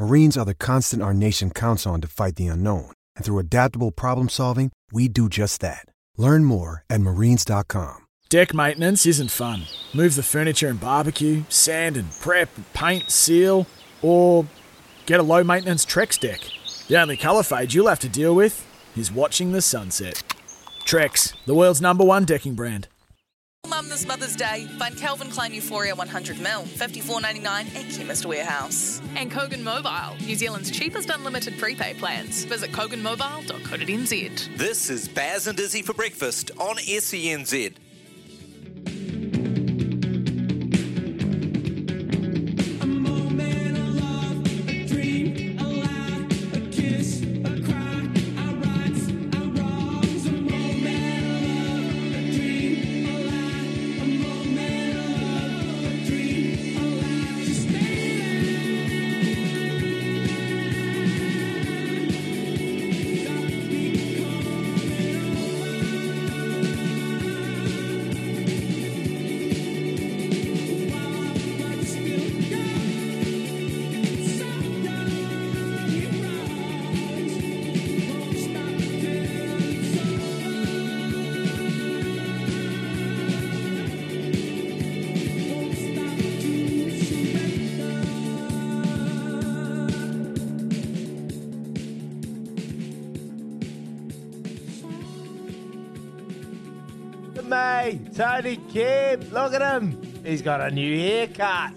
Marines are the constant our nation counts on to fight the unknown. And through adaptable problem solving, we do just that. Learn more at marines.com. Deck maintenance isn't fun. Move the furniture and barbecue, sand and prep, paint, seal, or get a low maintenance Trex deck. The only colour fade you'll have to deal with is watching the sunset. Trex, the world's number one decking brand. Mum this Mother's Day, find Calvin Klein Euphoria 100ml, $54.99 at Chemist Warehouse. And Kogan Mobile, New Zealand's cheapest unlimited prepaid plans. Visit koganmobile.co.nz. This is Baz and Izzy for breakfast on SENZ. Tony Kim, look at him. He's got a new haircut.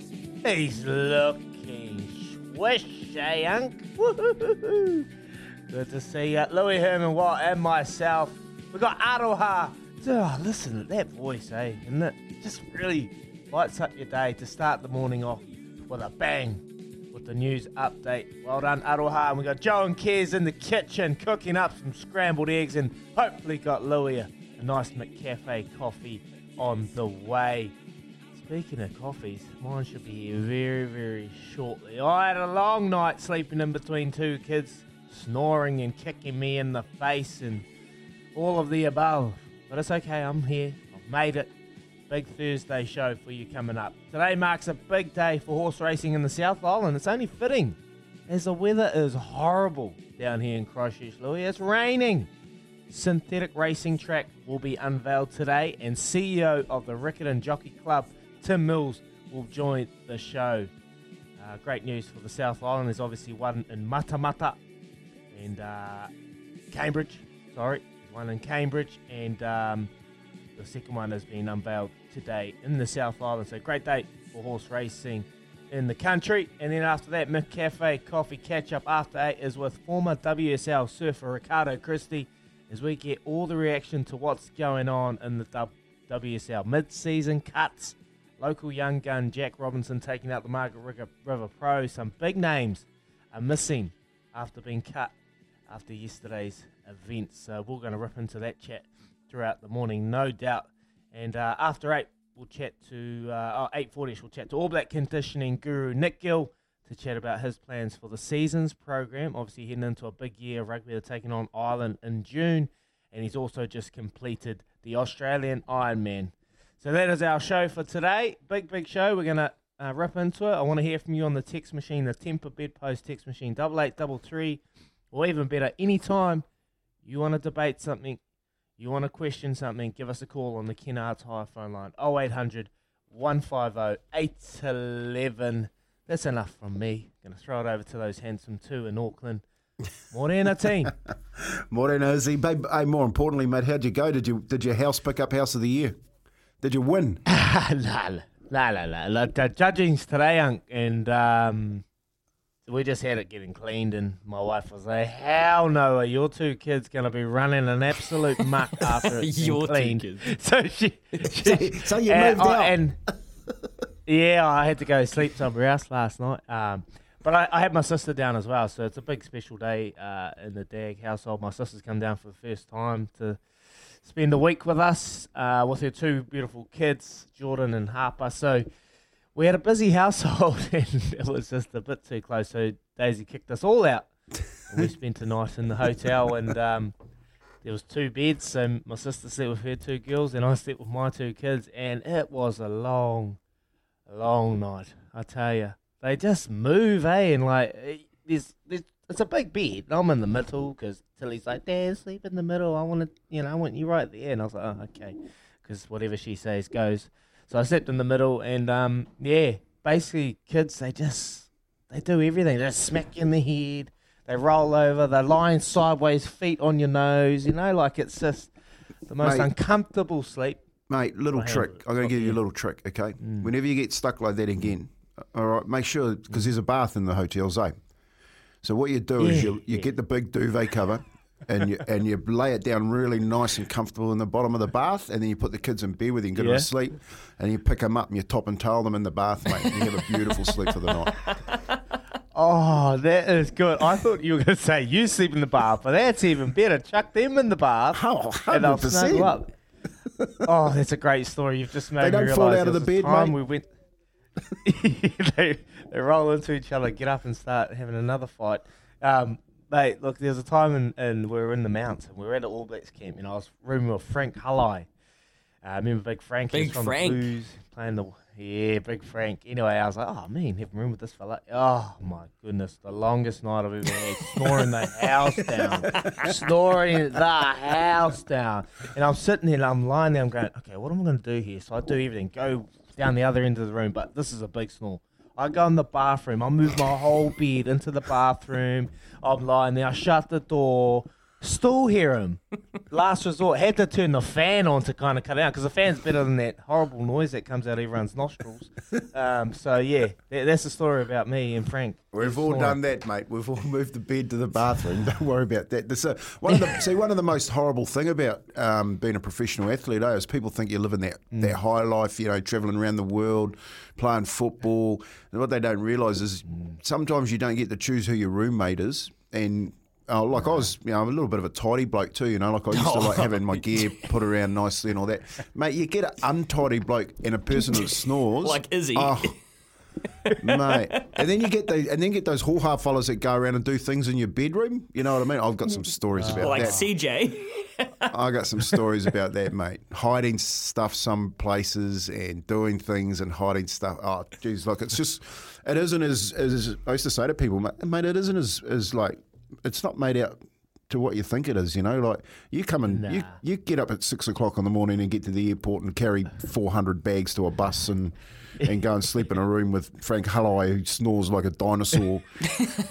He's looking swish, eh? Woo-hoo-hoo-hoo. Good to see you. Louis Herman Watt and myself. We got Aroha. Oh, listen that voice, eh? And it just really lights up your day to start the morning off with a bang with the news update. Well done, Aroha. And we got Joe and Kez in the kitchen cooking up some scrambled eggs and hopefully got Louis a, a nice McCafe coffee on the way. Speaking of coffees, mine should be here very, very shortly. I had a long night sleeping in between two kids, snoring and kicking me in the face and all of the above. But it's okay, I'm here. I've made it. Big Thursday show for you coming up. Today marks a big day for horse racing in the South Island. It's only fitting as the weather is horrible down here in Christchurch, Louis. It's raining. Synthetic racing track will be unveiled today, and CEO of the Riccarton Jockey Club, Tim Mills, will join the show. Uh, great news for the South Island. There's obviously one in Matamata and uh, Cambridge. Sorry, there's one in Cambridge, and um, the second one has been unveiled today in the South Island. So great day for horse racing in the country. And then after that, McCafe Coffee Catch Up after eight is with former WSL surfer Ricardo Christie as we get all the reaction to what's going on in the WSL mid-season cuts. Local young gun Jack Robinson taking out the Margaret River, Pro. Some big names are missing after being cut after yesterday's event. So we're going to rip into that chat throughout the morning, no doubt. And uh, after eight, we'll chat to uh, oh, eight forty. We'll chat to All Black conditioning guru Nick Gill to chat about his plans for the seasons program. Obviously, heading into a big year of rugby. They're taking on Ireland in June, and he's also just completed the Australian Ironman. So that is our show for today. Big, big show. We're gonna uh, rip into it. I want to hear from you on the text machine, the Tempur Bedpost text machine, double eight double three, or even better, anytime you want to debate something, you want to question something, give us a call on the Kennards Hire phone line 0800 150 811. That's enough from me. Going to throw it over to those handsome two in Auckland. Morena team. Morena, Izzy. Babe, hey, more importantly, mate, how'd you go? Did you did your house pick up House of the Year? Did you win? nah, nah, nah, nah, nah. Like, the judging's today, Unc, and um, we just had it getting cleaned, and my wife was like, "Hell no, are your two kids gonna be running an absolute muck after it's been Your two cleaned?" kids. So she, she so you and, moved I- out. and yeah, I had to go sleep somewhere else last night. Um, but I, I had my sister down as well, so it's a big special day uh, in the Dagg household. My sister's come down for the first time to spend a week with us uh, with her two beautiful kids, Jordan and Harper. So we had a busy household, and it was just a bit too close. So Daisy kicked us all out. We spent the night in the hotel, and um, there was two beds. So my sister slept with her two girls, and I slept with my two kids. And it was a long, long night. I tell you, they just move, eh? And like, eh, there's, there's it's a big bed. I'm in the middle because Tilly's like, Dad, sleep in the middle. I want to, you know, I want you right there. And I was like, oh, okay, because whatever she says goes. So I slept in the middle, and um, yeah, basically, kids they just they do everything. They just smack you in the head. They roll over. They're lying sideways, feet on your nose. You know, like it's just the most Mate. uncomfortable sleep. Mate, little My trick. I'm going to give you a little trick, okay? Whenever you get stuck like that again, all right, make sure, because there's a bath in the hotels, eh? So what you do is you, you yeah. get the big duvet cover and you and you lay it down really nice and comfortable in the bottom of the bath, and then you put the kids in bed with you and get them to sleep, and you pick them up and you top and tail them in the bath, mate. And you have a beautiful sleep for the night. Oh, that is good. I thought you were going to say you sleep in the bath, but that's even better. Chuck them in the bath, Oh, and they'll snuggle up. Oh, that's a great story. You've just made They me don't fall out of the bed, time mate. We went. they they roll into each other, get up and start having another fight. Um, mate, look, there was a time and and we were in the mountains and we were at an All Blacks camp, and I was rooming with Frank Halai. Uh, remember Big Frank? He was Big from Frank. The Blues, playing the yeah, Big Frank. Anyway, I was like, oh man, have room with this fella. Oh my goodness, the longest night I've ever had, snoring the house down, snoring the house down. And I'm sitting there, and I'm lying there, I'm going, okay, what am I going to do here? So I do everything, go down the other end of the room, but this is a big snore. I go in the bathroom. I move my whole bed into the bathroom. I'm lying there. I shut the door. Still hear him. Last resort, had to turn the fan on to kind of cut it out because the fan's better than that horrible noise that comes out of everyone's nostrils. Um, so yeah, that, that's the story about me and Frank. We've all done that, mate. We've all moved the bed to the bathroom. Don't worry about that. This, uh, one of the, see, one of the most horrible thing about um, being a professional athlete eh, is people think you're living that, that high life, you know, travelling around the world, playing football. And what they don't realise is sometimes you don't get to choose who your roommate is. And uh, like I was, you know, I'm a little bit of a tidy bloke too, you know, like I used to like having my gear put around nicely and all that. Mate, you get an untidy bloke and a person that snores. Like Izzy. Oh, mate. And then you get the and then get those hoo-ha fellas that go around and do things in your bedroom. You know what I mean? I've got some stories about like that. CJ. I got some stories about that, mate. Hiding stuff some places and doing things and hiding stuff. Oh, geez, like it's just it isn't as as I used to say to people, mate. mate it isn't as as like it's not made out to what you think it is. You know, like you come and you Nah. you get up at six o'clock in the morning and get to the airport and carry four hundred bags to a bus and. And go and sleep in a room with Frank Halai who snores like a dinosaur.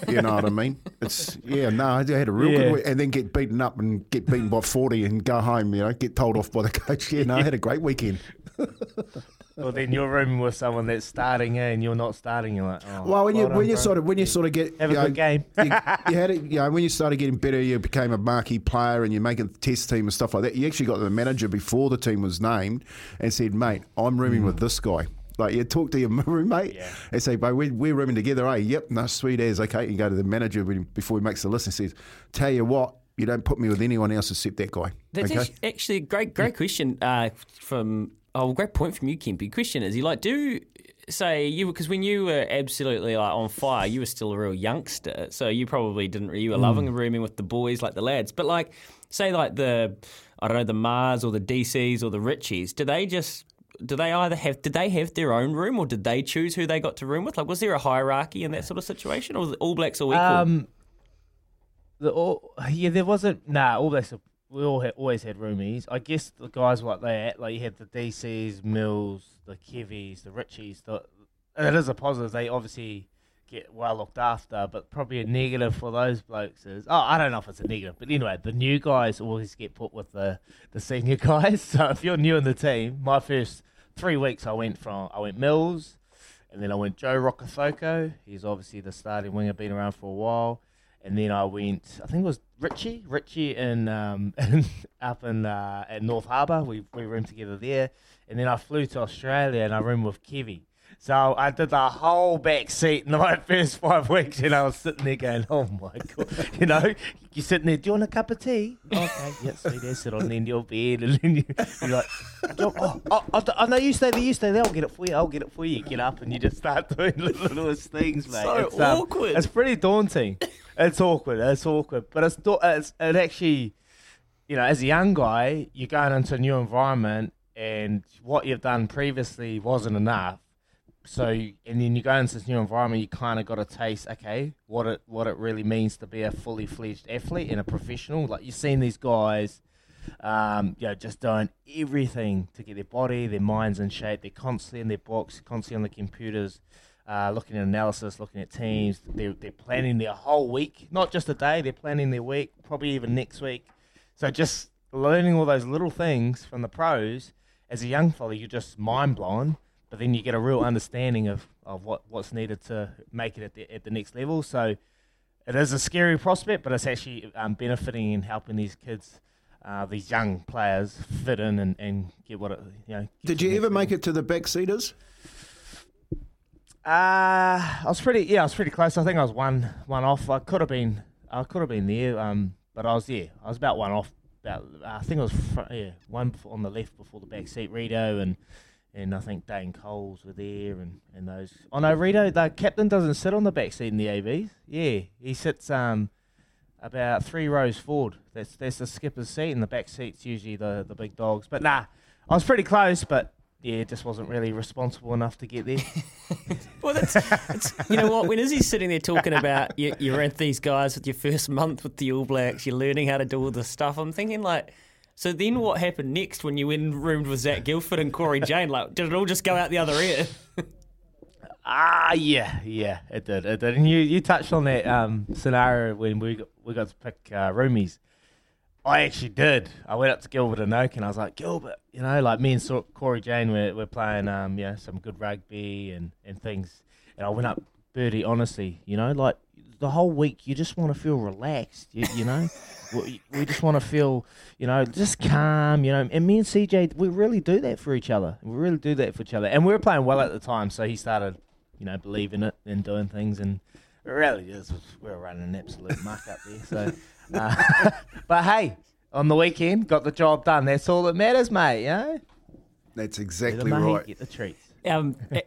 you know what I mean? It's yeah, no, I had a real Yeah. good week, and then get beaten up and get beaten by forty and go home. You know, get told off by the coach. Yeah, no, I had a great weekend. Well, then you're rooming with someone that's starting, eh, and you're not starting. You're like, oh, Well, when you done, when you bro. sort of when you sort of get Have a you know, good game. you, you had it. You know, when you started getting better, you became a marquee player, and you're making the test team and stuff like that. You actually got the manager before the team was named and said, "Mate, I'm rooming with this guy." Like you talk to your roommate Yeah. and say, "But we're, we're rooming together." Eh? Yep, no, sweet as okay. You go to the manager before he makes the list and says, "Tell you what." You don't put me with anyone else except that guy. That's okay? actually a great, great question uh, from. Oh, great point from you, Kempy. Question is, you like do say you because when you were absolutely like on fire, you were still a real youngster, so you probably didn't. You were loving rooming with the boys, like the lads. But like, say like the I don't know the Mars or the DCs or the Richies, do they just do they either have did they have their own room or did they choose who they got to room with? Like, was there a hierarchy in that sort of situation, or was it All Blacks all equal? Um, the all, yeah, there wasn't. Nah, all this. We all had, always had roomies. I guess the guys like that, like you had the DCs, Mills, the Kevies, the Richies. The, it is a positive. They obviously get well looked after. But probably a negative for those blokes is oh I don't know if it's a negative, but anyway, the new guys always get put with the the senior guys. So if you're new in the team, my first three weeks I went from I went Mills, and then I went Joe Rokocoko. He's obviously the starting winger, been around for a while. And then I went, I think it was Richie, Richie in, um, up in uh, at North Harbour. We we roomed together there, and then I flew to Australia and I roomed with Kevy. So I did the whole back seat in my first five weeks, and I was sitting there going, "Oh my god!" You know, you're sitting there. Do you want a cup of tea? Okay, yeah, see there, sit on in your bed, and then you, you're like, "Oh, oh, oh, I know you stay there, you stay there. I'll get it for you. I'll get it for you." Get up and you just start doing little, little things, mate. So it's, um, awkward. it's pretty daunting. It's awkward. It's awkward, but it's, it's it actually, you know, as a young guy, you're going into a new environment, and what you've done previously wasn't enough. So, and then you go into this new environment, you kind of got to taste, okay, what it what it really means to be a fully fledged athlete and a professional. Like you've seen these guys, um, you know, just doing everything to get their body, their minds in shape. They're constantly in their box, constantly on the computers, uh, looking at analysis, looking at teams. They're they're planning their whole week, not just a day. They're planning their week, probably even next week. So just learning all those little things from the pros as a young fella, you're just mind blown. But then you get a real understanding of, of what, what's needed to make it at the, at the next level. So it is a scary prospect, but it's actually um, benefiting and helping these kids, uh, these young players, fit in and, and get what it, you know. Did you ever make it to the backseaters? Uh, I was pretty, yeah, I was pretty close. I think I was one one off. I could have been, I could have been there, um, but I was there. I was about one off. About, I think it was, fr- yeah, one on the left before the back seat. Rito and and I think Dane Coles were there, and, and those. Oh no, Rito, the captain doesn't sit on the back seat in the ABs. Yeah, he sits um about three rows forward. That's that's the skipper's seat, and the back seat's usually the the big dogs. But nah, I was pretty close, but yeah, just wasn't really responsible enough to get there. Well, that's, that's you know what. When Izzy's sitting there talking about you, you're these guys with your first month with the All Blacks, you're learning how to do all this stuff. I'm thinking like, so then what happened next when you and roomed with Zac Guildford and Cory Jane? Like, did it all just go out the other ear? Ah, yeah, yeah, it did, it did. And you, you touched on that um, scenario when we got, we got to pick uh, roomies. I actually did. I went up to Gilbert Enoka and I was like, Gilbert, you know, like me and Cory Jane, we're, we're playing, um, yeah, some good rugby and, and things. And I went up, Birdie, honestly, you know, like the whole week you just want to feel relaxed, you, you know? we, we just want to feel, you know, just calm, you know. And me and CJ, we really do that for each other. We really do that for each other. And we were playing well at the time, so he started, you know, believing it and doing things. And it really is, we were running an absolute muck up there. So, uh, but hey, on the weekend, got the job done. That's all that matters, mate, you know? That's exactly right. get the. Um, uh,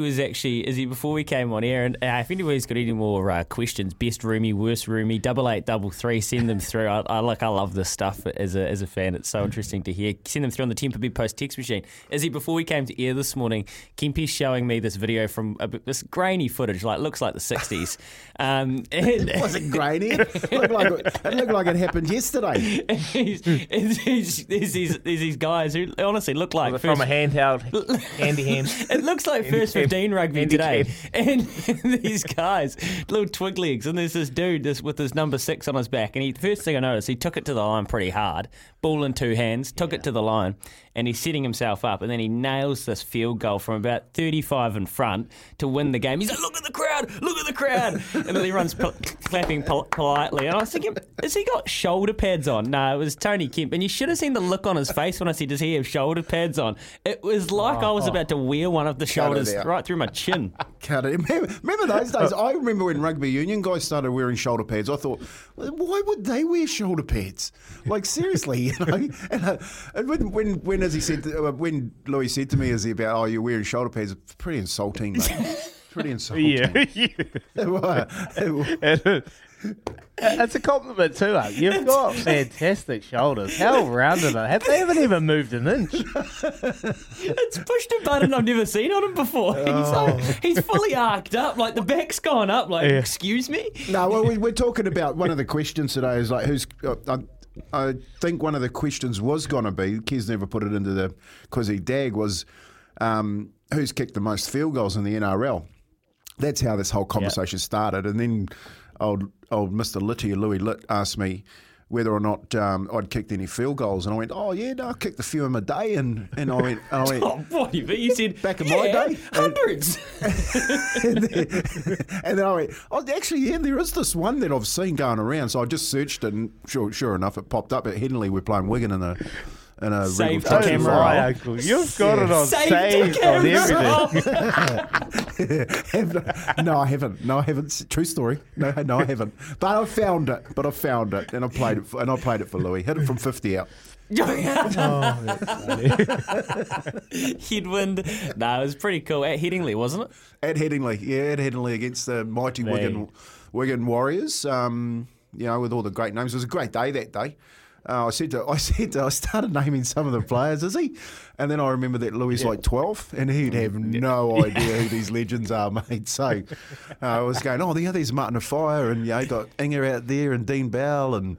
was actually, Izzy before we came on air? And uh, if anybody's got any more uh, questions, best roomie, worst roomie, double eight, double three, send them through. I, I like, I love this stuff as a as a fan. It's so interesting to hear. Send them through on the Temper Big Post text machine. Izzy before we came to air this morning? Kempy's showing me this video from a, this grainy footage, like looks like the '60s. Um, Was it grainy? it, looked like, it looked like it happened yesterday. he's, there's, these, there's, these, there's these guys who honestly look like from first- a handheld, handy hand. It looks like first Andy 15 rugby Andy today. Kemp. And these guys, little twig legs, and there's this dude this, with his number six on his back. And he, first thing I noticed, he took it to the line pretty hard, ball in two hands, took it to the line, and he's setting himself up. And then he nails this field goal from about 35 in front to win the game. He's like, look at the crowd, look at the crowd. And then he runs pol- clapping pol- politely. And I was thinking, has he got shoulder pads on? No, it was Tony Kemp. And you should have seen the look on his face when I said, does he have shoulder pads on? It was like I was about to wear one of the shoulders right through my chin. Cut it. Remember, remember those days? I remember when rugby union guys started wearing shoulder pads. I thought, why would they wear shoulder pads? Like seriously, you know. And, uh, and when, when, when, as he said, to, uh, when Louis said to me, "Is he about? Oh, you're wearing shoulder pads?" It's pretty insulting, mate. pretty insulting. Yeah, It was. It was. It's a compliment too. Huh? You've got fantastic shoulders. How rounded are they? They haven't even moved an inch. It's pushed a button I've never seen on him before. He's, like, he's fully arced up, like the back's gone up. Like, Yeah. excuse me. No, well, we, we're talking about one of the questions today is like who's. Uh, I, think one of the questions was going to be. Kez never put it into the Quizzy Dag was um, who's kicked the most field goals in the NRL. that's how this whole conversation started. And then old old Mr. Litty, Louis Litt, asked me whether or not um, I'd kicked any field goals, and I went, "Oh yeah, no, I kicked a few in my day." And, and I went, and I went, Oh, boy, but you said Back in yeah, my day, hundreds. and, then, and then I went, "Oh, actually, yeah, there is this one that I've seen going around." So I just searched, it and sure, sure enough, it popped up at Headingley. We're playing Wigan in a in a Saved Regal the Trophy camera. final. Right, Uncle. You've got it on Saved the on everything. No, I haven't. No, I haven't. True story. No, no, I haven't. But I found it. But I found it, and I played it. For, and I played it for Louis. Hit it from fifty out. Headwind. No, it was pretty cool. At Headingley, wasn't it? At Headingley, yeah, at Headingley against the mighty Hey. Wigan, Wigan Warriors. Um, you know, with all the great names. It was a great day that day. Uh, I said to, I said to, I started naming some of the players, Izzy? And then I remember that Louis is like 12 and he'd have no idea who these legends are, mate. So uh, I was going, oh, yeah, there's Martin Offiah and, you know, got Inga out there and Dean Bell and,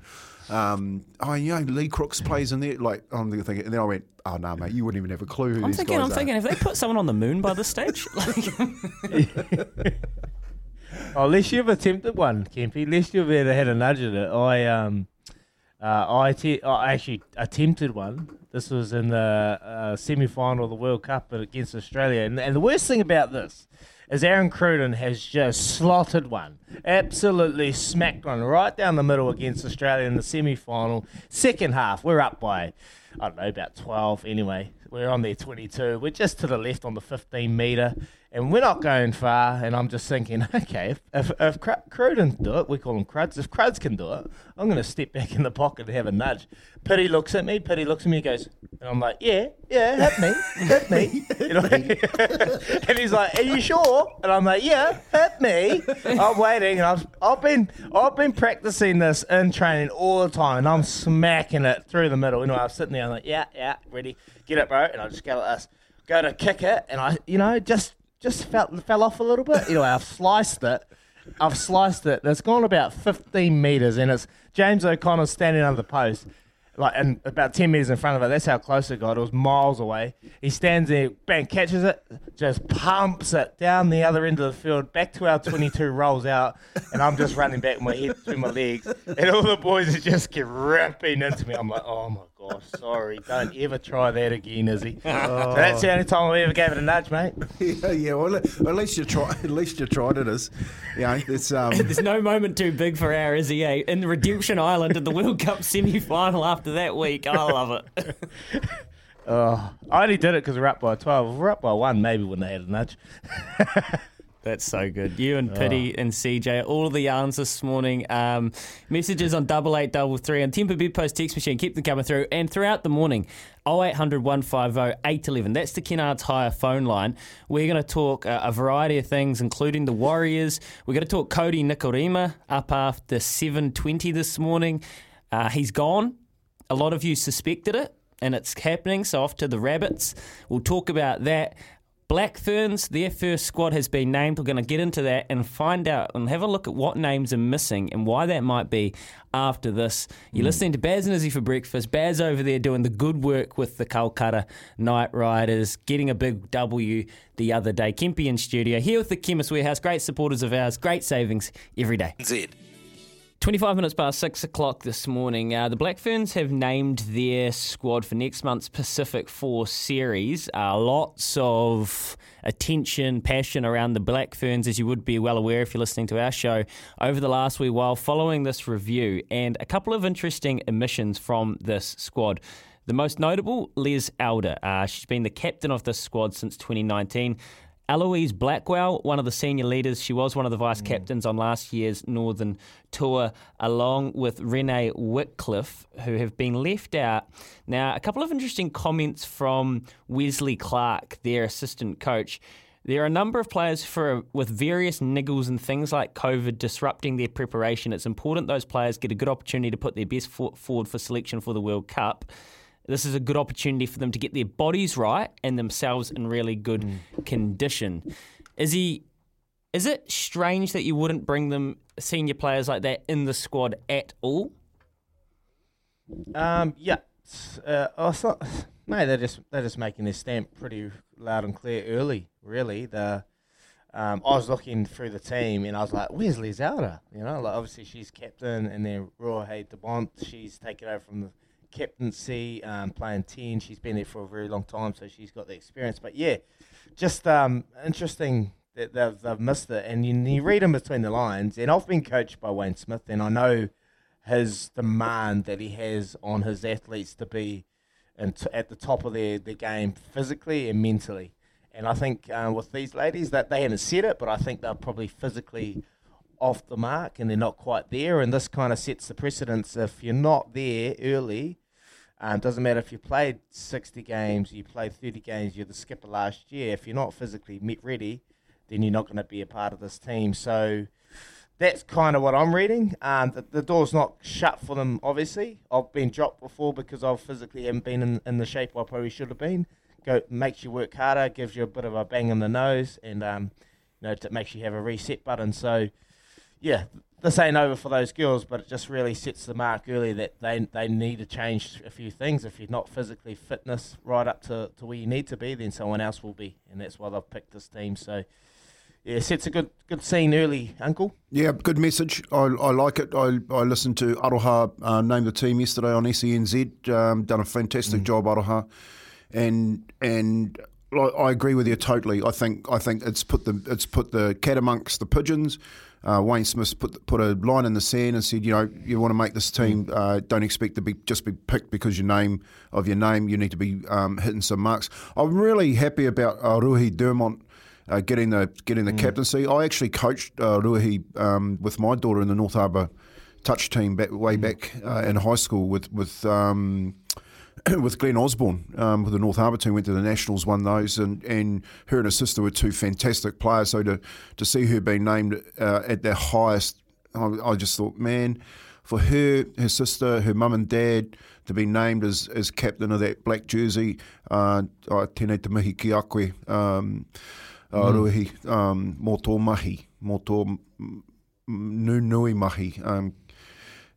um, oh, you know, Lee Crooks plays in there. Like, I'm thinking, and then I went, oh, no, mate, you wouldn't even have a clue who I'm these thinking. guys I'm are. thinking. Have they put someone on the moon by this stage? Like, Oh, unless you've attempted one, Kempy. Unless you've ever had a nudge at it. I um, uh, I, actually attempted one. This was in the uh, semi-final of the World Cup against Australia, and, and the worst thing about this is Aaron Cruden has just slotted one, absolutely smacked one right down the middle against Australia in the semi-final. Second half, we're up by I don't know about twelve. Anyway, we're on their twenty-two. We're just to the left on the fifteen meter and we're not going far. And I'm just thinking, okay, if if, if Cr- Cruden do it, we call him Cruds. If Cruds can do it, I'm going to step back in the pocket and have a nudge. Piri looks at me. Piri looks at me. and goes, and I'm like, yeah, yeah, hit me, hit me. You know? and he's like, are you sure? And I'm like, yeah, hit me. I'm waiting, and I've I've been I've been practicing this in training all the time, and I'm smacking it through the middle. You know, I'm sitting there, I'm like, yeah, yeah, ready, get it, bro. And I just go like this, go to kick it, and I, you know, just just fell fell off a little bit. Know, I've sliced it. I've sliced it. It's gone about 15 meters, and it's James O'Connor standing under the post, like and about 10 meters in front of it. That's how close it got. It was miles away. He stands there, bang, catches it, just pumps it down the other end of the field, back to our 22, rolls out, and I'm just running back with my head through my legs, and all the boys are just get ripping into me. I'm like, oh my gosh, sorry, don't ever try that again, Izzy. So that's the only time I ever gave it a nudge, mate. yeah, yeah. Well, at least you try. At least you tried it. Is you know, it's um. there's no moment too big for our Izzy. Eh? In the Redemption Island in the World Cup semi-final after that week, I love it. Oh, I only did it because we're up by 12. If we're up by one, maybe when they had a nudge. That's so good. You and Piri and CJ, all of the yarns this morning. Um, messages on double eight double three on Tempur Bedpost text machine. Keep them coming through. And throughout the morning, 0800 150 811. That's the Kennards Hire phone line. We're going to talk uh, a variety of things, including the Warriors. We're going to talk Kodi Nikorima up after 720 this morning. Uh, he's gone. A lot of you suspected it, and it's happening. So off to the Rabbits. We'll talk about that. Black Ferns, their first squad has been named. We're going to get into that and find out and have a look at what names are missing and why that might be after this. You're hmm. listening to Baz and Izzy for breakfast. Baz over there doing the good work with the Kolkata Knight Riders, getting a big W the other day. Kempy in studio, here with the Chemist Warehouse. Great supporters of ours, great savings every day. Z. 25 minutes past 6 o'clock this morning. Uh, the Black Ferns have named their squad for next month's Pacific Four series. Uh, lots of attention, passion around the Black Ferns, as you would be well aware if you're listening to our show, over the last wee while following this review. And a couple of interesting omissions from this squad. The most notable, Les Elder. Uh, she's been the captain of this squad since 2019. Eloise Blackwell, one of the senior leaders, she was one of the vice mm. captains on last year's Northern Tour, along with Renee Wickliffe, who have been left out. Now, a couple of interesting comments from Wesley Clarke, their assistant coach. There are a number of players for with various niggles and things like COVID disrupting their preparation. It's important those players get a good opportunity to put their best foot forward for selection for the World Cup. This is a good opportunity for them to get their bodies right and themselves in really good condition. Izzy? Is it strange that you wouldn't bring them senior players like that in the squad at all? Um, yeah. Uh, not, no, they're just they're just making their stamp pretty loud and clear early. Really, the um, I was looking through the team and I was like, "Where's Liz Lizelda?" You know, like obviously she's captain, and then Ruahei Demant, she's taken over from the captaincy, um, playing ten. She's been there for a very long time, so she's got the experience. But yeah, just um, interesting that they've, they've missed it. And you, you read in between the lines, and I've been coached by Wayne Smith, and I know his demand that he has on his athletes to be and t- at the top of their, their game physically and mentally. And I think uh, with these ladies that they haven't said it, but I think they're probably physically off the mark and they're not quite there. And this kind of sets the precedence. If you're not there early, um, doesn't matter if you played 60 games, you played 30 games, you're the skipper last year. If you're not physically ready, then you're not going to be a part of this team. So that's kind of what I'm reading. Um, the, the, door's not shut for them, obviously. I've been dropped before because I physically haven't been in, in the shape I probably should have been. Go makes you work harder, gives you a bit of a bang in the nose, and um, you know, it makes you have a reset button. So, yeah, this ain't over for those girls, but it just really sets the mark early that they they need to change a few things. If you're not physically fitness right up to, to where you need to be, then someone else will be, and that's why they've picked this team. So yeah, sets a good good scene early, Uncle. Yeah, good message. I, I like it. I, I listened to Aroha uh, name the team yesterday on SENZ. Um, done a fantastic mm. job, Aroha, and and I agree with you totally. I think I think it's put the it's put the cat amongst the pigeons. Uh, Wayne Smith put put a line in the sand and said, you know, you want to make this team. Uh, don't expect to be just be picked because your name of your name. You need to be um, hitting some marks. I'm really happy about uh, Ruahei Demant uh, getting the getting the mm. captaincy. I actually coached uh, Ruahei um, with my daughter in the North Harbour touch team back, way mm. back uh, in high school with with um, with Glenn Osborne um, with the North Harbour team. Went to the Nationals, won those, and, and her and her sister were two fantastic players. So to to see her being named uh, at their highest, I, I just thought, man, for her, her sister, her mum and dad to be named as, as captain of that black jersey, uh, tēnei te mihi ki akwe. Um, uh, ruhi, um, mō tō mahi, mō tō nu nui mahi, um,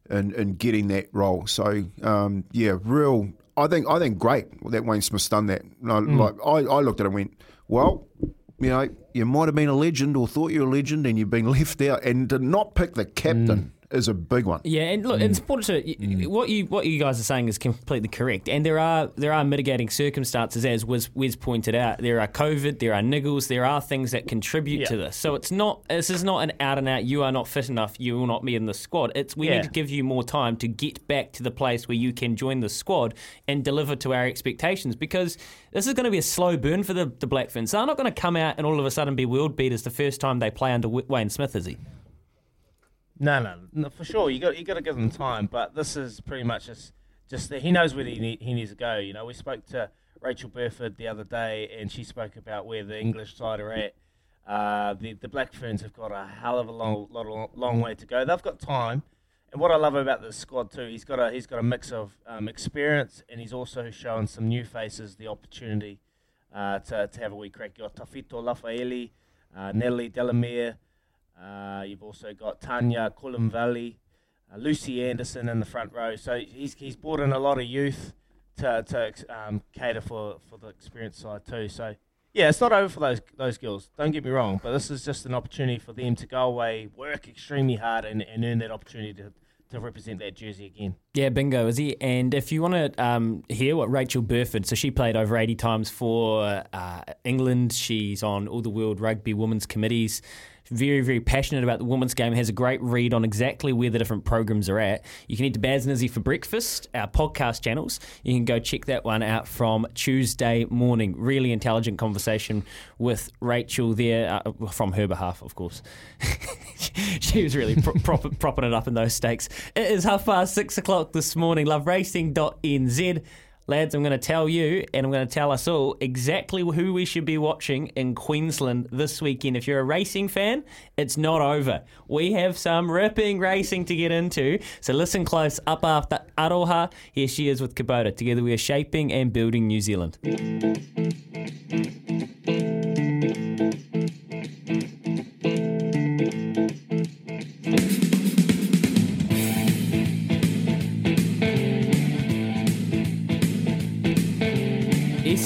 and, and getting that role. So, um, yeah, real, I think, I think great that Wayne Smith's done that. No, mm. like, I, I looked at it and went, well, you know, you might have been a legend or thought you were a legend and you've been left out and to not pick the captain. Mm is a big one. Yeah, and look, mm. it's important to mm. what you what you guys are saying is completely correct, and there are there are mitigating circumstances, as Wes, Wes pointed out. There are COVID, there are niggles, there are things that contribute yeah. to this. So it's not this is not an out and out. You are not fit enough. You will not be in the squad. It's we yeah. need to give you more time to get back to the place where you can join the squad and deliver to our expectations because this is going to be a slow burn for the the Black Ferns. They're not going to come out and all of a sudden be world beaters the first time they play under Wayne Smith, Izzy? No, no, no, for sure. You got you got to give them time, but this is pretty much just just that he knows where he need, he needs to go. You know, we spoke to Rachael Burford the other day, and she spoke about where the English side are at. Uh, the the Black Ferns have got a hell of a long long, long way to go. They've got time, and what I love about the squad too, he's got a he's got a mix of um, experience, and he's also shown some new faces the opportunity uh, to to have a wee crack. You got Tafito Lafaeli, uh, Nelly Delamere. Uh, you've also got Tanya Valley, uh, Lucy Anderson in the front row. So he's, he's brought in a lot of youth to, to um, cater for, for the experience side too. So yeah, it's not over for those those girls. Don't get me wrong, but this is just an opportunity for them to go away, work extremely hard, and, and earn that opportunity to to represent that jersey again. Yeah, bingo, Izzy? And if you want to um, hear what Rachael Burford, so she played over 80 times for uh, England. She's on all the World Rugby Women's Committees very, very passionate about the women's game, has a great read on exactly where the different programs are at. You can eat to Baz and Izzy for breakfast, our podcast channels. You can go check that one out from Tuesday morning. Really intelligent conversation with Rachael there, uh, from her behalf, of course. she was really pro- prop- propping it up in those stakes. It is half past six o'clock this morning. Loveracing.nz. Lads, I'm going to tell you and I'm going to tell us all exactly who we should be watching in Queensland this weekend. If you're a racing fan, it's not over. We have some ripping racing to get into. So listen close up after Aroha. Here she is with Kubota. Together we are shaping and building New Zealand.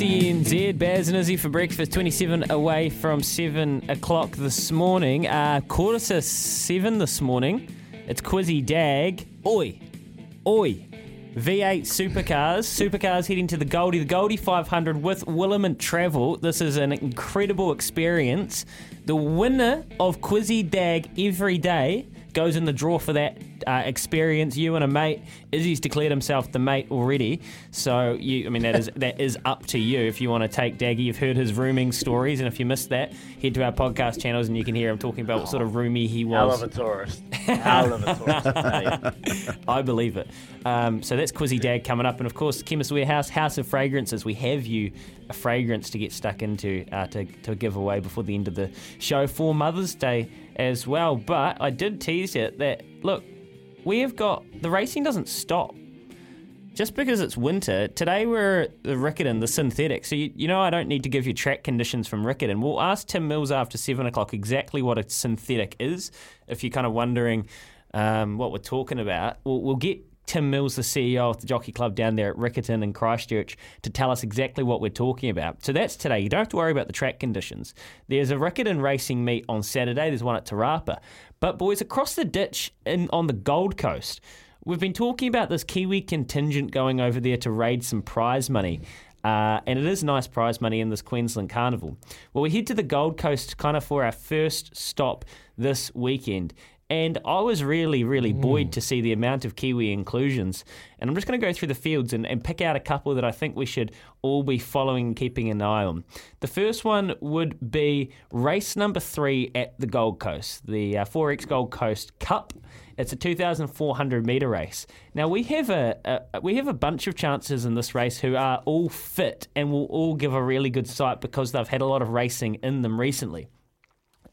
Laz and Izzy for breakfast, 27 away from 7 o'clock this morning. Uh, quarter to 7 this morning. It's Quizzy Dag. Oi, oi. V8 supercars. Supercars heading to the Goldie. The Goldie 500 with Williment Travel. This is an incredible experience. The winner of Quizzy Dag every day goes in the draw for that uh, experience. You and a mate. Izzy's declared himself the mate already, so you. I mean, that is that is up to you if you want to take Daggy. You've heard his rooming stories, and if you missed that, head to our podcast channels and you can hear him talking about what sort of roomy he Hell was. of a tourist. Hell of a tourist. I. I believe it. Um, so that's Quizzy Dag coming up, and of course, Chemist Warehouse, House of Fragrances. We have you a fragrance to get stuck into uh, to, to give away before the end of the show for Mother's Day as well. But I did tease it that look, we have got the racing doesn't stop. Just because it's winter, today we're at the Riccarton, the synthetic. So, you, you know, I don't need to give you track conditions from Riccarton. We'll ask Tim Mills after seven o'clock exactly what a synthetic is. If you're kind of wondering um, what we're talking about, we'll, we'll get Tim Mills, the CEO of the Jockey Club down there at Riccarton in Christchurch, to tell us exactly what we're talking about. So that's today. You don't have to worry about the track conditions. There's a Riccarton racing meet on Saturday. There's one at Te Rapa. But boys, across the ditch in on the Gold Coast, we've been talking about this Kiwi contingent going over there to raid some prize money. Uh, and it is nice prize money in this Queensland Carnival. Well, we head to the Gold Coast kind of for our first stop this weekend. And I was really, really buoyed to see the amount of Kiwi inclusions. And I'm just going to go through the fields and, and pick out a couple that I think we should all be following and keeping an eye on. The first one would be race number three at the Gold Coast, the uh, 4X Gold Coast Cup. It's a 2,400 meter race. Now we have a, a we have a bunch of chances in this race who are all fit and will all give a really good sight because they've had a lot of racing in them recently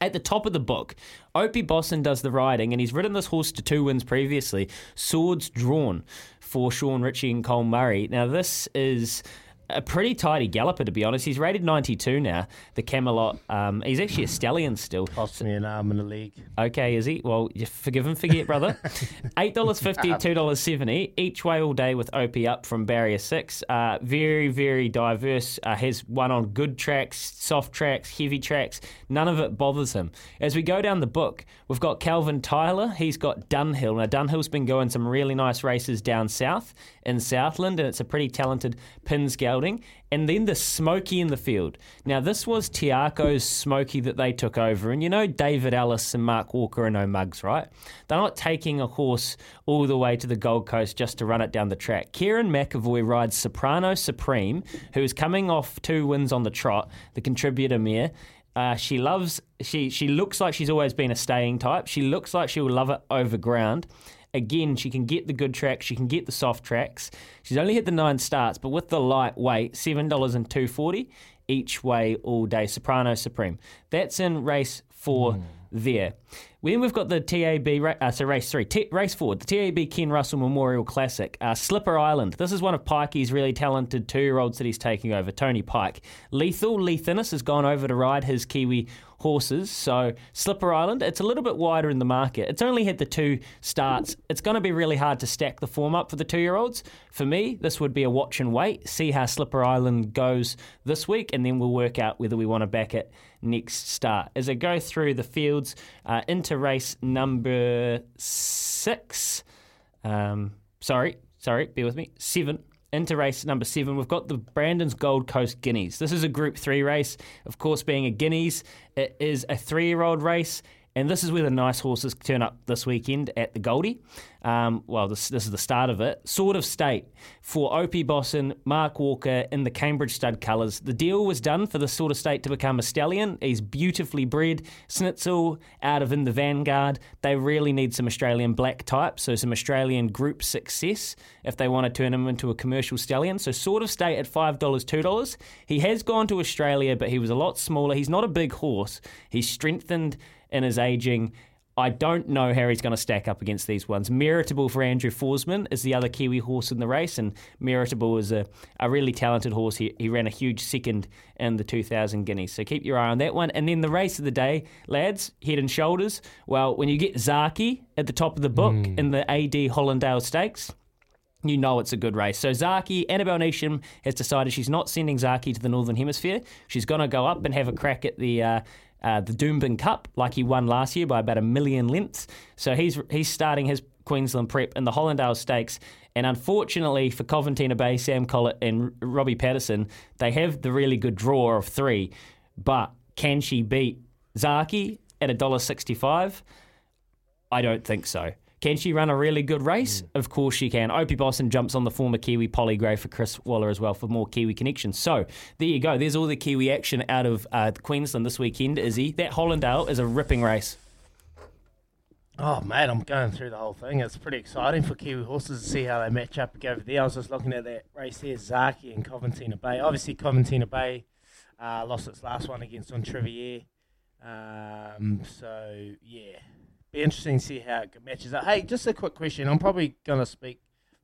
at the top of the book, Opie Bosson does the riding, and he's ridden this horse to two wins previously. Swords drawn for Shaun Ritchie and Colm Murray. Now, this is a pretty tidy galloper, to be honest. He's rated 92 now, the Camelot. Um, he's actually a stallion still. Cost me an arm and a leg. Okay, is he? Well, you forgive and forget, brother. Eight dollars fifty, two dollars seventy each way all day with OP up from barrier six. Uh, very, very diverse. Uh, has one on good tracks, soft tracks, heavy tracks. None of it bothers him. As we go down the book, we've got Kelvin Tyler. He's got Dunhill. Now Dunhill's been going some really nice races down south in Southland, and it's a pretty talented pins gelding. And then the Smoky in the field. Now, this was Te Akau's Smoky that they took over. And you know, David Ellis and Mark Walker are no mugs, right? They're not taking a horse all the way to the Gold Coast just to run it down the track. Kerrin McEvoy rides Soprano Supreme, who is coming off two wins on the trot, the contributor mare. Uh, she loves. She she looks like she's always been a staying type. She looks like she will love it over ground. Again, she can get the good tracks, she can get the soft tracks. She's only hit the nine starts, but with the light weight, seven dollars and two forty each way all day. Soprano Supreme. That's in race four there. Then we've got the TAB, uh, so race three, T- race four, the TAB Ken Russell Memorial Classic, uh, Slipper Island. This is one of Pikey's really talented two-year-olds that he's taking over, Tony Pike. Lethal, Leith Innes has gone over to ride his Kiwi horses. So Slipper Island, it's a little bit wider in the market. It's only had the two starts. It's going to be really hard to stack the form up for the two-year-olds. For me, this would be a watch and wait, see how Slipper Island goes this week, and then we'll work out whether we want to back it next start. As I go through the fields uh, into race number six, um, sorry, sorry, bear with me, seven. Into race number seven, we've got the Brandon's Gold Coast Guineas. This is a Group 3 race. Of course, being a Guineas, it is a three year old race. And this is where the nice horses turn up this weekend at the Goldie. Um, well, this, this is the start of it. Sword of State for Opie Bosson, Mark Walker in the Cambridge stud colours. The deal was done for the Sword of State to become a stallion. He's beautifully bred. Snitzel out of in the Vanguard. They really need some Australian black type, so some Australian group success if they want to turn him into a commercial stallion. So Sword of State at $5, $2. He has gone to Australia, but he was a lot smaller. He's not a big horse. He's strengthened in his aging. I don't know how he's going to stack up against these ones. Meritable for Andrew Forsman is the other Kiwi horse in the race, and Meritable is a, a really talented horse. He, he ran a huge second in the 2000 Guineas, so keep your eye on that one. And then the race of the day, lads, head and shoulders. Well, when you get Zaki at the top of the book in the AD Hollindale Stakes, you know it's a good race. So Zaki, Annabelle Neesham has decided she's not sending Zaki to the Northern Hemisphere. She's going to go up and have a crack at the. Uh, uh, the Doomben Cup, like he won last year by about a million lengths. So he's he's starting his Queensland prep in the Hollindale Stakes. And unfortunately for Coventina Bay, Sam Collett, and Robbie Patterson, they have the really good draw of three. But can she beat Zaki at $1.65? I don't think so. Can she run a really good race? Of course she can. Opie Bosson jumps on the former Kiwi Polly Gray for Chris Waller as well for more Kiwi connections. So there you go. There's all the Kiwi action out of uh, Queensland this weekend, Izzy. That Hollindale is a ripping race. Oh, man, I'm going through the whole thing. It's pretty exciting for Kiwi horses to see how they match up over there. I was just looking at that race there, Zaki and Coventina Bay. Obviously, Coventina Bay uh, lost its last one against Entrivier. Um, so, yeah, be interesting to see how it matches up. Hey, just a quick question. I'm probably going to speak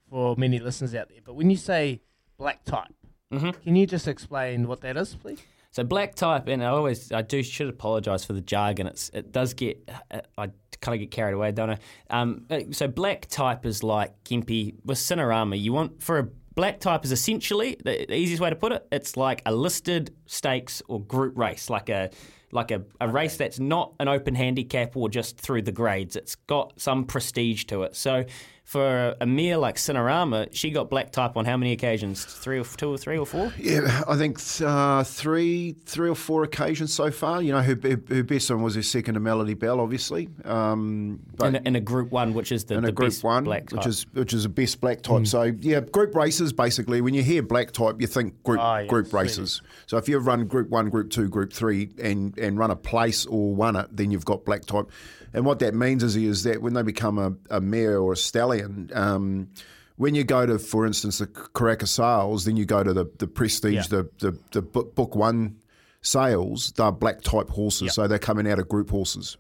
for many listeners out there, but when you say black type, Mhm. can you just explain what that is, please? So black type, and I always I do should apologise for the jargon. It's it does get uh, I kind of get carried away, don't I? Um, uh, so black type is like Gimpy with Cinerama. You want for a black type is essentially the, the easiest way to put it. It's like a listed stakes or group race, like a like a, a race that's not an open handicap or just through the grades. It's got some prestige to it. So for a mare like Cinerama, she got black type on how many occasions? Three or two or three or four? Yeah, I think uh, three, three or four occasions so far. You know, her, her, her best one was her second to Melody Bell, obviously. Um, but in, a, in a group one, which is the, in the a group best one, black type. which is which is a best black type. So yeah, group races basically. When you hear black type, you think group Oh, yeah, group sweet. races. So if you run group one, group two, group three, and and run a place or won it, then you've got black type. And what that means is is that when they become a, a mare or a stallion. Um, when you go to, for instance, the Karaka sales, then you go to the, the prestige, Yeah. the, the, the book, book one sales, they're black type horses. So they're coming out of group horses.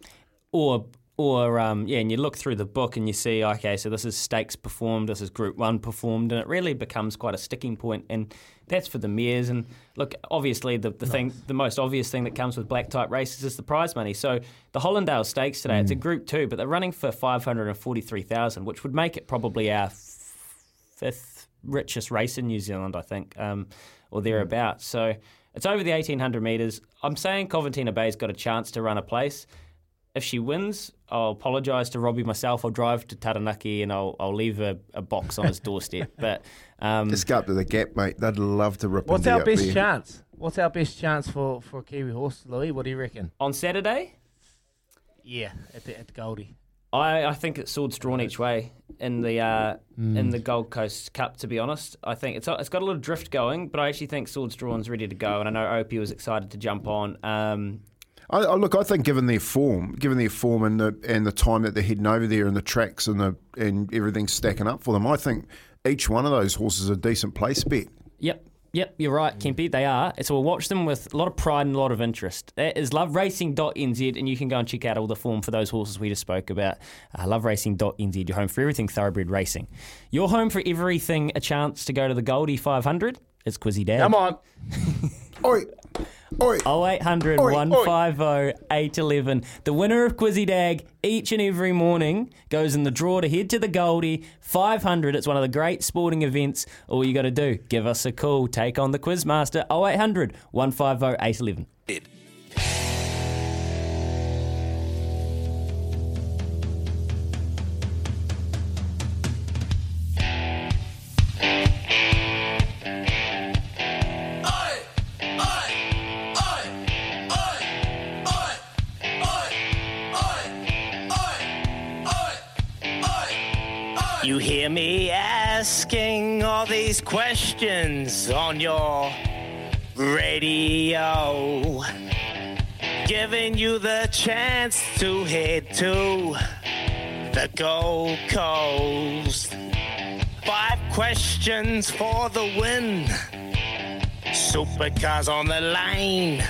or or um, yeah, and you look through the book and you see, okay, so this is stakes performed, this is Group One performed, and it really becomes quite a sticking point. point, and that's for the mares. And look, obviously, the, the thing, the most obvious thing that comes with black type races is the prize money. So the Hollindale Stakes today, it's a Group Two, but they're running for five hundred and forty three thousand, which would make it probably our fifth richest race in New Zealand, I think, um, or thereabouts. So it's over the 1800 metres. I'm saying Coventina Bay's got a chance to run a place. If she wins, I'll apologise to Robbie myself. I'll drive to Taranaki and I'll, I'll leave a, a box on his doorstep. But um, Just go up to the gap, mate. They'd love to rip What's our best there. chance? What's our best chance for, for a Kiwi horse, Louis? What do you reckon? on Saturday, Yeah, at the, at the Goldie. I, I think it's swords drawn each way in the uh, in the Gold Coast Cup. To be honest, I think it's it's got a little drift going, but I actually think swords drawn's ready to go, and I know Opie was excited to jump on. Um, I, I, look, I think given their form, given their form and the and the time that they're heading over there and the tracks and the and everything's stacking up for them, I think each one of those horses is a decent place bet. Yep. Yep, you're right, Kempy. They are. So we'll watch them with a lot of pride and a lot of interest. That is loveracing.nz, and you can go and check out all the form for those horses we just spoke about. Uh, loveracing.nz, your home for everything thoroughbred racing. Your home for everything a chance to go to the Goldie 500. It's Quizzy Dag. Come on. Oi, oi. 0800 Oi, oi. 150 811. The winner of Quizzy Dag each and every morning goes in the draw to head to the Goldie 500. It's one of the great sporting events. All you got to do, give us a call, take on the Quizmaster 0800 150 811. Hear me asking all these questions on your radio, giving you the chance to head to the Gold Coast. Five questions for the win. Supercars on the line.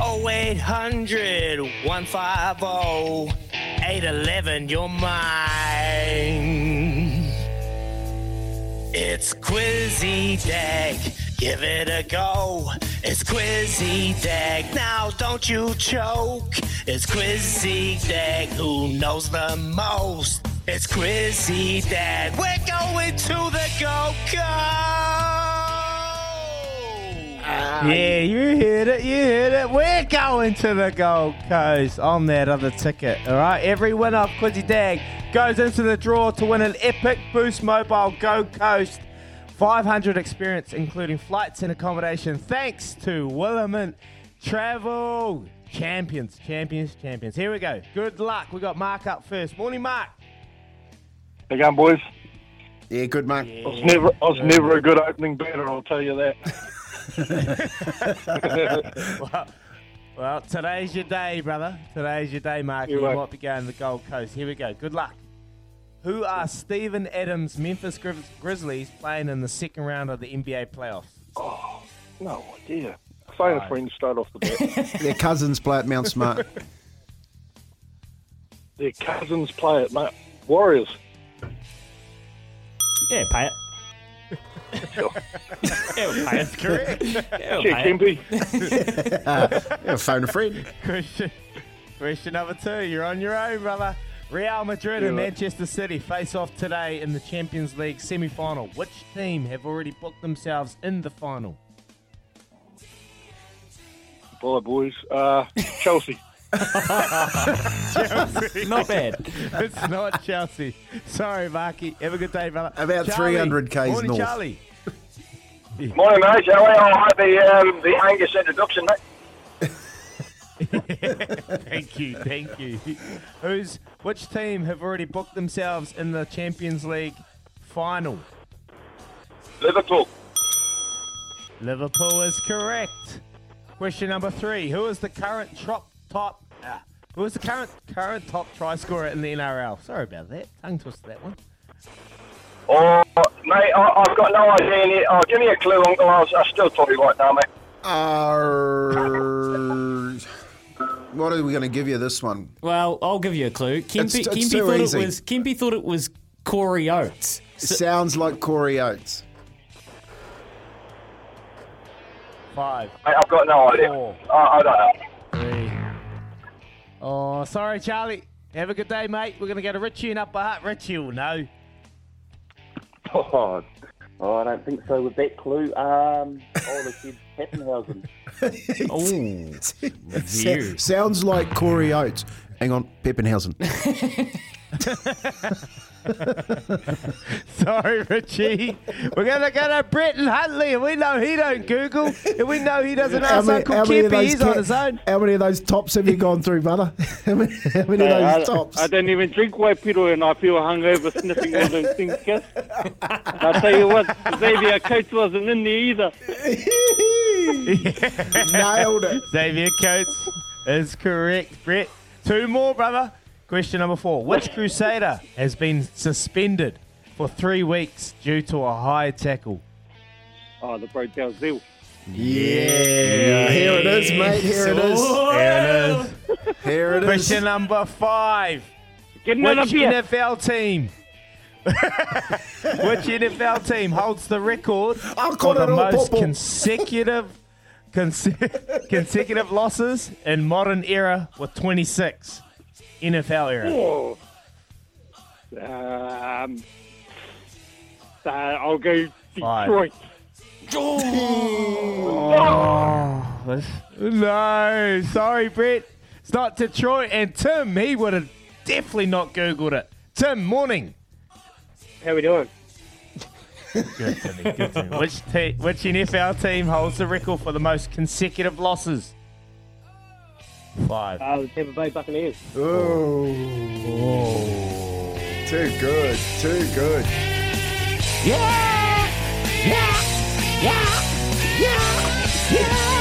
0800 150 811, you're mine. It's Quizzy Dag, give it a go. It's Quizzy Dag, now don't you choke. It's Quizzy Dag, who knows the most? It's Quizzy Dag. We're going to the Coast. Ah, yeah, you heard it. You heard it. We're going to the Gold Coast on that other ticket. All right. Every winner of Quizzy Dag goes into the draw to win an epic Boost Mobile Gold Coast 500 experience, including flights and accommodation. Thanks to Williment Travel. Champions, champions, champions. Here we go. Good luck. We got Mark up first. Morning, Mark. How you going, boys? Yeah, good, Mark. I was never, I was never a good opening batter. I'll tell you that. well, well, today's your day, brother. Today's your day, Mark. You're You right. might be going to the Gold Coast. Here we go. Good luck. Who are Steven Adams' Memphis Grizz- Grizzlies playing in the second round of the NBA playoffs? Oh, no idea. Phone a friend straight off the bat. Their cousins play at Mount Smart. Their cousins play at Mount Warriors. Yeah, pay it. Yeah, pay it. correct. Yeah, Check, pay it. Yeah, phone a friend. Question, question number two. You're on your own, brother. Real Madrid and Yeah. Manchester City face off today in the Champions League semi final. Which team have already booked themselves in the final? Bye, boys. Uh, Chelsea. Chelsea. Not bad. it's not Chelsea. Sorry, Marky. Have a good day, brother. About Charlie. 300 k's Morning, north. Charlie. Morning, mate. How are you? I like the, um, the Angus introduction, mate. thank you, thank you. Who's which team have already booked themselves in the Champions League final? Liverpool. Liverpool is correct. Question number three: Who is the current top top? Who is the current current top try scorer in the NRL? Sorry about that. Tongue twisted that one. Oh, mate, I, I've got no idea. Yet. Oh, give me a clue, Uncle. I'll, I'll still tell you right now, mate. Uh, what are we going to give you this one? Well, I'll give you a clue. Kempy, it's Kempy too thought easy. it was Kempy thought it was Corey Oates. Sounds like Corey Oates. Five, Mate, I've got no idea. four, I, I don't know. Three. Oh, sorry, Charlie. Have a good day, mate. We're gonna go to Richie and Upper Hut. Richie will know. Oh, oh, I don't think so with that clue. Um, oh, the kid Pappenhausen. Oh, sounds like Corey Oates. Hang on, Peppenhausen. Sorry, Richie. We're gonna go to Brett and Huntley, and we know he don't Google, and we know he doesn't ask Uncle Kempy. He's on his own. How many of those tops have you gone through, brother? how many, how many Hey, of I, those tops? I don't even drink Waipiro and I feel hungover sniffing all those things, Kiss. I'll tell you what, Xavier Coates wasn't in there either. Nailed it. Xavier Coates is correct. Brett, two more, brother. Question number four. Which Crusader has been suspended for three weeks due to a high tackle? Oh, the Bro Dalzell. Yeah, here it is, mate. Here it is. There it is. Here it is. Question number five. Get Which. NFL team? Which NFL team holds the record I've for the most Pop, Pop. consecutive conse- consecutive losses in modern era with 26 NFL era? Um, uh, I'll go. Detroit. Oh, no, sorry, Brett. It's not Detroit. And Tim, he would have definitely not Googled it. Tim, morning. How we doing? Good, Timmy. Good, Timmy. Which, te- which NFL team holds the record for the most consecutive losses? Five. Uh, the Tampa Bay Buccaneers. Oh. Too good. Too good. Yeah! Yeah! Yeah! Yeah! Yeah!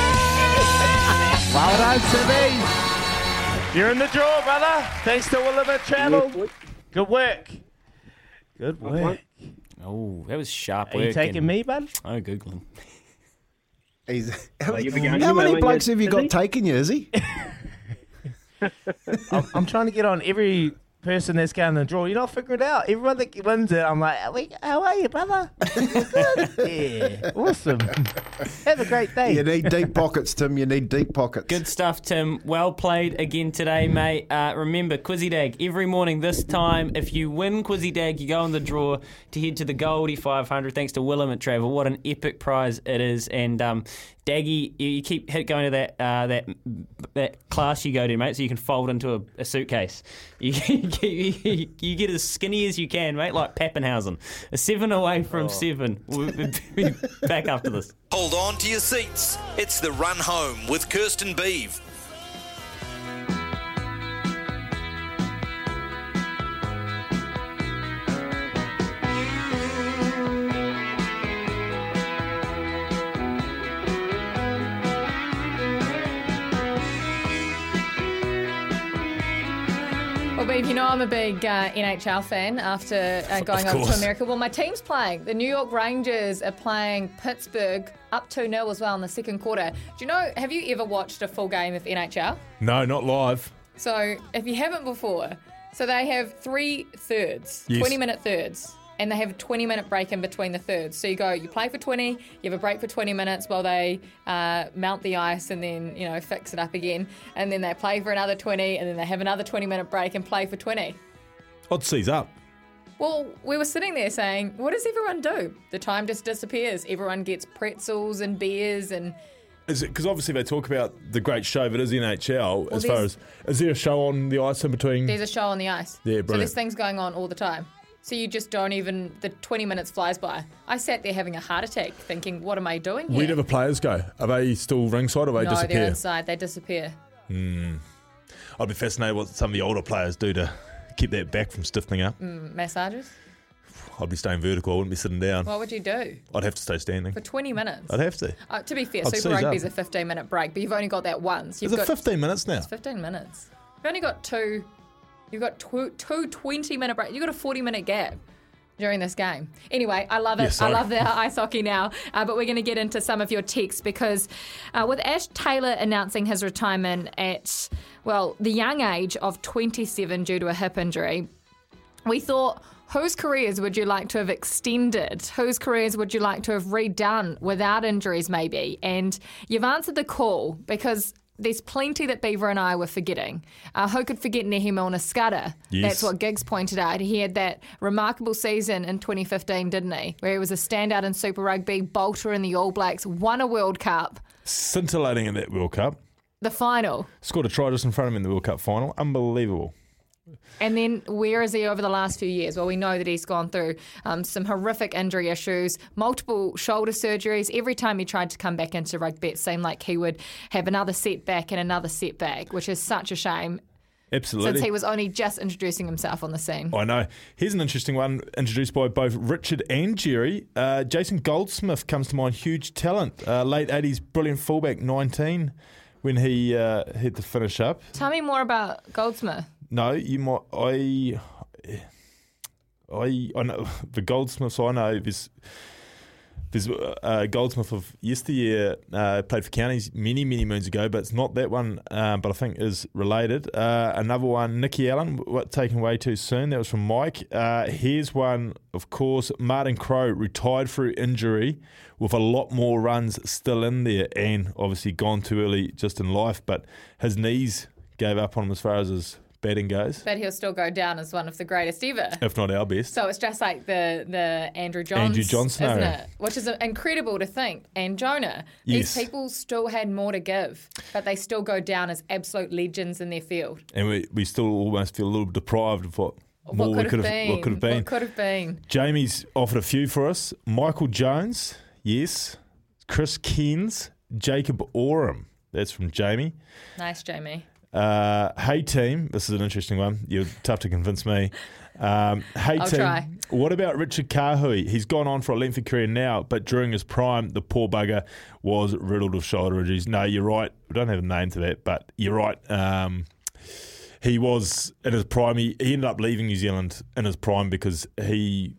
well done, Timmy. You're in the draw, brother. Thanks to Williment Travel. Good work. Good work. Oh, that was sharp Are work. you taking and- me, bud? Oh, googling. He's, how you many, began- how many blokes have you got busy? taking you, is he? I'm, I'm trying to get on every person that's going to the draw. You're not figuring it out. Everyone that wins it, I'm like, "We- how are you, brother? Yeah, awesome. Have a great day. You need deep pockets, Tim. You need deep pockets. Good stuff, Tim. Well played again today, mate. Uh, remember, Quizzy Dag every morning this time. If you win Quizzy Dag, you go in the draw to head to the Goldie 500. Thanks to Williment Travel. What an epic prize it is. And um, Daggy, you, you keep hit going to that uh, that that class you go to, mate, so you can fold into a, a suitcase. You, you, you get as skinny as you can, mate, like Pappenhausen. A seven away from oh. seven. We'll be back after this. Hold on to your seats. It's the run home with Kirsten Beeve. You know I'm a big uh, NHL fan after uh, going over to. America. Well, my team's playing. The New York Rangers are playing Pittsburgh up 2 0 as well in the second quarter. Do you know, have you ever watched a full game of NHL? No, not live. So, if you haven't before, so they have three thirds, Yes. 20 minute thirds, and they have a 20 minute break in between the thirds. So, you go, you play for 20, you have a break for 20 minutes while they uh, mount the ice and then, you know, fix it up again. And then they play for another 20, and then they have another 20 minute break and play for 20. Oddsy's up. Well, we were sitting there saying, what does everyone do? The time just disappears. Everyone gets pretzels and beers and. Is it because obviously they talk about the great show that is NHL? as far as is there a show on the ice in between? There's a show on the ice. Yeah, bro. So brilliant. there's things going on all the time. So you just don't even, the 20 minutes flies by. I sat there having a heart attack thinking, what am I doing here? Where do the players go? Are they still ringside or they no, disappear? they're inside. They disappear. Hmm. I'd be fascinated what some of the older players do to keep that back from stiffening up. Mm, massages? I'd be staying vertical. I wouldn't be sitting down. What would you do? I'd have to stay standing. For 20 minutes? I'd have to. Uh, to be fair, I'd Super seize up. Rugby's a 15 minute break, but you've only got that once. You've Is it got, 15 minutes now? It's 15 minutes. You've only got two. You've got two, two 20 minute breaks. You've got a 40 minute gap during this game. Anyway, I love it. I love the ice hockey now. Uh, but we're going to get into some of your texts because uh, with Ash Taylor announcing his retirement at, well, the young age of 27 due to a hip injury, we thought, whose careers would you like to have extended? Whose careers would you like to have redone without injuries, maybe? And you've answered the call because there's plenty that Beaver and I were forgetting. Uh, who could forget Milner Skudder? Yes. That's what Giggs pointed out. He had that remarkable season in 2015, didn't he? Where he was a standout in Super Rugby, bolter in the All Blacks, won a World Cup, Scintillating in that World Cup. the final. Scored a try just in front of him in the World Cup final. Unbelievable. And then where is he over the last few years? Well, we know that he's gone through um, some horrific injury issues, multiple shoulder surgeries. Every time he tried to come back into rugby, it seemed like he would have another setback and another setback, which is such a shame Absolutely. since he was only just introducing himself on the scene. I know. Here's an interesting one introduced by both Richard and Jerry. Uh, Jason Goldsmith comes to mind, huge talent. Uh, late 80s, brilliant fullback, 19 when he uh, had to finish up. Tell me more about Goldsmith. No, you might. I. I, I know the Goldsmiths I know there's there's uh, Goldsmith of yesteryear uh, played for counties many many moons ago, but it's not that one. Um, but I think is related. Uh, another one, Nicky Allen, what taken away too soon. That was from Mike. Uh, here's one, of course, Martin Crowe retired through injury with a lot more runs still in there, and obviously gone too early just in life. But his knees gave up on him as far as his batting goes, But he'll still go down as one of the greatest ever. if not our best. So it's just like the the Andrew Johns, Andrew John isn't it? Which is incredible to think. And Jonah, Yes. these people still had more to give, but they still go down as absolute legends in their field. and we, we still almost feel a little deprived of what, more what we could could have have been? what could have been. What could have been? Jamie's offered a few for us. Michael Jones, yes. Chris Cairns, Jacob Oram. That's from Jamie. Nice, Jamie. Uh, hey team, this is an interesting one. You're tough to convince me. Um, hey I'll team, try. what about Richard Kahui? He's gone on for a lengthy career now, but during his prime, the poor bugger was riddled with shoulder injuries. No, you're right. We don't have a name to that, but you're right. Um, he was in his prime. He, he ended up leaving New Zealand in his prime because he,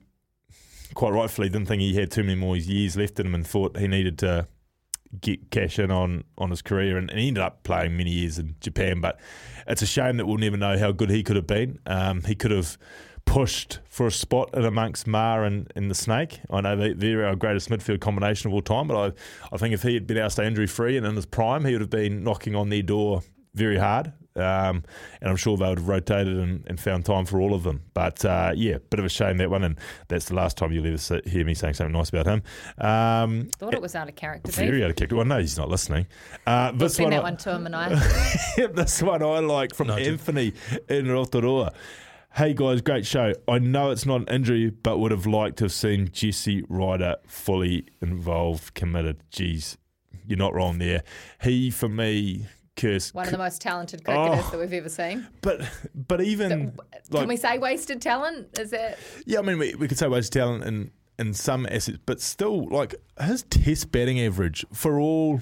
quite rightfully, didn't think he had too many more years left in him and thought he needed to get cash in on, on his career, and, and he ended up playing many years in Japan. But it's a shame that we'll never know how good he could have been. Um, he could have pushed for a spot in amongst Ma'a and, and the Snake. I know they, they're our greatest midfield combination of all time, but I, I think if he had been to stay injury free and in his prime, he would have been knocking on their door very hard. Um, and I'm sure they would have rotated and, and found time for all of them. But uh, yeah, bit of a shame that one, and that's the last time you'll ever see, hear me saying something nice about him. Um, Thought it was out of character. very out of character. Well, no, he's not listening. Uh, We'll this one, that I- one to him and I. this one I like from Anthony in Rotorua. Hey guys, great show. I know it's not an injury, but would have liked to have seen Jesse Ryder fully involved, committed. Jeez, you're not wrong there. He, for me, Curse. One of the most talented cricketers Oh. that we've ever seen. But but even like Can we say wasted talent? Is it? yeah, I mean we, we could say wasted talent in in some assets, but still like his Test batting average for all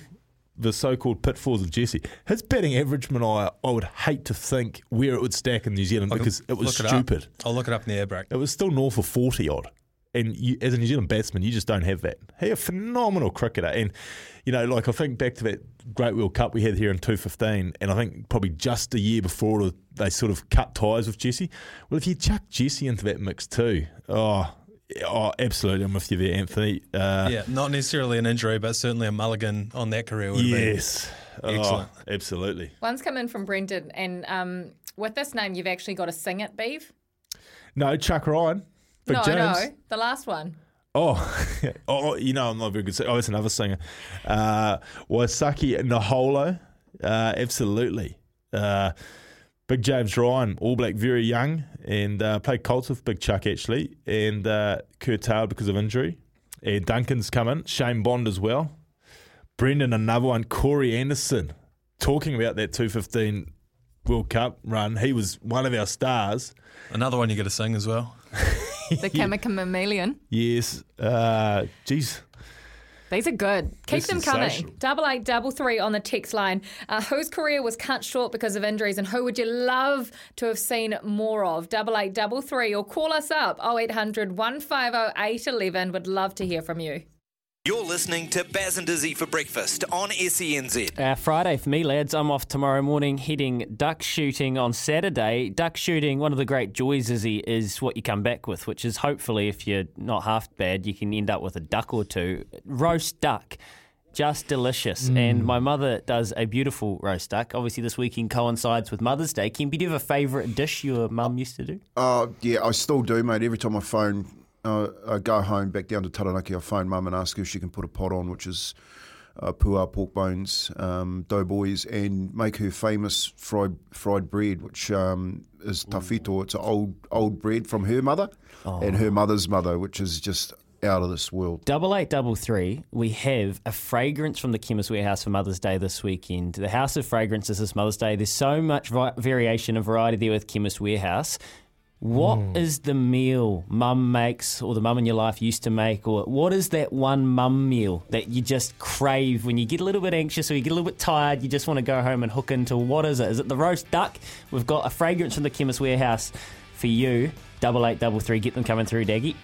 the so-called pitfalls of Jesse, his batting average, Manai, I would hate to think where it would stack in New Zealand can because it was look it up. stupid. I'll look it up in the air break. It was still north of 40 odd. And you, as a New Zealand batsman, you just don't have that. He a phenomenal cricketer. And, you know, like I think back to that Great World Cup we had here in 2015, and I think probably just a year before they sort of cut ties with Jesse. Well, if you chuck Jesse into that mix too, oh, oh absolutely. I'm with you there, Anthony. Uh, yeah, not necessarily an injury, but certainly a mulligan on that career would have Yes. been Oh, excellent. absolutely. One's come in from Brendan, and um, with this name, you've actually got to sing it, Beef. No, Chuck Ryan. Big no, James. no, the last one. Oh, oh, you know, I'm not very good. singer. Oh, it's another singer. Uh, Waisake Naholo. Uh, absolutely. Uh, Big James Ryan, All Black, very young, and uh, played Colts with Big Chuck actually, and uh, curtailed because of injury. And Duncan's coming. Shane Bond as well. Brendan, another one. Corey Anderson, talking about that 215 World Cup run. He was one of our stars. Another one you got to sing as well. The Chameleon. Yes. Uh, geez. These are good. Keep They're them coming. Double eight double three on the text line. Uh, whose career was cut short because of injuries, and who would you love to have seen more of? Double eight double three, or call us up 0800 150 811. Would love to hear from you. You're listening to Baz and Dizzy for breakfast on E SENZ. Uh, Friday for me, lads. I'm off tomorrow morning heading duck shooting on Saturday. Duck shooting, one of the great joys, Izzy, is what you come back with, which is hopefully, if you're not half bad, you can end up with a duck or two. Roast duck. Just delicious. And my mother does a beautiful roast duck. Obviously, this weekend coincides with Mother's Day. Kim, do you have a favourite dish your mum used to do? Uh, yeah, I still do, mate. Every time I phone, uh, I go home back down to Taranaki, I phone mum and ask her if she can put a pot on, which is uh, pork bones, um, doughboys, and make her famous fried fried bread, which um, is tawhito. It's an old old bread from her mother and her mother's mother, which is just out of this world. Double eight double three. We have a fragrance from the Chemist Warehouse for Mother's Day this weekend. The House of Fragrances this Mother's Day. There's so much vi- variation and variety there with Chemist Warehouse. What hmm. is the meal mum makes, or the mum in your life used to make, or what is that one mum meal that you just crave when you get a little bit anxious or you get a little bit tired? You just want to go home and hook into what is it? Is it the roast duck? We've got a fragrance from the Chemist Warehouse for you. Double eight double three. Get them coming through, Daggy.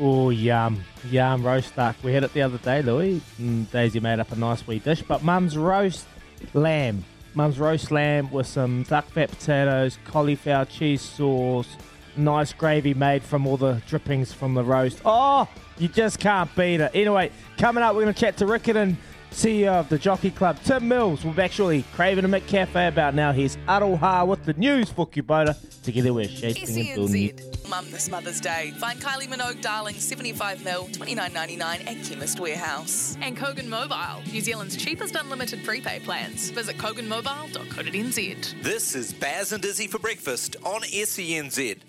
Oh, yum. Yum, roast duck. We had it the other day, Louis. And Daisy made up a nice wee dish. But Mum's roast lamb. Mum's roast lamb with some duck fat potatoes, cauliflower cheese sauce, nice gravy made from all the drippings from the roast. Oh, you just can't beat it. Anyway, coming up, we're going to chat to Riccarton, CEO of the Jockey Club, Tim Mills. We're actually craving a McCafe about now. Here's Aroha with the news for Kubota. Together we're shaping and building it. SENZ. Mum this Mother's Day. Find Kylie Minogue Darling 75 mil, 29.99 at Chemist Warehouse. And Kogan Mobile, New Zealand's cheapest unlimited prepaid plans. Visit koganmobile.co.nz. This is Baz and Dizzy for breakfast on SENZ.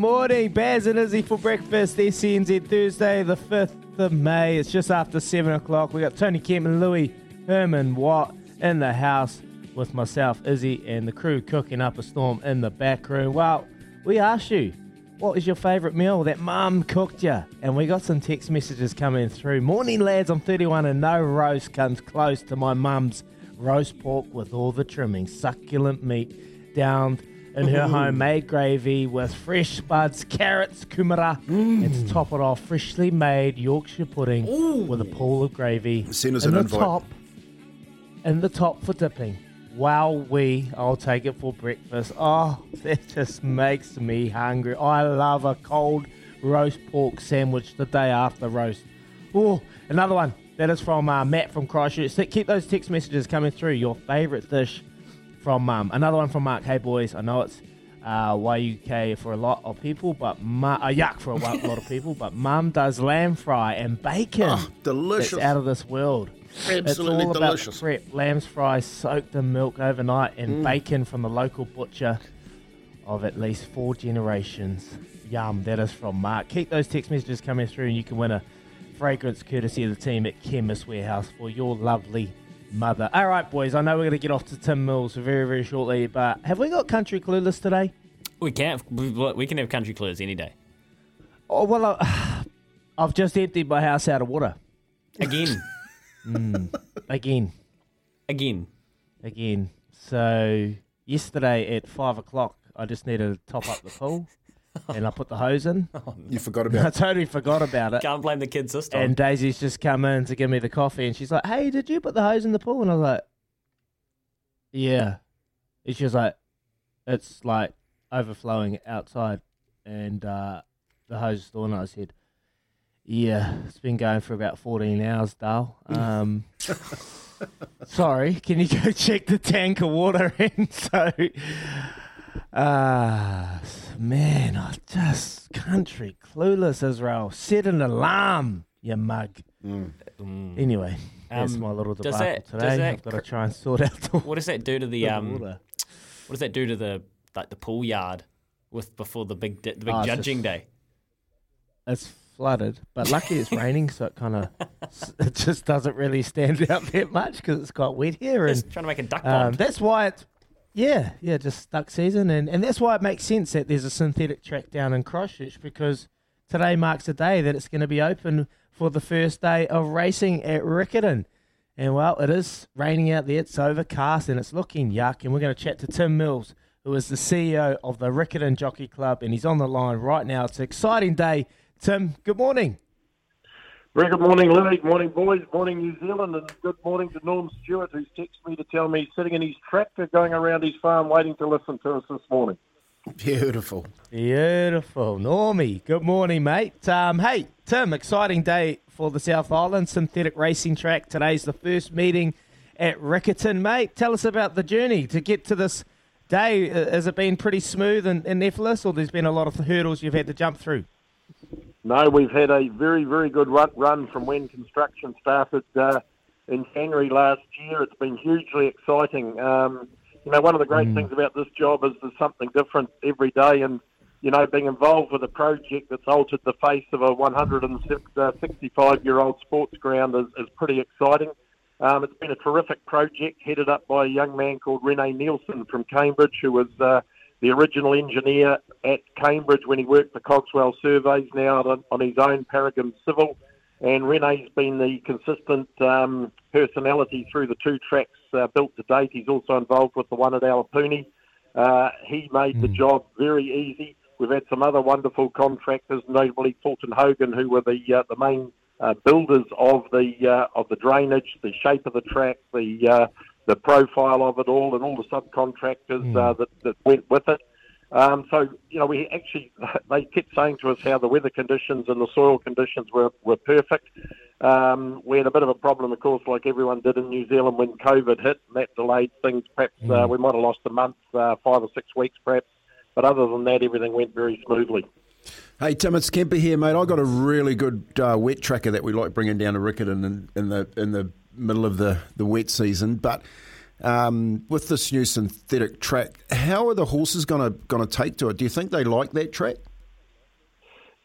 Morning, Baz and Izzy for breakfast. SENZ Thursday, the 5th of May. It's just after 7 o'clock. We got Tony Kemp and Louis Herman Watt in the house with myself, Izzy, and the crew cooking up a storm in the back room. Well, we asked you, what is your favourite meal that mum cooked you? And we got some text messages coming through. Morning, lads. I'm 31 and no roast comes close to my mum's roast pork with all the trimmings, succulent meat down in her homemade gravy with fresh spuds, carrots, kumara, and to top it off, freshly made Yorkshire pudding with a pool of gravy. Send us in an the invite. top, in the top for dipping. Wow, we! I'll take it for breakfast. Oh, that just makes me hungry. I love a cold roast pork sandwich the day after roast. Oh, another one. That is from uh, Matt from Christchurch. So Keep those text messages coming through. Your favourite dish from Mum. Another one from Mark. Hey, boys, I know it's uh, YUK for a lot of people, but mu- uh, yuck for a lot of people, but Mum does lamb fry and bacon. Oh, delicious. It's out of this world. Absolutely it's all delicious. About the prep. Lamb's fry soaked in milk overnight and Mm. bacon from the local butcher of at least four generations. Yum. That is from Mark. Keep those text messages coming through, and you can win a fragrance courtesy of the team at Chemist Warehouse for your lovely mother. All right, boys. I know we're going to get off to Tim Mills very, very shortly, but have we got Country Clueless today? We can we, we can have country clues any day. Oh well, I, I've just emptied my house out of water Again. Mm, again, again, again. So yesterday at five o'clock, I just needed to top up the pool, and I put the hose in. You forgot about it. I totally forgot about it. Can't blame the kids this time. And Daisy's just come in to give me the coffee, and she's like, "Hey, did you put the hose in the pool?" And I was like, "Yeah." And she was like, "It's like overflowing outside," and uh, the hose is still in. I said, "Yeah, it's been going for about fourteen hours, Dale. Um, sorry, can you go check the tank of water in?" so, ah, man, I just country clueless Israel. Set an alarm, you mug. Anyway, that's Um, my little does debacle that- does today. that I've got to cr- try and sort out the What does that do to the the um? water. What does that do to the like the pool yard with before the big di- the big Oh, it's judging just- day? It's flooded, but lucky it's raining, so it kind of it just doesn't really stand out that much because it's quite wet here. And Just trying to make a duck um, pond. that's why it's yeah, yeah, just duck season, and and that's why it makes sense that there's a synthetic track down in Christchurch because today marks a day that it's going to be open for the first day of racing at Riccarton. And well, it is raining out there. It's overcast and it's looking yuck. And we're going to chat to Tim Mills, who is the CEO of the Riccarton Jockey Club, and he's on the line right now. It's an exciting day. Tim, good morning. Very good morning, Louis. Good morning, boys. Good Morning, New Zealand. And good morning to Norm Stewart, who's texted me to tell me he's sitting in his tractor going around his farm waiting to listen to us this morning. Beautiful. Beautiful. Normie, good morning, mate. Um, hey, Tim, exciting day for the South Island synthetic racing track. Today's the first meeting at Riccarton, mate. Tell us about the journey to get to this day. Uh, Has it been pretty smooth and, and effortless, or there's been a lot of hurdles you've had to jump through? No, we've had a very, very good run, from when construction started uh, in January last year. It's been hugely exciting. Um, you know, one of the great things about this job is there's something different every day, and you know, being involved with a project that's altered the face of a 165-year-old sports ground is, is pretty exciting. Um, it's been a terrific project headed up by a young man called Rene Nielsen from Cambridge, who was uh, the original engineer at Cambridge when he worked for Cogswell Surveys, now on, on his own Paragon Civil. And Rene's been the consistent um, personality through the two tracks uh, built to date. He's also involved with the one at Awapuni. Uh, he made the job very easy. We've had some other wonderful contractors, notably Fulton Hogan, who were the uh, the main uh, builders of the uh, of the drainage, the shape of the track, the uh, the profile of it all, and all the subcontractors uh, that that went with it. Um, so you know, we actually they kept saying to us how the weather conditions and the soil conditions were were perfect. Um, we had a bit of a problem, of course, like everyone did in New Zealand when COVID hit, and that delayed things. Perhaps uh, we might have lost a month, uh, five or six weeks, perhaps. But other than that, everything went very smoothly. Hey Tim, it's Kemper here, mate. I got a really good uh, wet tracker that we like bringing down to Riccarton in, in the in the middle of the, the wet season. But Um, with this new synthetic track, how are the horses going to going to take to it? Do you think they like that track?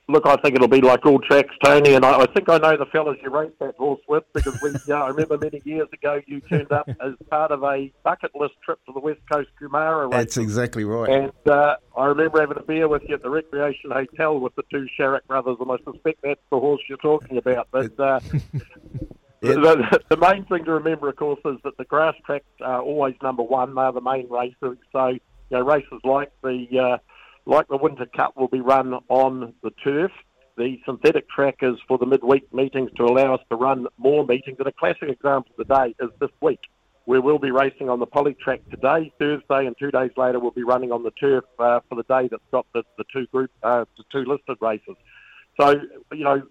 Look, I think it'll be like all tracks, Tony, and I, I think I know the fellas you raced that horse with because we, yeah, I remember many years ago you turned up as part of a bucket list trip to the West Coast Kumara race. That's exactly right. And uh, I remember having a beer with you at the Recreation Hotel with the two Sharrock brothers, and I suspect that's the horse you're talking about. But uh, the, the main thing to remember, of course, is that the grass tracks are always number one. They're the main races. So, you know, races like the uh, like the Winter Cup will be run on the turf. The synthetic track is for the midweek meetings to allow us to run more meetings. And a classic example today is this week, where we'll be racing on the poly track today, Thursday, and two days later we'll be running on the turf uh, for the day that's got the, the two group, uh, the two listed races. So, you know,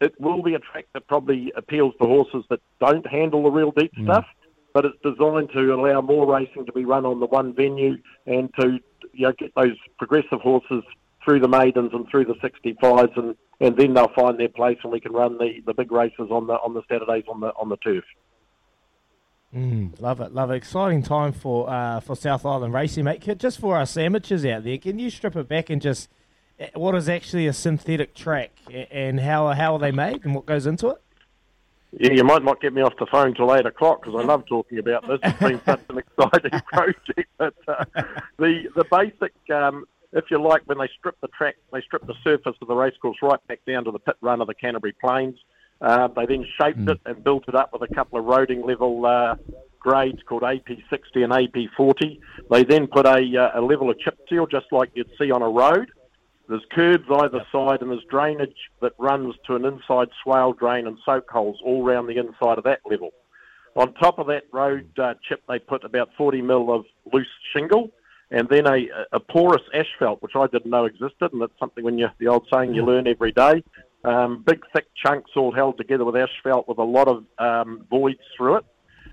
it will be a track that probably appeals to horses that don't handle the real deep stuff, but it's designed to allow more racing to be run on the one venue and to you know get those progressive horses through the maidens and through the 65s, and, and then they'll find their place, and we can run the, the big races on the on the Saturdays on the on the turf. Mm, love it, love it. Exciting time for uh, for South Island racing, mate. Just for us amateurs out there, can you strip it back and just what is actually a synthetic track and how how are they made and what goes into it? Yeah, you might not get me off the phone till eight o'clock because I love talking about this. It's been such an exciting project. But uh, the the basic, um, if you like, when they strip the track, they strip the surface of the racecourse right back down to the pit run of the Canterbury Plains. Uh, they then shaped it and built it up with a couple of roading level uh, grades called AP60 and AP40. They then put a, uh, a level of chip seal, just like you'd see on a road. There's curbs either side, and there's drainage that runs to an inside swale drain and soak holes all round the inside of that level. On top of that road uh, chip, they put about 40 mil of loose shingle, and then a, a porous asphalt, which I didn't know existed, and that's something when you the old saying you learn every day. Um, big thick chunks all held together with asphalt with a lot of um, voids through it.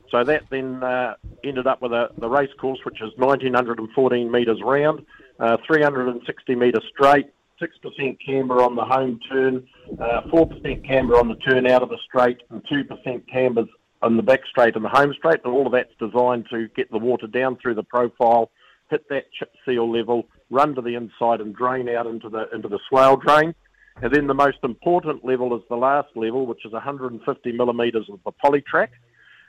So that then uh, ended up with a, the race course, which is 1,914 metres round, uh, 360 metre straight, 6% camber on the home turn, uh, 4% camber on the turn out of the straight, and 2% cambers on the back straight and the home straight. And all of that's designed to get the water down through the profile, hit that chip seal level, run to the inside, and drain out into the into the swale drain. And then the most important level is the last level, which is 150 millimetres of the polytrack.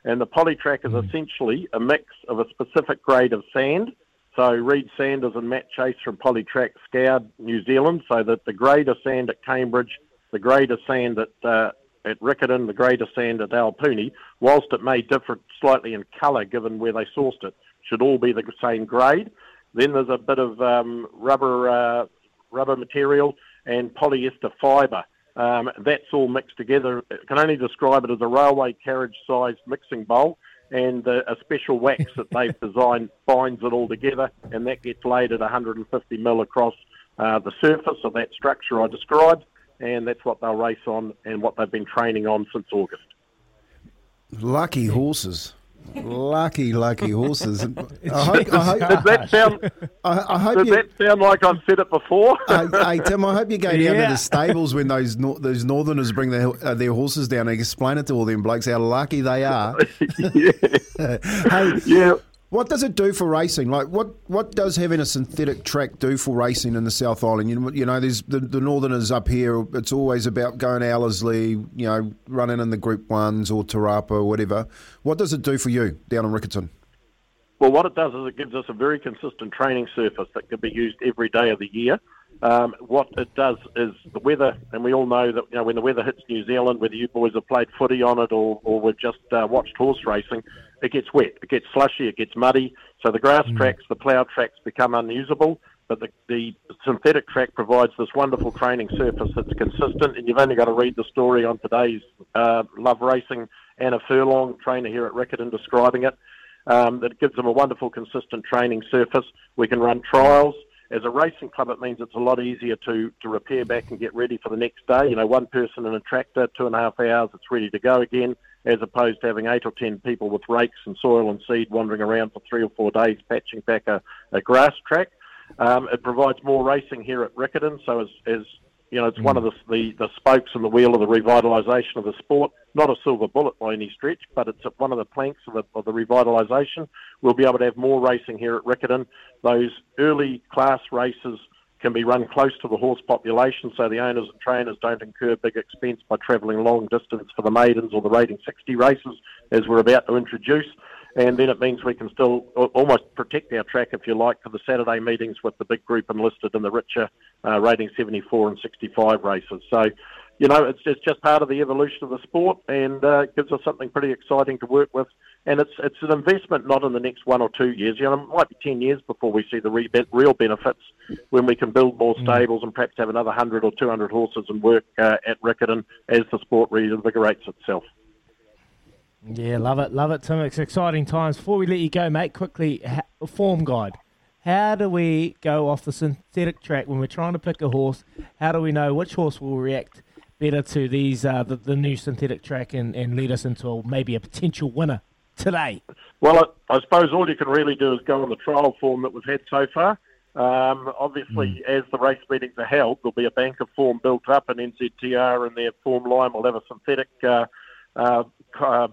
And the polytrack is essentially a mix of a specific grade of sand. So Reed Sanders and Matt Chase from Polytrack scoured New Zealand, so that the of sand at Cambridge, the of sand at uh, at Riccarton, the of sand at Awapuni, whilst it may differ slightly in colour given where they sourced it, should all be the same grade. Then there's a bit of um, rubber uh, rubber material and polyester fibre. Um, that's all mixed together. I can only describe it as a railway carriage-sized mixing bowl, and uh, a special wax that they've designed binds it all together, and that gets laid at 150 mil across uh, the surface of that structure I described, and that's what they'll race on and what they've been training on since August. Lucky horses. Lucky, lucky horses. I hope, I hope, Does that sound? I, I hope Does you, that sound like I've said it before? hey, hey, Tim, I hope you go down Yeah. to the stables when those nor- those northerners bring their uh, their horses down and explain it to all them blokes how lucky they are. hey, yeah. What does it do for racing? Like, what, what does having a synthetic track do for racing in the South Island? You know, you know there's the, the Northerners up here. It's always about going to Ellerslie, you know, running in the Group Ones or Te Rapa or whatever. What does it do for you down in Riccarton? Well, what it does is it gives us a very consistent training surface that can be used every day of the year. Um, what it does is the weather, and we all know that you know when the weather hits New Zealand, whether you boys have played footy on it or, or we've just uh, watched horse racing, it gets wet, it gets slushy, it gets muddy. So the grass tracks, the plough tracks become unusable. But the, the synthetic track provides this wonderful training surface that's consistent, and you've only got to read the story on today's uh, Love Racing. Anna Furlong, trainer here at Riccarton, describing it um, that gives them a wonderful, consistent training surface. We can run trials. As a racing club, it means it's a lot easier to, to repair back and get ready for the next day. You know, one person in a tractor, two and a half hours, it's ready to go again, as opposed to having eight or ten people with rakes and soil and seed wandering around for three or four days patching back a, a grass track. Um, it provides more racing here at Riccarton, so as, as You know, it's one of the, the the spokes in the wheel of the revitalisation of the sport. Not a silver bullet by any stretch, but it's one of the planks of the, of the revitalisation. We'll be able to have more racing here at Riccarton. Those early class races can be run close to the horse population, so the owners and trainers don't incur big expense by travelling long distance for the maidens or the rating 60 races, as we're about to introduce. And then it means we can still almost protect our track, if you like, for the Saturday meetings with the big group enlisted in the richer uh, rating 74 and 65 races. So, you know, it's, it's just part of the evolution of the sport and uh, gives us something pretty exciting to work with. And it's it's an investment not in the next one or two years. You know, it might be 10 years before we see the re- real benefits when we can build more stables and perhaps have another 100 or 200 horses and work uh, at Riccarton as the sport reinvigorates itself. Yeah, love it, love it, Tim. It's exciting times. Before we let you go, mate, quickly, ha- form guide. How do we go off the synthetic track when we're trying to pick a horse? How do we know which horse will react better to these uh, the, the new synthetic track and, and lead us into a, maybe a potential winner today? Well, I, I suppose all you can really do is go on the trial form that we've had so far. Um, obviously, as the race meetings are held, there'll be a bank of form built up, and NZTR and their form line will have a synthetic uh, uh, uh,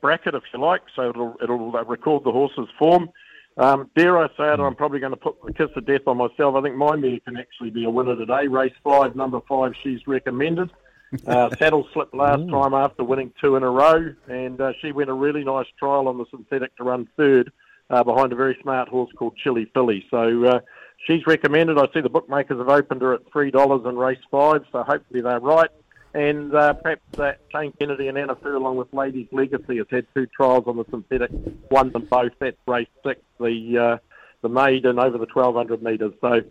bracket, if you like. So it'll it'll uh, record the horse's form. Um, dare I say it, I'm probably going to put the kiss of death on myself. I think my mare can actually be a winner today. Race five, number five, she's recommended. Uh, saddle slipped last time after winning two in a row, and uh, she went a really nice trial on the synthetic to run third uh, behind a very smart horse called Chili Philly. So uh, she's recommended. I see the bookmakers have opened her at three dollars in race five, so hopefully they're right. And uh, perhaps that Shane Kennedy and Anna Fur, along with Ladies Legacy, has had two trials on the synthetic, won them both. That's race six, the uh, the maiden over the 1200 metres. So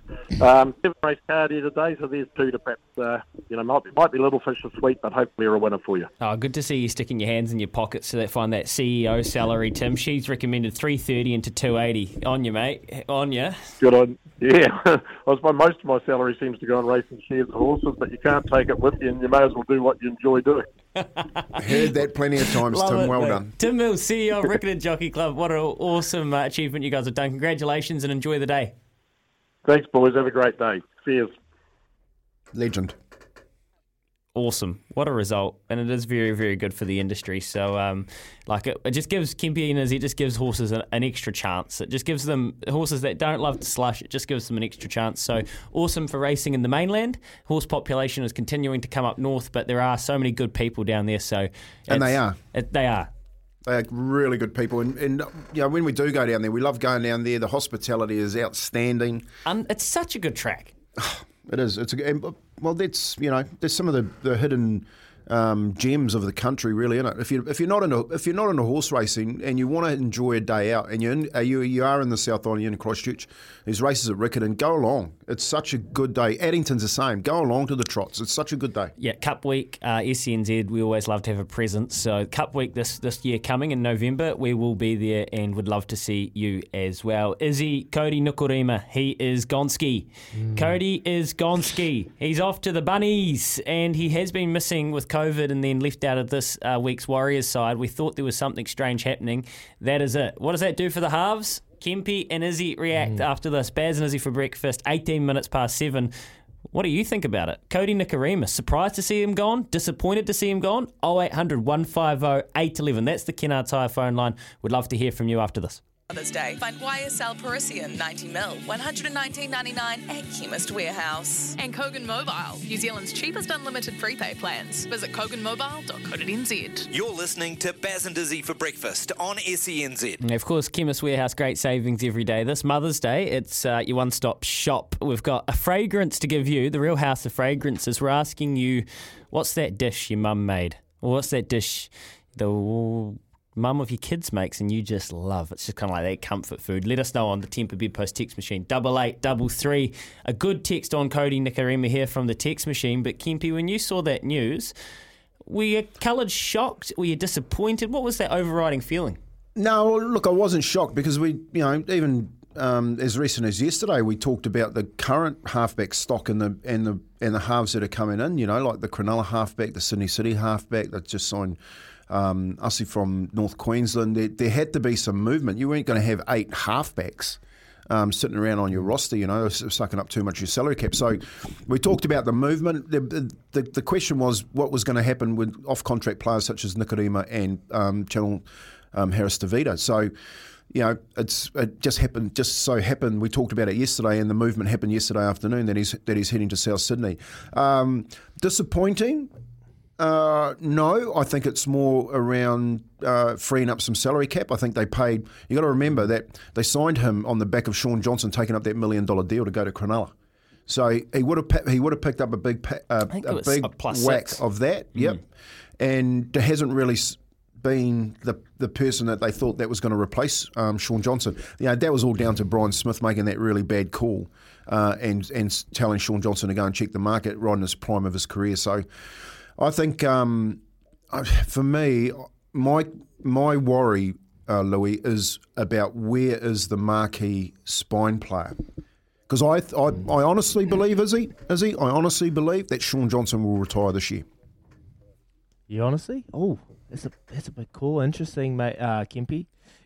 um, seven race card here today, so there's two to perhaps, uh, you know, might be, might be little fish are sweet, but hopefully are a winner for you. Oh, good to see you sticking your hands in your pockets to that find that CEO salary, Tim. She's recommended three thirty into two eighty. On you, mate. On you. Good on. Yeah, I suppose most of my salary seems to go on racing shares and horses, but you can't take it with you, and you may as well do what you enjoy doing. Heard that plenty of times, Love Tim. it, well mate. done. Tim Mills, CEO of Riccarton Jockey Club. What an awesome uh, achievement you guys have done. Congratulations and enjoy the day. Thanks, boys. Have a great day. Cheers. Legend. Awesome. What a result. And it is very, very good for the industry. So, um, like, it, it just gives Kempy and it just gives horses an, an extra chance. It just gives them horses that don't love to slush, it just gives them an extra chance. So, awesome for racing in the mainland. Horse population is continuing to come up north, but there are so many good people down there. So, And they are. It, they are. They're really good people, and, and you know when we do go down there, we love going down there. The hospitality is outstanding. And it's such a good track. It is. It's a, well. That's you know. There's some of the, the hidden um, gems of the country, really, in it. If you if you're not into if you're not into horse racing and you want to enjoy a day out, and you're in, uh, you you are in the South Island, you're in Christchurch, there's races at Riccarton. Go along. It's such a good day. Addington's the same. Go along to the trots. It's such a good day. Yeah, Cup Week, uh, SENZ, we always love to have a presence. So, Cup Week this, this year coming in November, we will be there and would love to see you as well. Izzy Kodi Nikorima, he is Gonski. Kodi is Gonski. He's off to the Bunnies and he has been missing with COVID and then left out of this uh, week's Warriors side. We thought there was something strange happening. That is it. What does that do for the halves? Kempy and Izzy react after this. Baz and Izzy for breakfast, 18 minutes past seven. What do you think about it? Kodi Nikorima, surprised to see him gone? Disappointed to see him gone? 0800 150 811. That's the Kennards Hire phone line. We'd love to hear from you after this. Mother's Day. Find YSL Parisian 90 mil, 119.99 at Chemist Warehouse. And Kogan Mobile, New Zealand's cheapest unlimited prepaid plans. Visit koganmobile.co.nz. You're listening to Baz and Izzy for breakfast on E SENZ. And Of course, Chemist Warehouse, great savings every day. This Mother's Day, it's uh, your one stop shop. We've got a fragrance to give you, the Real House of Fragrances. We're asking you, what's that dish your mum made? Or what's that dish the mum of your kids makes and you just love? It's just kind of like that comfort food. Let us know on the Tempur Bedpost text machine, double eight double three. A good text on Kodi Nikorima here from the text machine. But Kempe, when you saw that news, were you coloured shocked? Were you disappointed? What was that overriding feeling? No, look, I wasn't shocked because we, you know, even um, as recent as yesterday, we talked about the current halfback stock and the and the and the halves that are coming in. You know, like the Cronulla halfback, the Sydney City halfback that just signed. Um, Ussie from North Queensland. There, there had to be some movement. You weren't going to have eight halfbacks um, sitting around on your roster, you know, sucking up too much of your salary cap. So we talked about the movement. The, the, the question was what was going to happen with off contract players such as Nikorima and um, Chanel um, Harris-Tavita. So, you know, it's it just happened. Just so happened. We talked about it yesterday, and the movement happened yesterday afternoon that he's that he's heading to South Sydney. Um, disappointing. Uh, no, I think it's more around uh, freeing up some salary cap. I think they paid. You got to remember that they signed him on the back of Shaun Johnson taking up that million dollar deal to go to Cronulla. So he would have he would have picked up a big uh, a big a plus whack six. of that. Yep, and there hasn't really been the the person that they thought that was going to replace um, Shaun Johnson. You know, that was all down to Brian Smith making that really bad call uh, and and telling Shaun Johnson to go and check the market right in his prime of his career. So I think um, for me, my my worry, uh, Louis, is about where is the marquee spine player. Because I, I, I honestly believe, is he? Is he? I honestly believe that Shaun Johnson will retire this year. You honestly? Oh, that's a that's a big call. Interesting, mate. Uh,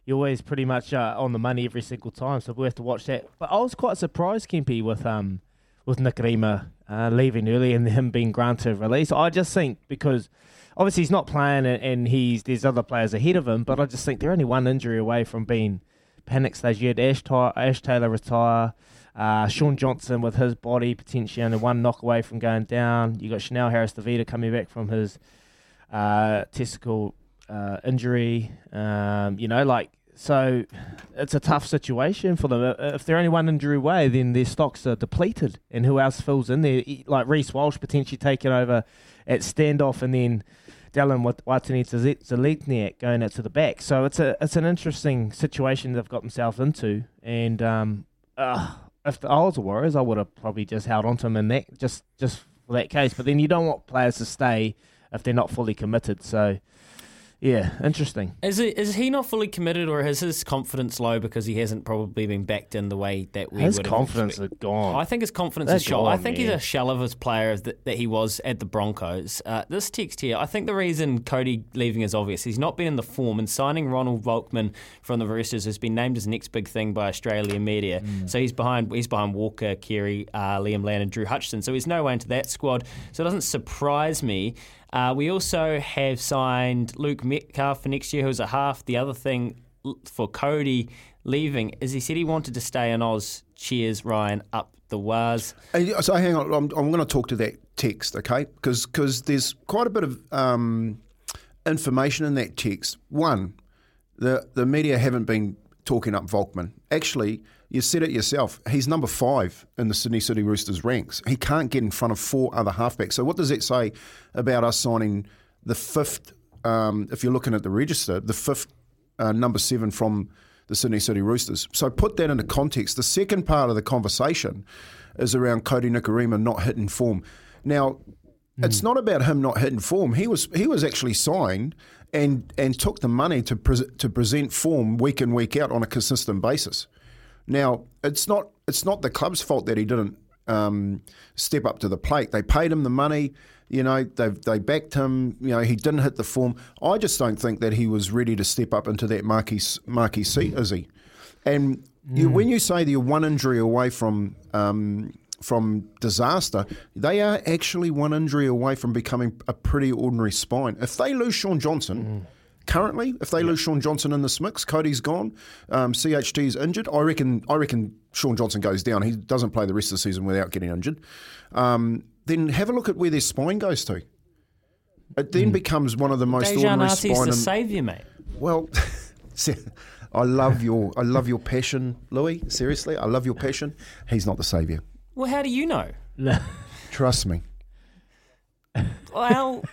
you're always pretty much uh, on the money every single time, so we have to watch that. But I was quite surprised, Kempy, with um with Nikorima uh, leaving early and him being granted release. I just think because obviously he's not playing and, and he's there's other players ahead of him, but I just think they're only one injury away from being panic stage. You had Ash, Ty- Ash Taylor retire. Uh, Shaun Johnson with his body potentially only one knock away from going down. You got Chanel Harris-Tavita coming back from his uh, testicle uh, injury. Um, you know, like so, it's a tough situation for them. Uh, If they're only one injury away, then their stocks are depleted, and who else fills in there? Like Reece Walsh potentially taking over at standoff, and then Dylan Watani Zelitniak going out to the back. So it's a it's an interesting situation they've got themselves into, and um, uh, if I was the Warriors, I would have probably just held on to them in that just just for that case. But then you don't want players to stay if they're not fully committed. So yeah, interesting. Is it is he not fully committed, or is his confidence low because he hasn't probably been backed in the way that we His confidence is gone. I think his confidence They're is shot. I think he's a shell of his player that, that he was at the Broncos. Uh, this text here, I think the reason Kodi leaving is obvious. He's not been in the form, and signing Ronald Volkman from the Roosters has been named as next big thing by Australian media. Mm. So he's behind he's behind Walker, Keary, uh, Liam Land, and Drew Hutchison. So he's no way into that squad. So it doesn't surprise me. Uh, we also have signed Luke Metcalf for next year, who's a half. The other thing for Kodi leaving is he said he wanted to stay in Oz. Cheers, Ryan, up the waz. So hang on, I'm, I'm going to talk to that text, okay? Because there's quite a bit of um, information in that text. One, the the media haven't been talking up Volkman. Actually, you said it yourself. He's number five in the Sydney City Roosters ranks. He can't get in front of four other halfbacks. So what does that say about us signing the fifth? Um, if you're looking at the register, the fifth uh, number seven from the Sydney City Roosters. So put that into context. The second part of the conversation is around Kodi Nikorima not hitting form. Now, it's not about him not hitting form. He was he was actually signed and and took the money to pres to present form week in week out on a consistent basis. Now, it's not it's not the club's fault that he didn't um, step up to the plate. They paid him the money. You know, they they backed him. You know, he didn't hit the form. I just don't think that he was ready to step up into that marquee marquee seat, is he? And you, when you say that you're one injury away from um, from disaster, they are actually one injury away from becoming a pretty ordinary spine. If they lose Shaun Johnson. Currently, if they lose Shaun Johnson in this mix, Kodi's gone, um, CHT's injured. I reckon. I reckon Shaun Johnson goes down. He doesn't play the rest of the season without getting injured. Um, then have a look at where their spine goes to. It then becomes one of the most Dejan ordinary Arcee's spine. the saviour, mate. well, see, I love your I love your passion, Louis. Seriously, I love your passion. He's not the saviour. Well, how do you know? Trust me. Well,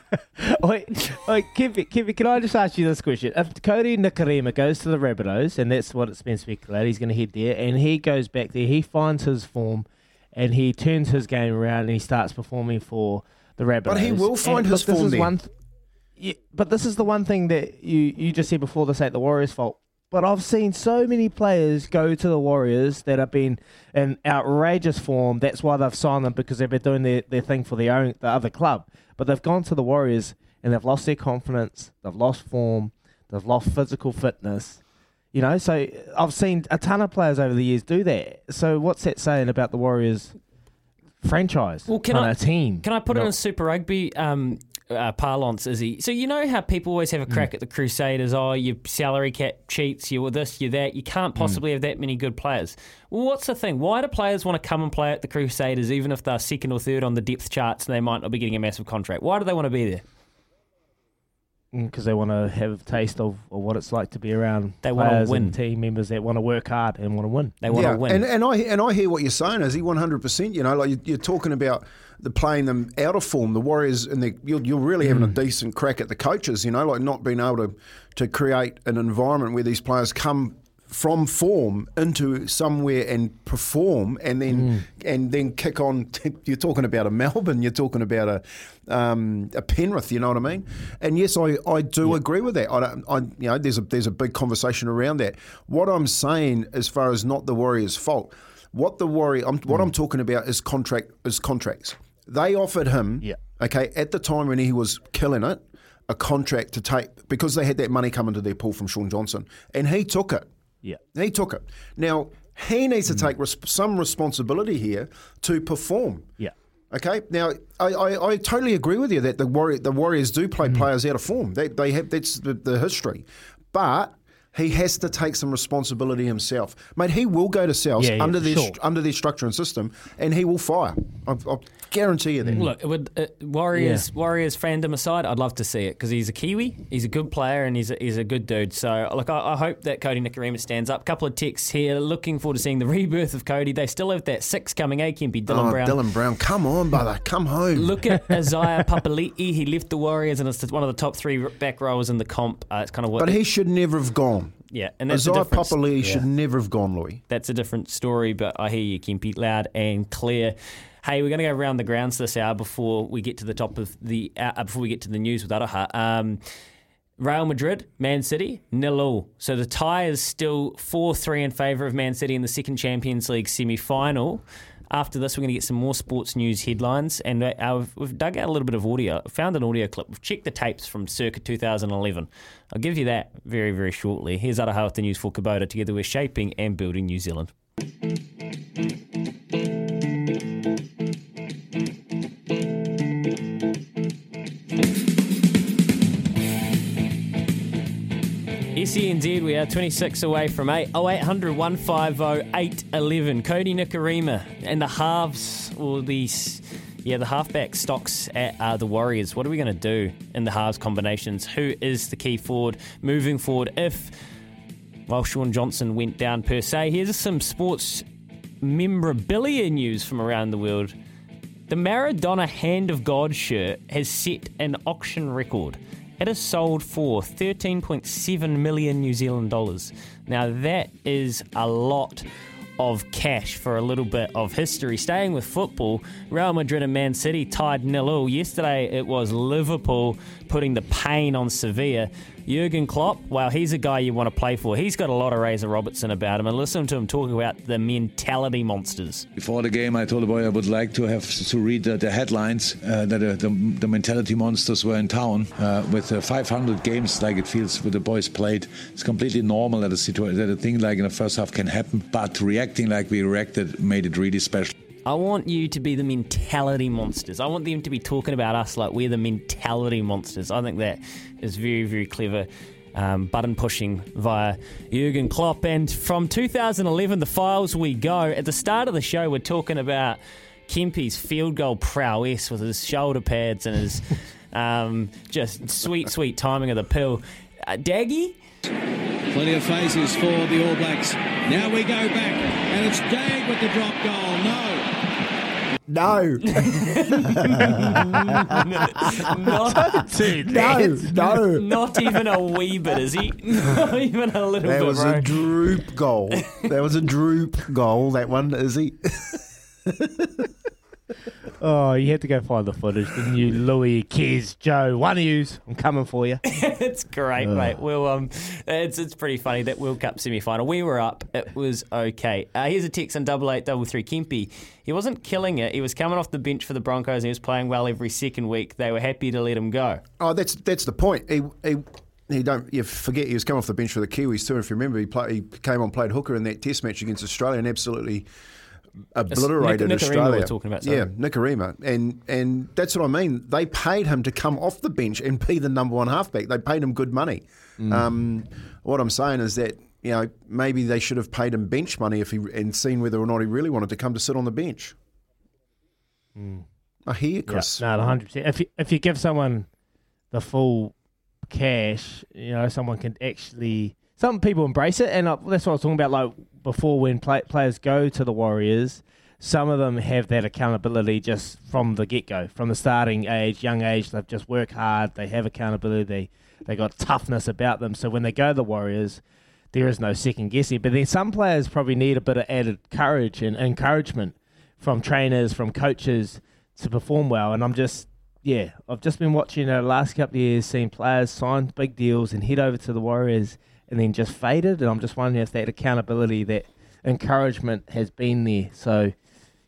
Wait, wait, Kevin, Kevin, can I just ask you this question? If Kodi Nikorima goes to the Rabbitohs, and that's what it's been speculated, he's going to head there, and he goes back there, he finds his form, and he turns his game around, and he starts performing for the Rabbitohs. But he will find And his look, this form is there. one th- yeah, but this is the one thing that you, you just said before this ain't the Warriors' fault. But I've seen so many players go to the Warriors that have been in outrageous form. That's why they've signed them because they've been doing their, their thing for their own the other club. But they've gone to the Warriors and they've lost their confidence. They've lost form. They've lost physical fitness. You know, so I've seen a ton of players over the years do that. So what's that saying about the Warriors franchise Well, can on I a team? Can I put it Not- in Super Rugby um, uh, parlance? Is he? So you know how people always have a crack Mm. at the Crusaders? Oh, your salary cap cheats. You're this, you're that. You Mm. can't possibly have that many good players. Well, what's the thing? Why do players want to come and play at the Crusaders, even if they're second or third on the depth charts and they might not be getting a massive contract? Why do they want to be there? because they want to have a taste of, of what it's like to be around They wanna players win. and team members that want to work hard and want to win. They want to win. And, and I and I hear what you're saying, is he 100. percent You know, like you- you're talking about the playing them out of form. The Warriors and the, you're, you're really having a Mm. decent crack at the coaches. You know, like not being able to to create an environment where these players come from form into somewhere and perform and then Mm. and then kick on you're talking about a Melbourne you're talking about a um, a Penrith you know what I mean and yes I, I do agree with that I, don't, I you know there's a there's a big conversation around that what I'm saying as far as not the Warriors fault what the Warrior I'm, what I'm talking about is contract is contracts they offered him yeah. okay at the time when he was killing it a contract to take because they had that money coming to their pool from Shaun Johnson and he took it Yeah. he took it. Now he needs to take res- some responsibility here to perform. Yeah. Okay. Now I, I, I totally agree with you that the Warrior, the Warriors do play Mm-hmm. players out of form. They, they have that's the, the history, but. He has to take some responsibility himself, mate. He will go to South Yeah, yeah, under their sure. under their structure and system, and he will fire. I, I guarantee you that. Look, it would, uh, Warriors Warriors fandom aside, I'd love to see it because he's a Kiwi, he's a good player, and he's a, he's a good dude. So, look, I, I hope that Kodi Nikorima stands up. couple of ticks here. Looking forward to seeing the rebirth of Kodi. They still have that six coming. A Kempy, Dylan oh, Brown. Dylan Brown, come on, brother, come home. Look at Isaiah Papali'i. He left the Warriors and it's one of the top three back rowers in the comp. Uh, it's kind of what. but he should never have gone. yeah, and that's a Isaiah difference. Papali'i Yeah. should never have gone, Louis. That's a different story, but I hear you, Kempy, loud and clear. Hey, we're going to go around the grounds this hour before we get to the top of the uh, before we get to the news with Aroha. Um, Real Madrid, Man City, nil all. So the tie is still four three in favour of Man City in the second Champions League semi final. After this, we're going to get some more sports news headlines, and uh, we've- we've dug out a little bit of audio. Found an audio clip. We've checked the tapes from circa 2011. I'll give you that very, very shortly. Here's Aroha with the news for Kubota. Together, we're shaping and building New Zealand. SENZ, we are 26 away from 8. 0800 150 811. Kodi Nikorima and the halves, or the, yeah, the halfback stocks at uh, the Warriors. What are we going to do in the halves combinations? Who is the key forward moving forward if, well, Shaun Johnson went down per se? Here's some sports memorabilia news from around the world. The Maradona Hand of God shirt has set an auction record. It has sold for 13.7 million New Zealand dollars. Now, that is a lot of cash for a little bit of history. Staying with football, Real Madrid and Man City tied nil all. Yesterday, it was Liverpool putting the pain on Sevilla. Jurgen Klopp, well, he's a guy you want to play for. He's got a lot of Razor Robertson about him. And listen to him talk about the mentality monsters. Before the game, I told the boy I would like to have to read the, the headlines uh, that uh, the, the mentality monsters were in town. Uh, with uh, 500 games, like it feels with the boys played, it's completely normal that a situation, that a thing like in the first half can happen. But reacting like we reacted made it really special. I want you to be the mentality monsters. I want them to be talking about us like we're the mentality monsters. I think that is very, very clever. Um, button pushing via Jurgen Klopp. And from 2011, the files we go. At the start of the show, we're talking about Kempy's field goal prowess with his shoulder pads and his um, just sweet, sweet timing of the pill. Uh, Daggy? Plenty of faces for the All Blacks. Now we go back, and it's Dag with the drop goal. No. No. not, Dude, no, no. Not even a wee bit, is he? Not even a little That bit. That was bro. a droop goal. that was a droop goal. That one, is he? Oh, you had to go find the footage, didn't you, Louis, Kez, Joe? One of yous. I'm coming for you. it's great, Ugh. mate. Well, um, it's it's pretty funny that World Cup semi final. We were up. It was okay. Uh, here's a text on double eight double three. Kempy. He wasn't killing it. He was coming off the bench for the Broncos and he was playing well every second week. They were happy to let him go. Oh, that's that's the point. He, he, he don't you forget he was coming off the bench for the Kiwis too. If you remember, he, play, he came on played hooker in that Test match against Australia and absolutely obliterated Nikorima Australia. we're talking about, sorry. yeah, Nikorima, and and that's what I mean. They paid him to come off the bench and be the number one halfback. They paid him good money. Mm. Um, what I'm saying is that you know maybe they should have paid him bench money if he and seen whether or not he really wanted to come to sit on the bench. I hear you, Chris. Yeah, no, hundred percent. If you, if you give someone the full cash, you know, someone can actually. Some people embrace it, and uh, that's what I was talking about. Like before, when play, players go to the Warriors, some of them have that accountability just from the get go, from the starting age, young age. They've just worked hard. They have accountability. They they got toughness about them. So when they go to the Warriors, there is no second guessing. But then some players probably need a bit of added courage and encouragement from trainers, from coaches to perform well. And I'm just, yeah, I've just been watching uh, the last couple of years, seeing players sign big deals and head over to the Warriors and then just faded. And I'm just wondering if that accountability, that encouragement has been there. So,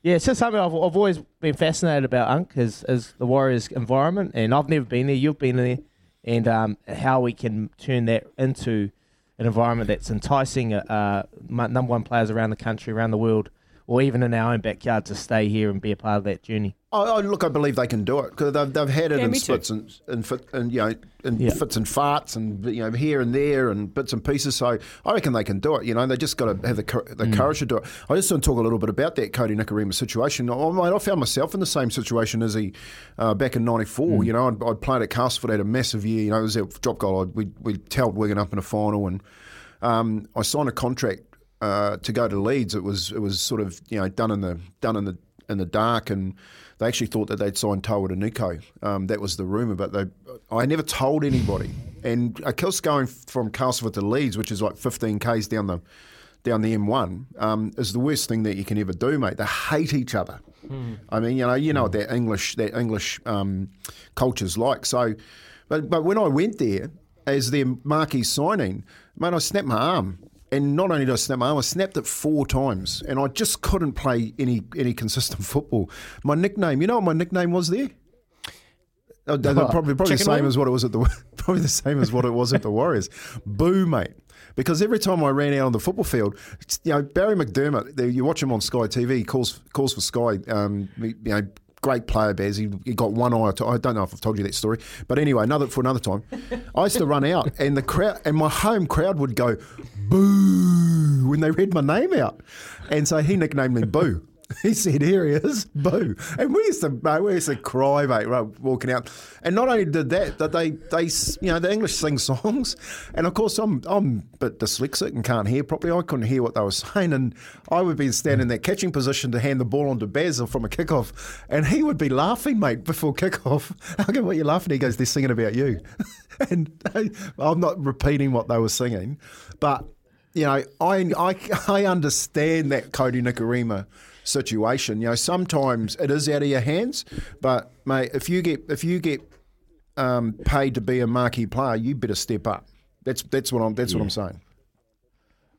yeah, it's just something I've, I've always been fascinated about, Unk, is, is the Warriors environment. And I've never been there, you've been there, and um, how we can turn that into an environment that's enticing uh, uh, number one players around the country, around the world, or even in our own backyard to stay here and be a part of that journey. I, I look, I believe they can do it because they've, they've had it Yeah, in me too. splits and and, fit, and you know and Yeah. fits and farts and you know here and there and bits and pieces. So I reckon they can do it. You know, they just got to have the, the Mm. courage to do it. I just want to talk a little bit about that Kodi Nikorima situation. I, mate, I found myself in the same situation as he uh, back in '94. Mm. You know, I'd, I'd played at Castleford, had a massive year. You know, it was a drop goal. I'd, we we towed Wigan up in a final, and um, I signed a contract uh, to go to Leeds. It was it was sort of you know done in the done in the in the dark, and they actually thought that they'd signed Tawera Nikau. Um, that was the rumor, but they I never told anybody. And of course, going from Castleford to Leeds, which is like 15 k's down the down the M1, um, is the worst thing that you can ever do, mate. They hate each other. I mean, you know, you know what that English that English um, culture's like. So, but but when I went there as their marquee signing, mate, I snapped my arm. And not only did I snap my arm, I snapped it four times, and I just couldn't play any any consistent football. My nickname, you know what my nickname was there? They're probably probably the same wing? as what it was at the probably the same as what it was at the Warriors. Boo, mate. Because every time I ran out on the football field, you know Barry McDermott. You watch him on Sky TV. He calls calls for Sky. Um, you know, great player, Baz. He, he got one eye. I don't know if I've told you that story, but anyway, another for another time. I used to run out, and the crowd and my home crowd would go boo when they read my name out, and so he nicknamed me Boo. He said, "Here he is, boo!" And we used to, mate, we used to cry, mate, walking out. And not only did that, that they, they, you know, the English sing songs, and of course, I'm, I'm a bit dyslexic and can't hear properly. I couldn't hear what they were saying, and I would be standing in that catching position to hand the ball on to Basil from a kickoff, and he would be laughing, mate, before kickoff. How come what you're laughing? He goes, "They're singing about you," and I, I'm not repeating what they were singing, but you know, I, I, I understand that Kodi Nikorima situation. You know, sometimes it is out of your hands, but mate, if you get if you get um, paid to be a marquee player, you better step up. That's that's what I'm that's what I'm saying.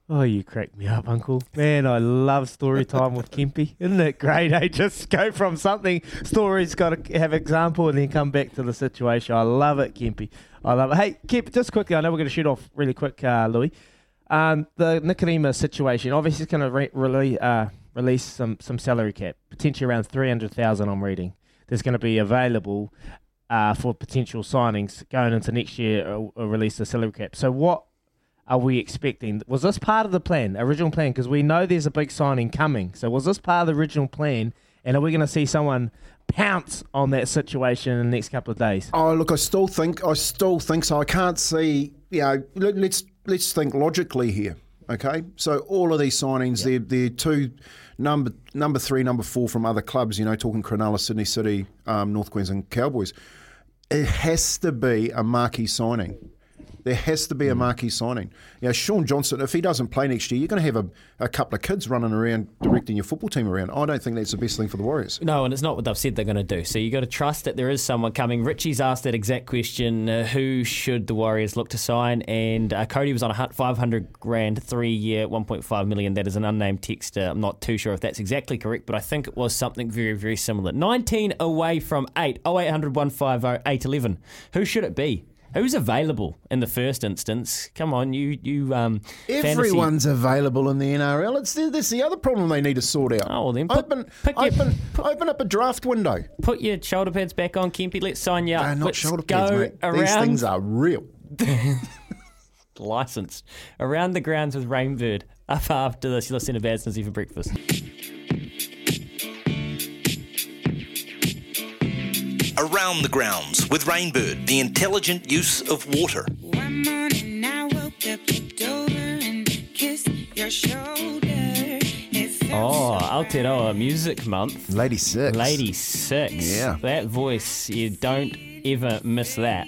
Oh, you crack me up, Uncle. Man, I love story time with Kempy. Isn't it great? Eh? Just go from something, story's got to have example, and then come back to the situation. I love it, Kempy. I love it. Hey, Kemp, just quickly, I know we're going to shoot off really quick, uh, Louis. Um, the Nikorima situation, obviously, is going to re- rele- uh, release some, some salary cap, potentially around 300000 I'm reading. There's going to be available uh, for potential signings going into next year, or, or release the salary cap. So, what are we expecting? Was this part of the plan, original plan? Because we know there's a big signing coming. So was this part of the original plan? And are we going to see someone pounce on that situation in the next couple of days? Oh, look, I still think I still think so. I can't see. You know, let, let's let's think logically here. Okay, so all of these signings, they're they're two number number three, number four from other clubs. You know, talking Cronulla, Sydney City, um, North Queensland Cowboys. It has to be a marquee signing. There has to be a marquee signing. You know, Shaun Johnson, if he doesn't play next year, you're going to have a, a couple of kids running around directing your football team around. I don't think that's the best thing for the Warriors. No, and it's not what they've said they're going to do. So you've got to trust that there is someone coming. Richie's asked that exact question: uh, Who should the Warriors look to sign? And uh, Kodi was on a hu- 500 grand, three year, 1.5 million. That is an unnamed texter. I'm not too sure if that's exactly correct, but I think it was something very, very similar. 19 away from eight. 0800 150 811. Who should it be? Who's available in the first instance? Come on, you you um. fantasy- Everyone's available in the NRL. It's that's the other problem they need to sort out. Oh, well then open, open, open up a draft window. Put your shoulder pads back on, Kempy. Let's sign you up. They're not Let's shoulder go pads, mate. Around These things are real. licensed around the grounds with Rainbird. Up after this, you're listening to Bad Snizzy for breakfast. Around the grounds with Rainbird, the intelligent use of water. One morning I woke up, looked over and kissed your shoulder. Oh, Aotearoa Music Month. Ladi6. Lady Six. Yeah. That voice, you don't ever miss that.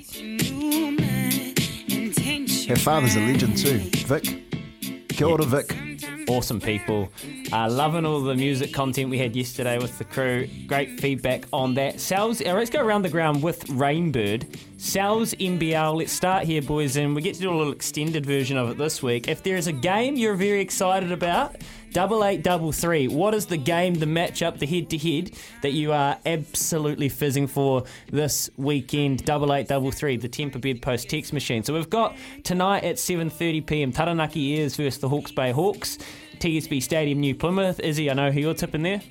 Her father's a legend too, Vic. Kia ora, Vic. Awesome people. Uh, loving all the music content we had yesterday with the crew. Great feedback on that. Sal's, uh, let's go around the ground with Rainbird. Sal's NBL. Let's start here, boys, and we get to do a little extended version of it this week. If there is a game you're very excited about, double eight, double three. What is the game, the matchup, the head to head that you are absolutely fizzing for this weekend? Double eight, double three. The Tempur Bedpost text machine. So we've got tonight at 7:30 p.m. Taranaki Airs versus the Hawke's Bay Hawks. TSB Stadium, New Plymouth. Izzy, I know who you're tipping there.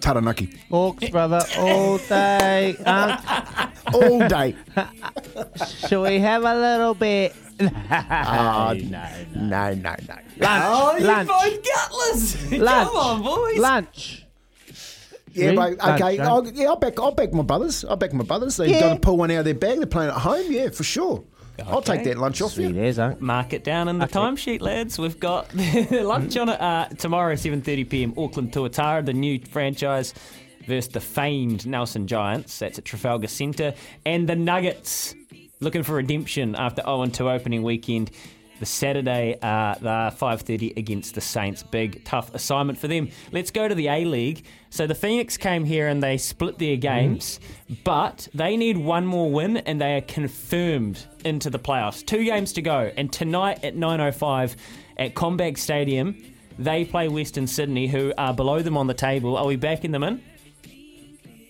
Taranaki. Hawks, brother, all day. Um, all day. Shall we have a little bit? Ah, no, no, no, no. Lunch. Oh, you lunch. both gutless. Lunch. Come on, boys. Lunch. Yeah, Really? mate. Okay. eh? I'll, yeah, I'll back. I'll back my brothers. I'll back my brothers. They're Yeah. going to pull one out of their bag. They're playing at home. Yeah, for sure. I'll take that lunch off you. There's, huh? Mark it down in the timesheet, lads. We've got lunch on it uh, tomorrow, 7:30 p.m. Auckland Tuatara, the new franchise versus the famed Nelson Giants. That's at Trafalgar Centre, and the Nuggets looking for redemption after 0-2 opening weekend. The Saturday, uh, the 5:30 against the Saints. Big, tough assignment for them. Let's go to the A League. So the Phoenix came here and they split their games, but they need one more win and they are confirmed into the playoffs. Two games to go, and tonight at 9:05 at CommBank Stadium, they play Western Sydney, who are below them on the table. Are we backing them in?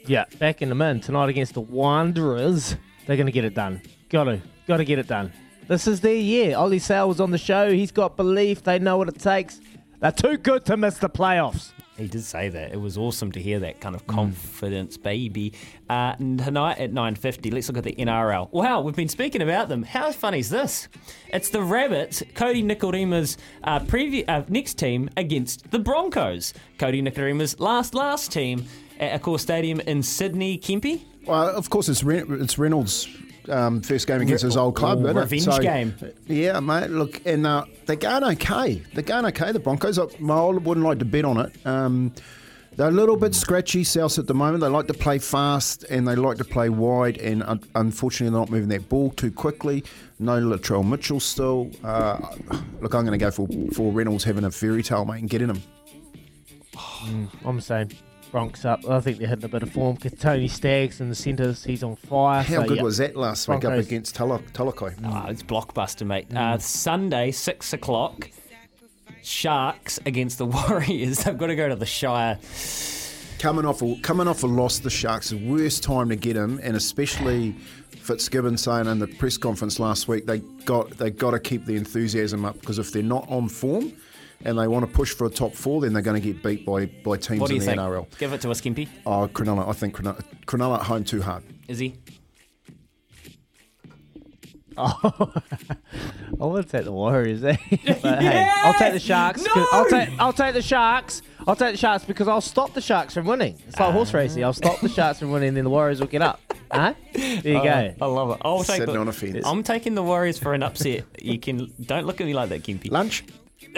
Yeah, back in the min tonight against the Wanderers. They're going to get it done. Got to, got to get it done. This is their year. Ollie Sail was on the show. He's got belief. They know what it takes. They're too good to miss the playoffs. He did say that. It was awesome to hear that kind of confidence, baby. Uh, tonight at 9.50, let's look at the NRL. Wow, we've been speaking about them. How funny is this? It's the Rabbits, Kodi Nikorima's uh, previ- uh, next team against the Broncos. Kodi Nikorima's last, last team at Accor Stadium in Sydney. Kempy? Well, of course, it's Re- it's Reynolds' um, first game against his old club. oh, isn't it? revenge game. Yeah, mate. Look, and uh, they're going okay. They're going okay. The Broncos. My I wouldn't like to bet on it. Um, they're a little bit scratchy, South at the moment. They like to play fast and they like to play wide, and un- unfortunately, they're not moving that ball too quickly. No Latrell Mitchell still. Uh, look, I'm going to go for for Reynolds having a fairy tale, mate, and getting him. Mm, I'm the same. Bronx up. I think they're hitting a bit of form. Tony Staggs in the centres. He's on fire. How so, good yeah. was that last week up against Tala- Talakai? Ah, it's blockbuster, mate. Uh, Sunday, 6 o'clock, Sharks against the Warriors. They've got to go to the Shire. Coming off a, coming off a loss, the Sharks, the worst time to get him, and especially Fitzgibbon saying in the press conference last week they got they got to keep the enthusiasm up because if they're not on form and they want to push for a top four, then they're going to get beat by by teams What do in the think? NRL. Give it to us, Kimpy. Oh, Cronulla, I think Cronulla, Cronulla at home too hard. Is he? Oh, I want to take the Warriors, eh? but hey, I'll take the Sharks. 'cause- I'll take I'll take the Sharks. I'll take the Sharks because I'll stop the Sharks from winning. It's like horse racing. I'll stop the Sharks from winning, then the Warriors will get up. Huh? There you Uh, go. I love it. I'll take Sitting the, on a fence. I'm taking the Warriors for an upset. You can don't look at me like that, Kimpy. Lunch.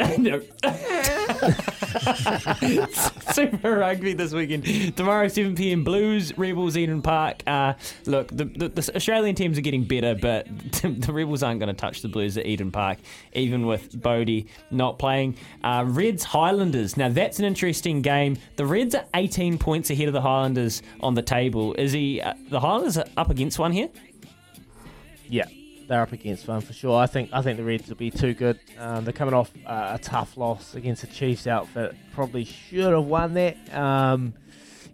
Super Rugby this weekend. Tomorrow, 7 pm, Blues, Rebels, Eden Park. Uh, look, the, the, the Australian teams are getting better, but the Rebels aren't going to touch the Blues at Eden Park, even with Bodie not playing. Uh, Reds, Highlanders. Now, that's an interesting game. The Reds are 18 points ahead of the Highlanders on the table. Is he, uh, the Highlanders are up against one here? Yeah, they're up against one for sure. I think I think the Reds will be too good. Um, they're coming off uh, a tough loss against the Chiefs outfit. Probably should have won that. Um,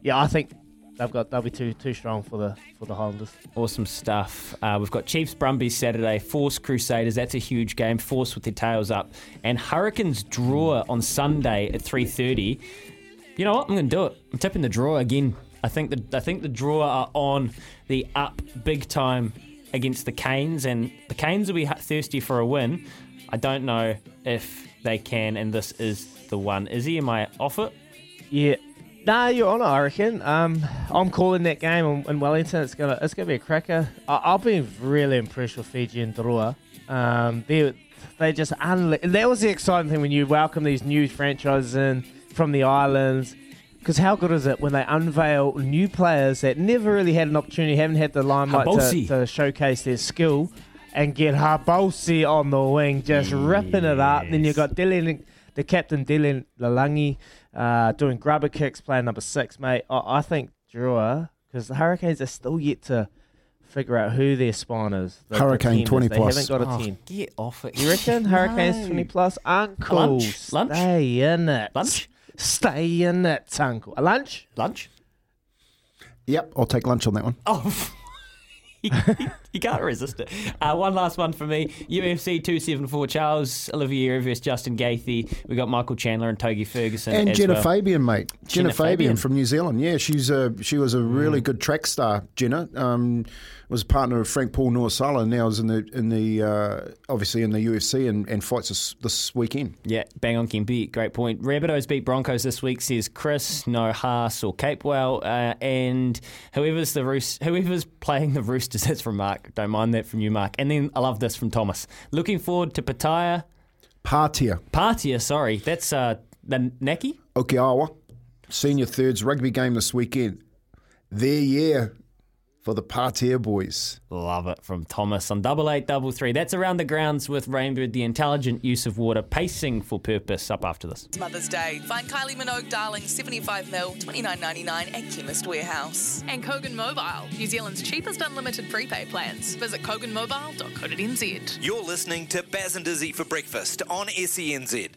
yeah, I think they've got they'll be too too strong for the for the Highlanders. Awesome stuff. Uh, we've got Chiefs Brumbies Saturday, Force Crusaders. That's a huge game. Force with their tails up, and Hurricanes Drua on Sunday at three thirty. You know what? I'm going to do it. I'm tipping the Drua again. I think the I think the Drua are on the up big time against the Canes, and the Canes will be thirsty for a win. I don't know if they can, and this is the one. Izzy, am I off it? Yeah. Nah, you're on it, I reckon. Um, I'm calling that game in, in Wellington. It's gonna it's gonna be a cracker. I, I've been really impressed with Fijian Drua. Um, they they just unli- that was the exciting thing when you welcome these new franchises in from the islands. Because how good is it when they unveil new players that never really had an opportunity, haven't had the limelight to, to showcase their skill, and get Habosi on the wing, just ripping it up. Then you've got Dylan, the captain Dylan Lalangi, uh, doing grubber kicks, playing number six, mate. I, I think Drua, because the Hurricanes are still yet to figure out who their spawn is. The, the Hurricane team is. 20 they haven't got a Oh, 10. get off it. You reckon Hurricanes 20 plus? Uncle, Lunch? Lunch? stay in it. Lunch? Stay in it, Uncle. A lunch? Lunch? Yep, I'll take lunch on that one. Oh, you, you can't resist it. Uh, one last one for me. UFC 274 Charles Oliveira versus Justin Gaethje. We got Michael Chandler and Tony Ferguson. And as Jenna well. Fabian, mate. Jenna, Jenna Fabian. Fabian. from New Zealand. Yeah, she's a she was a really good track star. Jenna um, was a partner of Frank Paul Nu'uausala. Now is in the in the uh, obviously in the UFC and, and fights this, this weekend. Yeah, bang on Kempy. Great point. Rabbitohs beat Broncos this week, says Chris, no Haas or Capewell. Uh, and whoever's the Roos- whoever's playing the Roosters, that's from Mark. Don't mind that from you, Mark. And then I love this from Thomas. Looking forward to Pattaya. Partia. Partia, sorry. That's uh, the Naki? Okiawa, senior thirds rugby game this weekend. Their year for the Partia boys. Love it from Thomas on double eight double three. That's around the grounds with Rainbird, the intelligent use of water, pacing for purpose. Up after this. It's Mother's Day. Find Kylie Minogue Darling 75 mil, 29.99 at Chemist Warehouse. And Kogan Mobile, New Zealand's cheapest unlimited prepaid plans. Visit koganmobile.co.nz. You're listening to Baz and Izzy for breakfast on E SENZ.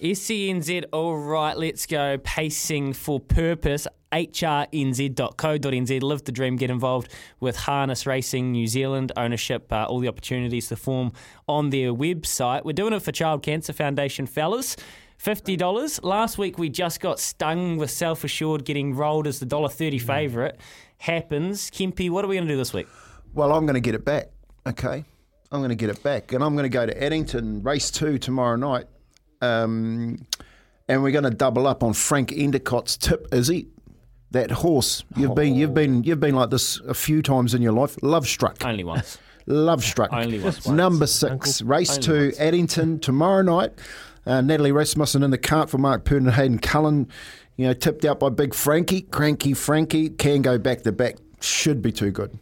SENZ, all right, let's go. Pacing for purpose, hrnz.co.nz. Live the dream, get involved with Harness Racing New Zealand, ownership, uh, all the opportunities to form on their website. We're doing it for Child Cancer Foundation, fellas. $50. Last week we just got stung with self assured getting rolled as the $1.30 favourite. Happens. Kempy, what are we going to do this week? Well, I'm going to get it back. Okay, I'm going to get it back, and I'm going to go to Addington race two tomorrow night, um, and we're going to double up on Frank Endicott's tip. Izzy, that horse you've been you've been you've been like this a few times in your life. Love struck. Only once. Love struck. Only once. Number six, race Only two, once. Addington tomorrow night. Uh, Natalie Rasmussen in the cart for Mark Purdon and Hayden Cullen. You know, tipped out by Big Frankie, Cranky Frankie. Can go back to back. Should be too good.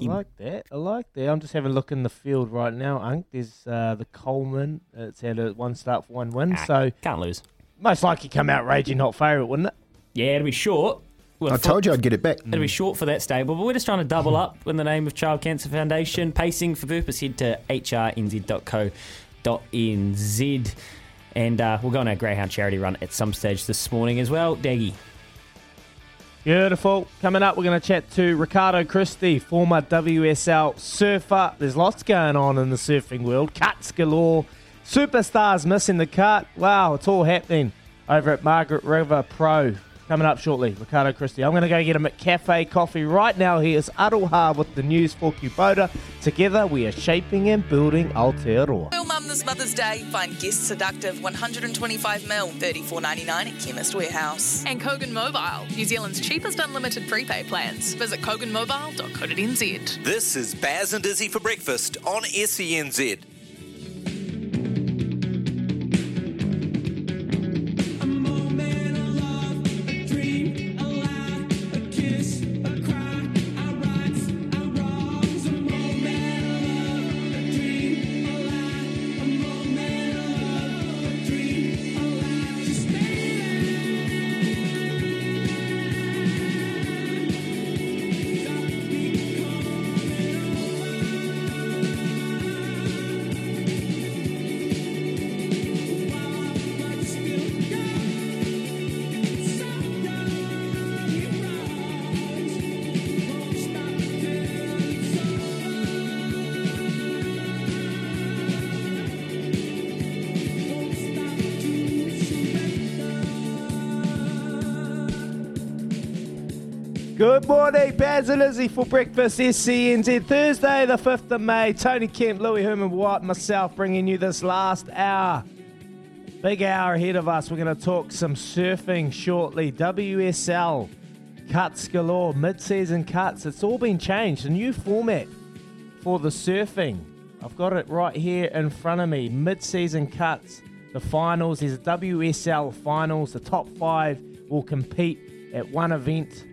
I like that. I like that. I'm just having a look in the field right now, Unk. There's uh, the Coleman. It's had a one start for one win. Ah, so can't lose. Most likely come out raging hot favourite, wouldn't it? Yeah, it'll be short. I told you I'd get it back. It'll be short for that stable, but we're just trying to double up in the name of Child Cancer Foundation. Pacing for purpose, head to hrnz.co.nz. And uh, we'll go on our Greyhound charity run at some stage this morning as well. Daggy. Beautiful. Coming up, we're going to chat to Ricardo Christie, former WSL surfer. There's lots going on in the surfing world. Cuts galore. Superstars missing the cut. Wow, it's all happening over at Margaret River Pro. Coming up shortly, Ricardo Christie. I'm going to go get him at Cafe Coffee right now. He is Aroha with the news for Kubota. Together, we are shaping and building Aotearoa. Real Mum this Mother's Day. Find Guest Seductive 125 mil, 34.99 at Chemist Warehouse. And Kogan Mobile, New Zealand's cheapest unlimited prepaid plans. Visit koganmobile.co.nz. This is Baz and Izzy for breakfast on SENZ. Good morning, Baz and Izzy for breakfast SENZ. Thursday, the 5th of May. Tony Kemp, Louis Herman White, myself bringing you this last hour. Big hour ahead of us. We're going to talk some surfing shortly. WSL cuts galore, mid season cuts. It's all been changed. A new format for the surfing. I've got it right here in front of me. Mid season cuts, the finals. There's a WSL finals. The top five will compete at one event.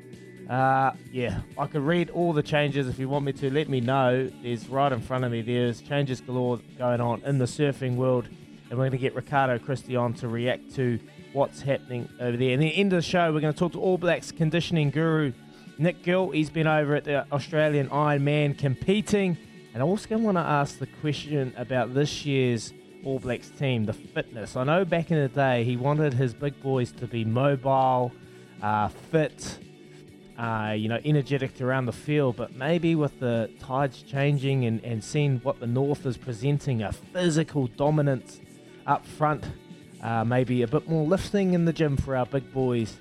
Uh, yeah, I could read all the changes if you want me to. Let me know. There's right in front of me. There's changes galore going on in the surfing world, and we're going to get Ricardo Christie on to react to what's happening over there. And the end of the show, we're going to talk to All Blacks conditioning guru Nick Gill. He's been over at the Australian Ironman competing, and I also want to ask the question about this year's All Blacks team, the fitness. I know back in the day he wanted his big boys to be mobile, uh, fit uh, you know, energetic around the field, but maybe with the tides changing and, and seeing what the North is presenting, a physical dominance up front, uh, maybe a bit more lifting in the gym for our big boys,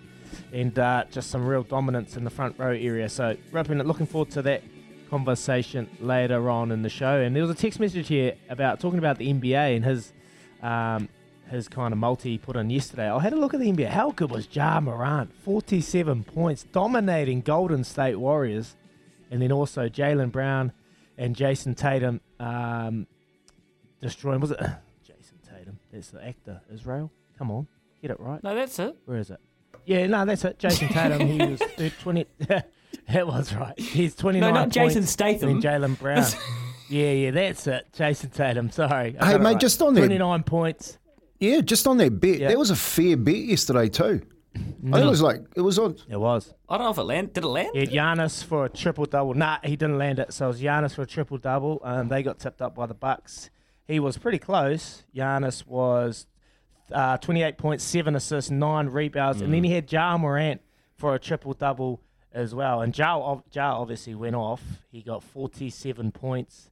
and uh, just some real dominance in the front row area. So, Rapping, looking forward to that conversation later on in the show. And there was a text message here about talking about the NBA and his um, his kind of multi he put on yesterday. I had a look at the NBA. How good was Ja Morant? 47 points, dominating Golden State Warriors. And then also Jaylen Brown and Jayson Tatum um, destroying. Was it Jayson Tatum? That's the actor, Israel. Come on, get it right. No, that's it. Where is it? Yeah, no, that's it. Jayson Tatum. he was 20. that was right. He's 29 No, not Jason points. Statham. And Jaylen Brown. yeah, yeah, that's it. Jayson Tatum. Sorry. I Hey, mate, right. just on there- 29 points. Yeah, just on that bet. That was a fair bet yesterday too. I think it was like it was on. It was. I don't know if it landed. Did it land? He had Giannis for a triple double. Nah, he didn't land it. So it was Giannis for a triple double. Um, they got tipped up by the Bucks. He was pretty close. Giannis was uh, 28 points, seven assists, nine rebounds, and then he had Ja Morant for a triple double as well. And Ja, ob- ja obviously went off. He got 47 points.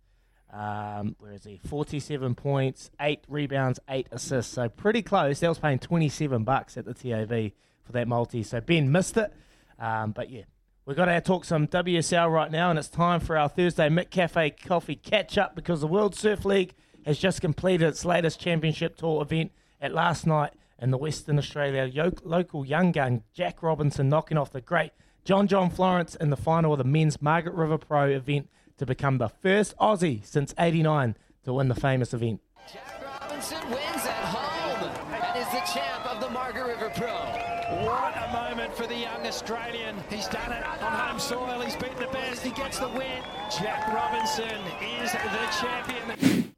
Um, where is he? 47 points, eight rebounds, eight assists. So pretty close. That was paying 27 bucks at the TAB for that multi. So Ben missed it. Um, but yeah, we've got to talk some WSL right now, and it's time for our Thursday Mick Cafe Coffee catch up because the World Surf League has just completed its latest championship tour event at last night in the Western Australia yo- local young gun Jack Robinson knocking off the great John John Florence in the final of the men's Margaret River Pro event to become the first Aussie since '89 to win the famous event. Jack Robinson wins at home and is the champ of the Margaret River Pro. What a moment for the young Australian. He's done it on home soil. He's beaten the best. He gets the win. Jack Robinson is the champion.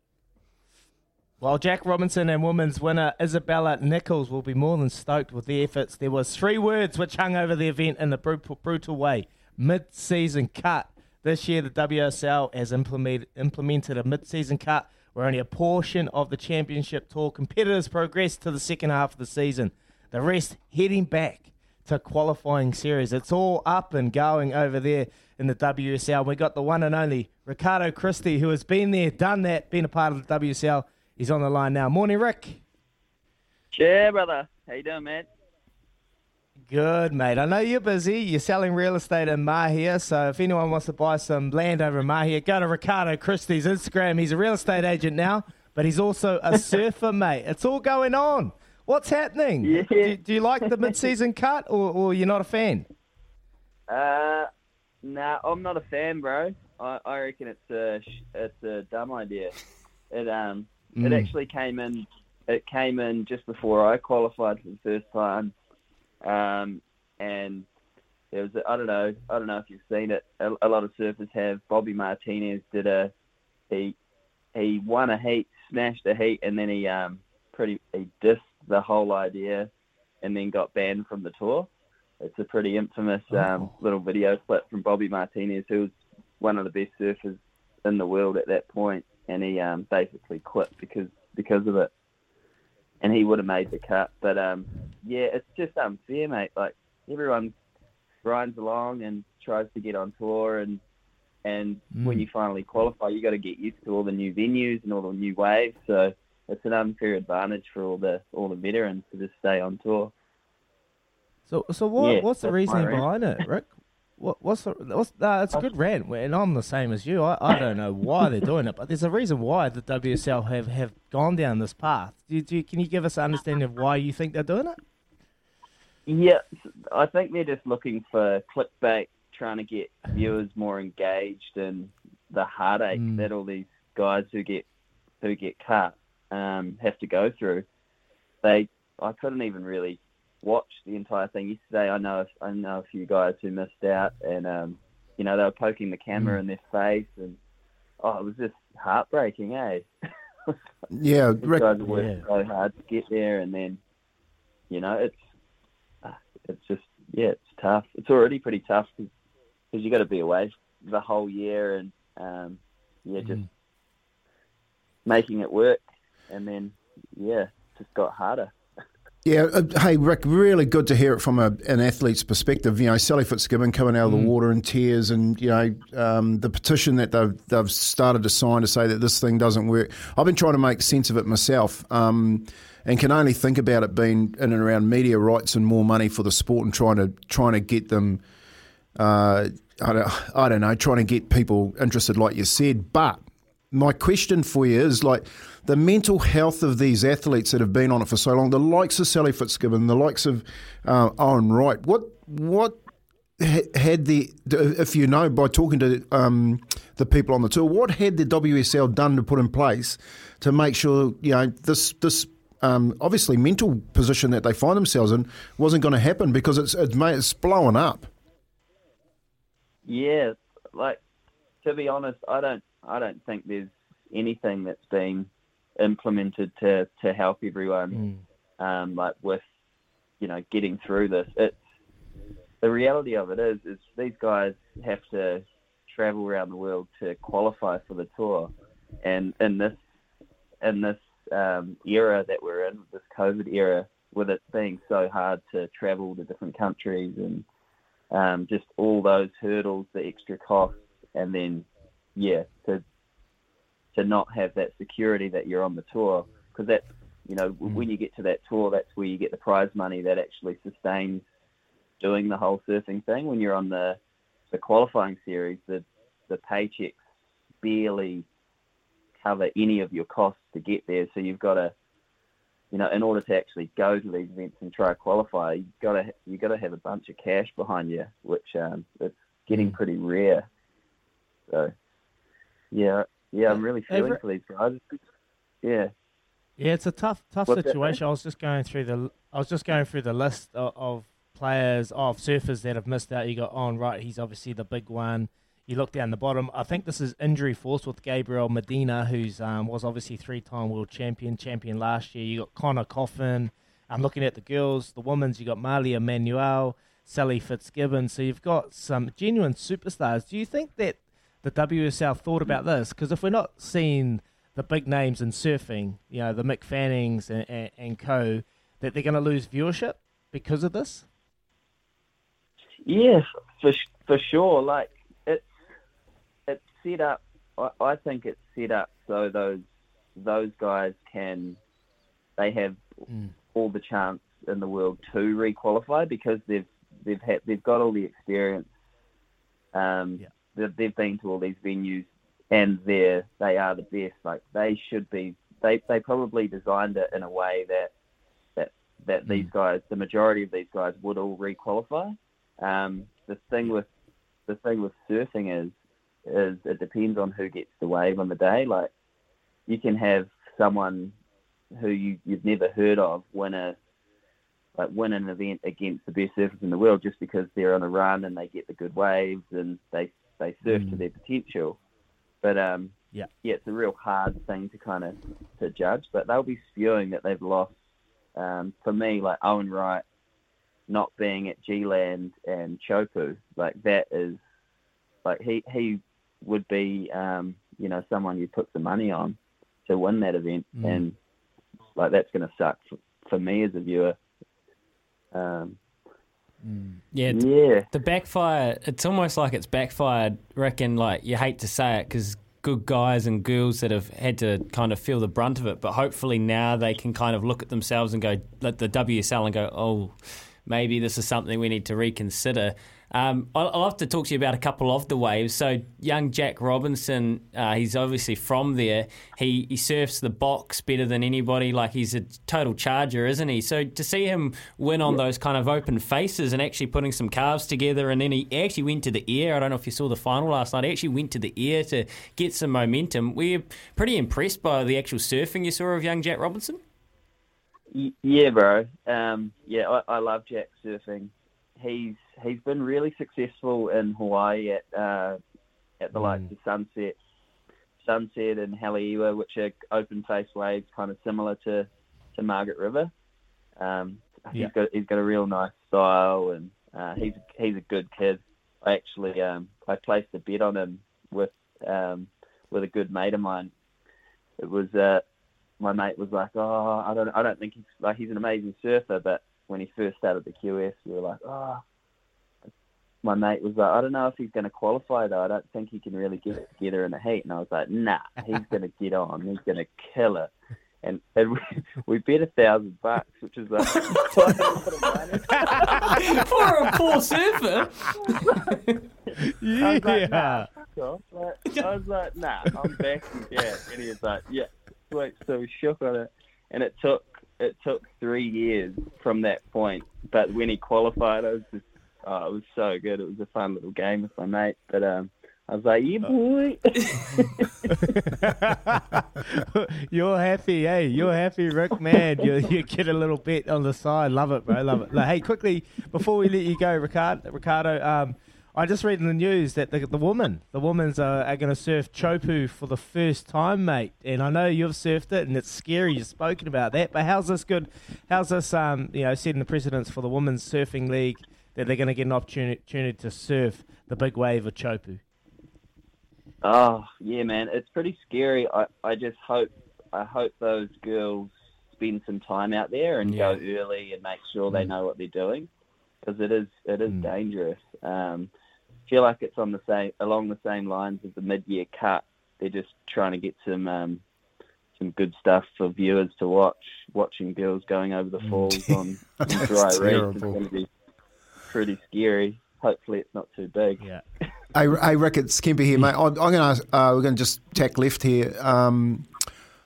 While Jack Robinson and women's winner Isabella Nichols will be more than stoked with the efforts, there was three words which hung over the event in a brutal, brutal way: mid-season cut. This year, the WSL has implemented, implemented a mid-season cut where only a portion of the championship tour competitors progress to the second half of the season. The rest heading back to qualifying series. It's all up and going over there in the WSL. We got the one and only Ricardo Christie, who has been there, done that, been a part of the WSL. He's on the line now. Morning, Rick. Yeah, brother. How you doing, man? Good, mate. I know you're busy. You're selling real estate in Mahia, so if anyone wants to buy some land over in Mahia, go to Ricardo Christie's Instagram. He's a real estate agent now, but he's also a surfer, mate. It's all going on. What's happening? Yeah. Do, do you like the mid-season cut, or, or you're not a fan? Uh, nah, I'm not a fan, bro. I, I reckon it's a it's a dumb idea. It um it Mm. actually came in it came in just before I qualified for the first time, um and there was I don't know I don't know if you've seen it. A, a lot of surfers have. Bobby Martinez did a he he won a heat, smashed a heat, and then he um pretty he dissed the whole idea, and then got banned from the tour. It's a pretty infamous um, little video clip from Bobby Martinez, who was one of the best surfers in the world at that point, and he um, basically quit because because of it. And he would have made the cut, but um, yeah, it's just unfair, mate. Like everyone grinds along and tries to get on tour, and and when Mm. you finally qualify, you got to get used to all the new venues and all the new waves. So it's an unfair advantage for all the all the veterans to just stay on tour. So, so what, Yeah, what's the reasoning behind it, Rick? What, what's the? What's, no, it's a good rant, and I'm the same as you. I, I don't know why they're doing it, but there's a reason why the WSL have, have gone down this path. Do do can you give us an understanding of why you think they're doing it? Yeah, I think they're just looking for clickbait, trying to get viewers more engaged and the heartache Mm. that all these guys who get who get cut um, have to go through. They, I couldn't even really watch the entire thing yesterday. I know I know a few guys who missed out, and um, you know they were poking the camera Mm. in their face, and oh, it was just heartbreaking, eh? Yeah, These Rick- guys have worked so hard to get there, and then you know it's it's just yeah, it's tough. It's already pretty tough because you got to be away the whole year, and um, yeah, just making it work, and then yeah, just got harder. Yeah, uh, hey Rick, really good to hear it from a, an athlete's perspective. You know, Sally Fitzgibbon coming out of the water in tears, and you know um, the petition that they've they've started to sign to say that this thing doesn't work. I've been trying to make sense of it myself, um, and can only think about it being in and around media rights and more money for the sport, and trying to trying to get them. Uh, I don't, I don't know, trying to get people interested, like you said. But my question for you is like the mental health of these athletes that have been on it for so long, the likes of Sally Fitzgibbon, the likes of uh, Owen Wright. What what had the if you know by talking to um, the people on the tour, what had the WSL done to put in place to make sure you know this this. Um, obviously, mental position that they find themselves in wasn't going to happen because it's it's, it's blowing up. Yeah, like to be honest, I don't I don't think there's anything that's been implemented to to help everyone um, like with you know getting through this. It's the reality of it is is these guys have to travel around the world to qualify for the tour, and in this in this um, era that we're in, this COVID era, with it being so hard to travel to different countries and um, just all those hurdles, the extra costs, and then yeah, to to not have that security that you're on the tour because that's you know when you get to that tour, that's where you get the prize money that actually sustains doing the whole surfing thing. When you're on the the qualifying series, the the paychecks barely cover any of your costs to get there, so you've got to you know, in order to actually go to these events and try to qualify, you've gotta you gotta have a bunch of cash behind you, which um, it's getting pretty rare. So, yeah, yeah, I'm really feeling for these guys. Yeah, Yeah, it's a tough, tough What's situation. I was just going through the, I was just going through the list of, of players, of surfers that have missed out. You got Owen Wright. He's obviously the big one. You look down the bottom. I think this is injury force with Gabriel Medina, who's um, was obviously three-time world champion, champion last year. You got Conner Coffin. I'm looking at the girls, the women's. You got Malia Manuel, Sally Fitzgibbon. So you've got some genuine superstars. Do you think that the WSL thought about this? Because if we're not seeing the big names in surfing, you know, the Mick Fannings and, and, and co, that they're going to lose viewership because of this? yeah, for for sure. Like set up. I, I think it's set up so those those guys can they have all the chance in the world to requalify because they've they've had they've got all the experience. Um, they've, they've been to all these venues and they're they are the best. Like they should be. They they probably designed it in a way that that that these guys, the majority of these guys, would all requalify. Um, the thing with the thing with surfing is is it depends on who gets the wave on the day. Like you can have someone who you, you've never heard of win a like win an event against the best surfers in the world just because they're on a run and they get the good waves and they they surf to their potential. But um, yeah, yeah, it's a real hard thing to kind of to judge. But they'll be spewing that they've lost. Um, for me, like Owen Wright not being at G Land and Chopu, like that is like he he would be um, you know someone you put some money on to win that event, Mm. and like that's going to suck for, for me as a viewer. Um, Yeah, th- Yeah. The backfire. It's almost like it's backfired. Reckon like you hate to say it because good guys and girls that have had to kind of feel the brunt of it, but hopefully now they can kind of look at themselves and go, let the WSL and go, oh, maybe this is something we need to reconsider. Um, I'll, I'll have to talk to you about a couple of the waves. So, young Jack Robinson, uh, he's obviously from there. He he surfs the box better than anybody. Like he's a total charger, isn't he? So to see him win on those kind of open faces and actually putting some carves together, and then he actually went to the air. I don't know if you saw the final last night. He actually went to the air to get some momentum. We're pretty impressed by the actual surfing you saw of young Jack Robinson. Yeah, bro. Um, yeah, I, I love Jack surfing. He's he's been really successful in Hawaii at uh, at the likes of Sunset, Sunset and Haleiwa, which are open face waves, kind of similar to, to Margaret River. Um, Yeah. He's got he's got a real nice style, and uh, he's he's a good kid. I actually um, I placed a bet on him with um, with a good mate of mine. It was uh, my mate was like, oh, I don't I don't think he's like he's an amazing surfer, but when he first started the QS, we were like, oh. My mate was like, I don't know if he's going to qualify though. I don't think he can really get it together in the heat. And I was like, Nah, he's going to get on. He's going to kill it. And, and we, we bet a thousand bucks, which is like quite a lot of money. For a poor surfer. I was like, nah, fuck off. Like, I was like, nah, I'm back. Yeah. And he was like, yeah, sweet. So we shook on it, and it took it took three years from that point. But when he qualified, I was just, oh, it was so good. It was a fun little game with my mate. But um, I was like, yeah, boy. You're happy, hey? You're happy, Rick, man. You, you get a little bit on the side. Love it, bro. Love it. Like, hey, quickly before we let you go, Ricardo. Ricardo um, I just read in the news that the, the woman, the women's are, are going to surf Chopu for the first time, mate. And I know you've surfed it, and it's scary. You've spoken about that, but how's this good? How's this, um, you know, setting the precedence for the women's surfing league that they're going to get an opportunity, to surf the big wave of Chopu? Oh yeah, man, it's pretty scary. I, I just hope I hope those girls spend some time out there and go early and make sure they Mm. know what they're doing because it is it is dangerous. Um, feel like it's on the same along the same lines as the mid-year cut. They're just trying to get some um, some good stuff for viewers to watch. Watching girls going over the falls on, on That's dry reef is going to be pretty scary. Hopefully, it's not too big. Yeah. Hey, hey Rick, it's Kempy here, mate. I'm, I'm going to ask, uh, we're going to just tack left here. Um,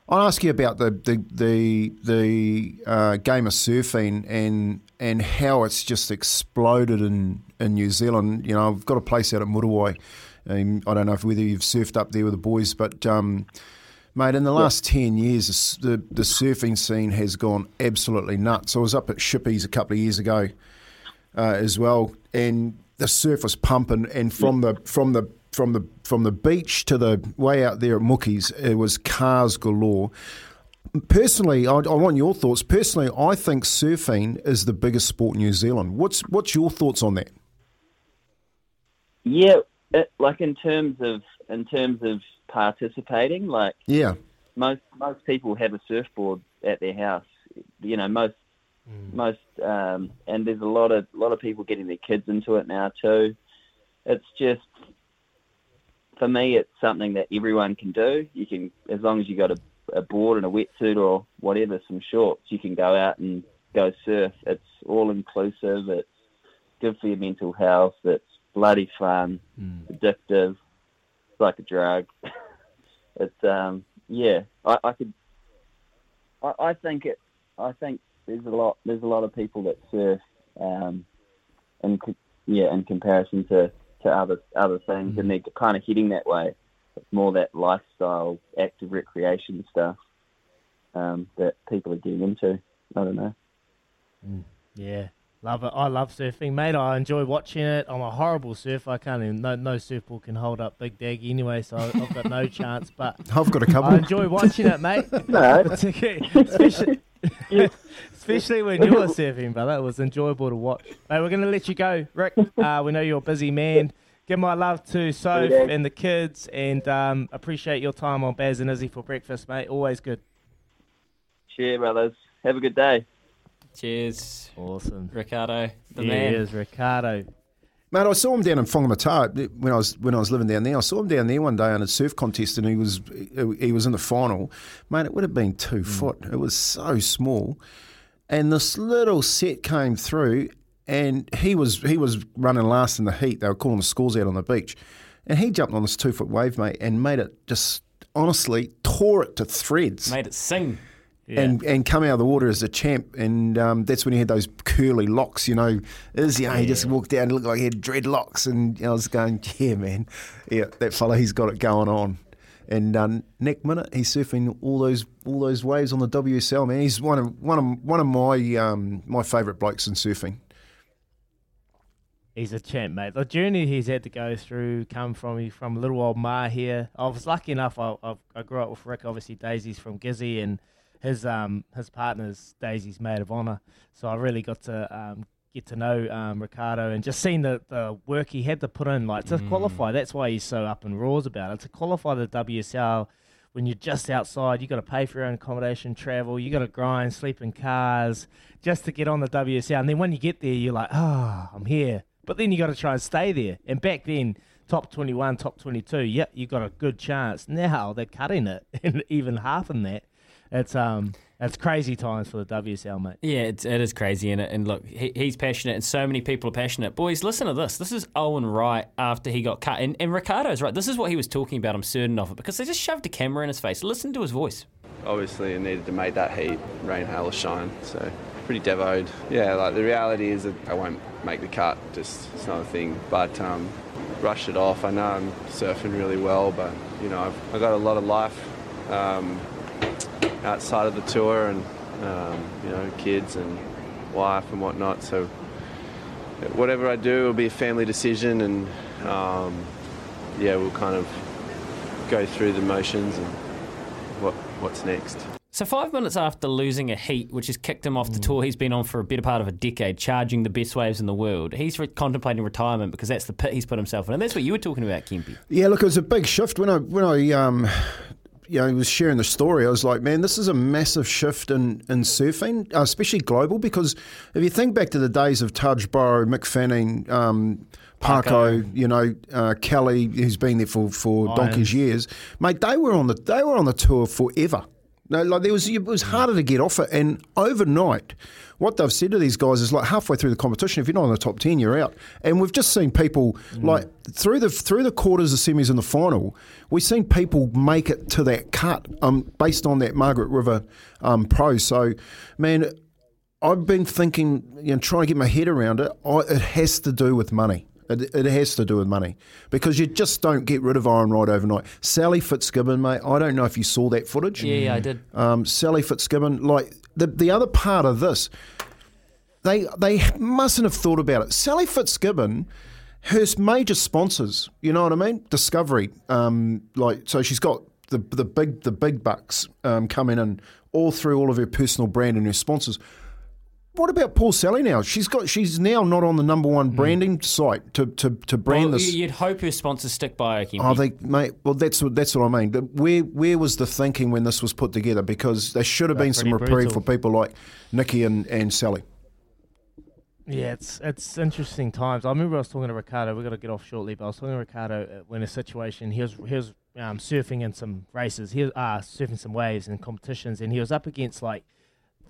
I'll ask you about the the the, the uh, game of surfing and and how it's just exploded in, in New Zealand. You know, I've got a place out at Muriwai. Um, I don't know if whether you've surfed up there with the boys, but um, mate, in the last ten years, the, the surfing scene has gone absolutely nuts. I was up at Shippies a couple of years ago uh, as well, and the surf was pumping, and from the from the from the from the beach to the way out there at Mookie's, it was cars galore. Personally, I, I want your thoughts. Personally, I think surfing is the biggest sport in New Zealand. What's what's your thoughts on that? Yeah, it, like in terms of in terms of participating, like Yeah, most most people have a surfboard at their house. You know, most most um, and there's a lot of lot of people getting their kids into it now too. It's just for me, it's something that everyone can do. You can, as long as you got a, a board and a wetsuit or whatever, some shorts, you can go out and go surf. It's all inclusive. It's good for your mental health. It's bloody fun. Addictive. It's like a drug. it's um yeah. I, I could. I, I think it. I think there's a lot. There's a lot of people that surf. Um, in co- yeah, in comparison to to other other things, and they're kind of heading that way. It's more that lifestyle, active recreation stuff um, that people are getting into. I don't know. Yeah, love it. I love surfing, mate. I enjoy watching it. I'm a horrible surfer. I can't even. No, no surfboard can hold up Big Daggy anyway, so I've got no chance. But I've got a couple. I enjoy watching it, mate. No. especially, especially when you were surfing, brother. It was enjoyable to watch. Mate, we're gonna let you go, Rick. Uh, we know you're a busy man. Give my love to Soph Yeah. and the kids, and um, appreciate your time on Baz and Izzy for breakfast, mate. Always good. Cheers, brothers. Have a good day. Cheers. Awesome. Ricardo, the He man. is Ricardo. Mate, I saw him down in Whangamata when I was when I was living down there. I saw him down there one day on a surf contest, and he was he was in the final. Mate, it would have been two foot. It was so small, and this little set came through, and he was he was running last in the heat. They were calling the scores out on the beach, and he jumped on this two foot wave, mate, and made it just honestly tore it to threads. Made it sing. And and come out of the water as a champ, and um, that's when he had those curly locks, you know. Is you know he just walked down and looked like he had dreadlocks, and I was going, yeah, man, yeah, that fella, he's got it going on. And um, next minute, he's surfing all those all those waves on the WSL. Man, he's one of one of one of my um, my favourite blokes in surfing. He's a champ, mate. The journey he's had to go through, come from from little old Mahia. I was lucky enough. I, I, I grew up with Rick. Obviously, Daisy's from Gizzy, and his um his partner's Daisy's maid of honour. So I really got to um, get to know um, Ricardo and just seeing the, the work he had to put in, like to Mm. qualify. That's why he's so up in roars about it. To qualify the WSL, when you're just outside, you got to pay for your own accommodation, travel. You got to grind, sleep in cars just to get on the WSL. And then when you get there, you're like, oh, I'm here. But then you got to try and stay there. And back then, top 21, top 22, yep, you got a good chance. Now they're cutting it, and even half in that. It's um, it's crazy times for the WSL, mate. Yeah, it's, it is crazy, and and look, he, he's passionate, and so many people are passionate. Boys, listen to this. This is Owen Wright after he got cut, and, and Ricardo's right. This is what he was talking about. I'm certain of it because they just shoved a camera in his face. Listen to his voice. obviously I needed to make that heat, rain, hail, or shine. So pretty devoed. Yeah, like the reality is that I won't make the cut. Just it's not a thing. But um, brush it off. I know I'm surfing really well, but you know I've, I've got a lot of life um, outside of the tour, and um, you know kids and wife and whatnot. So whatever I do will be a family decision, and um, yeah, we'll kind of go through the motions and what what's next. So five minutes after losing a heat, which has kicked him off the tour he's been on for a better part of a decade, charging the best waves in the world, he's re- contemplating retirement because that's the pit he's put himself in, and that's what you were talking about, Kempy. Yeah, look, it was a big shift when I when I um, you know was sharing the story. I was like, man, this is a massive shift in in surfing, uh, especially global. Because if you think back to the days of Taj Burrow, Mick Fanning. Um, Parko, you know, uh, Kelly, who's been there for, for Irons. donkey's years, mate. They were on the they were on the tour forever. No, like there was it was harder to get off it, and overnight, what they've said to these guys is like halfway through the competition, if you're not in the top ten, you're out. And we've just seen people like through the through the quarters, the semis, and the final, we've seen people make it to that cut um, based on that Margaret River um, pro. So, man, I've been thinking, you know, trying to get my head around it. I, it has to do with money. It, it has to do with money because you just don't get rid of Owen Wright overnight. Sally Fitzgibbon, mate, I don't know if you saw that footage. Yeah, yeah, I did. Um, Sally Fitzgibbon, like the the other part of this, they they mustn't have thought about it. Sally Fitzgibbon, her major sponsors, you know what I mean? Discovery, um, like so she's got the the big the big bucks um, coming in all through all of her personal brand and her sponsors. What about Paul Sally now? She's got she's now not on the number one branding site to to, to brand Well, this. You'd hope your sponsors stick by her, Kempy. Oh, they, mate. Well, that's what that's what I mean. Where where was the thinking when this was put together? Because there should have been some reprieve brutal. for people like Nikki and, and Sally. Yeah, it's it's interesting times. I remember I was talking to Ricardo. We've got to get off shortly, but I was talking to Ricardo uh, when a situation he was he was um, surfing in some races. He was uh, surfing some waves and competitions, and he was up against like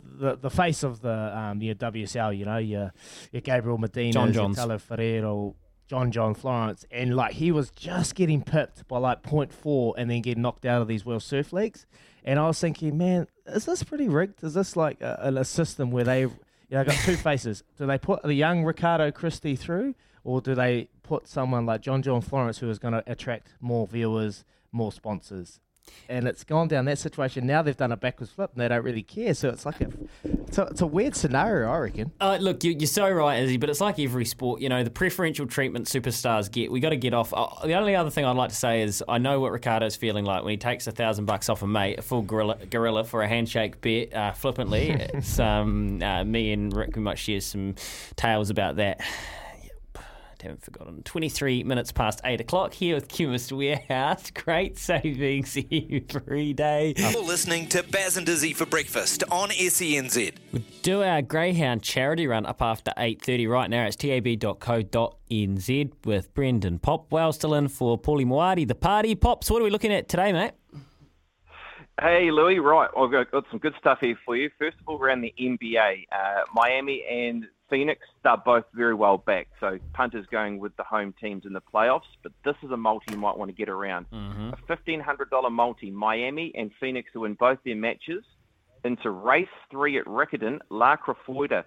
the the face of the um, your WSL. You know, your your Gabriel Medina, John your Johns. Italo Ferreira, John John Florence, and like he was just getting pipped by like 0.4 and then getting knocked out of these World Surf Leagues. And I was thinking, man, is this pretty rigged? Is this like a, a system where they, you know, got two faces? Do they put the young Ricardo Christie through, or do they put someone like John John Florence who is going to attract more viewers, more sponsors? And it's gone down that situation. Now they've done a backwards flip and they don't really care. So it's like a, it's a, it's a weird scenario, I reckon. Uh, look, you, you're so right, Izzy, but it's like every sport. You know, the preferential treatment superstars get. We got to get off. Uh, the only other thing I'd like to say is I know what Ricardo's feeling like when he takes a thousand bucks off a mate, a full gorilla, gorilla for a handshake bet, uh, flippantly. it's um, uh, me and Rick. We might share some tales about that. Yep, Haven't forgotten. 23 minutes past 8 o'clock here with Chemist Warehouse. Great savings every day. You're listening to Baz and Izzy for breakfast on E SENZ. do our Greyhound charity run up after 8.30 right now. It's tab.co.nz with Brendan Popwell still in for Paulie Moati, the party. Pops, what are we looking at today, mate? Hey, Louis. Right, I've got, got some good stuff here for you. First of all, around the NBA, uh, Miami and Phoenix they're both very well backed. So punters going with the home teams in the playoffs. But this is a multi you might want to get around. A fifteen hundred dollar multi. Miami and Phoenix to win both their matches into race three at Riccarton. La Crafoida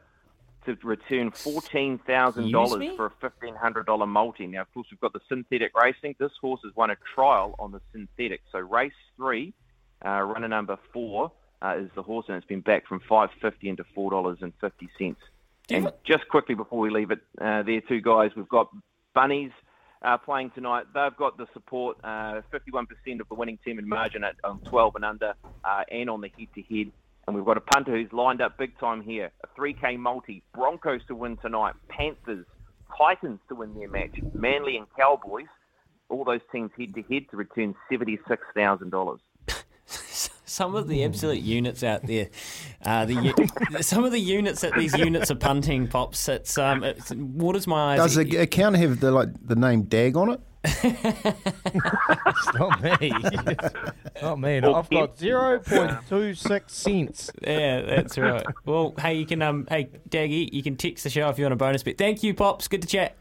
to return fourteen thousand dollars for a fifteen hundred dollar multi. Now, of course, we've got the synthetic racing. This horse has won a trial on the synthetic. So race three, uh, runner number four uh, is the horse, and it's been back from five fifty into four dollars and fifty cents. And just quickly before we leave it, uh, there two guys. We've got bunnies. Uh, playing tonight, they've got the support. Uh, 51% of the winning team in margin at um, 12 and under, uh, and on the head-to-head. And we've got a punter who's lined up big time here. A 3K multi. Broncos to win tonight. Panthers, Titans to win their match. Manly and Cowboys. All those teams head to head to return seventy-six thousand dollars. Some of the absolute units out there, uh, the some of the units that these units are punting pops. It's um, it's, waters my eyes. Does the account have the like the name Dag on it? It's not me. not me. No, I've got zero point two six cents. Yeah, that's right. Well, hey, you can um, hey, Daggy, you can text the show if you want a bonus bit. Thank you, pops. Good to chat.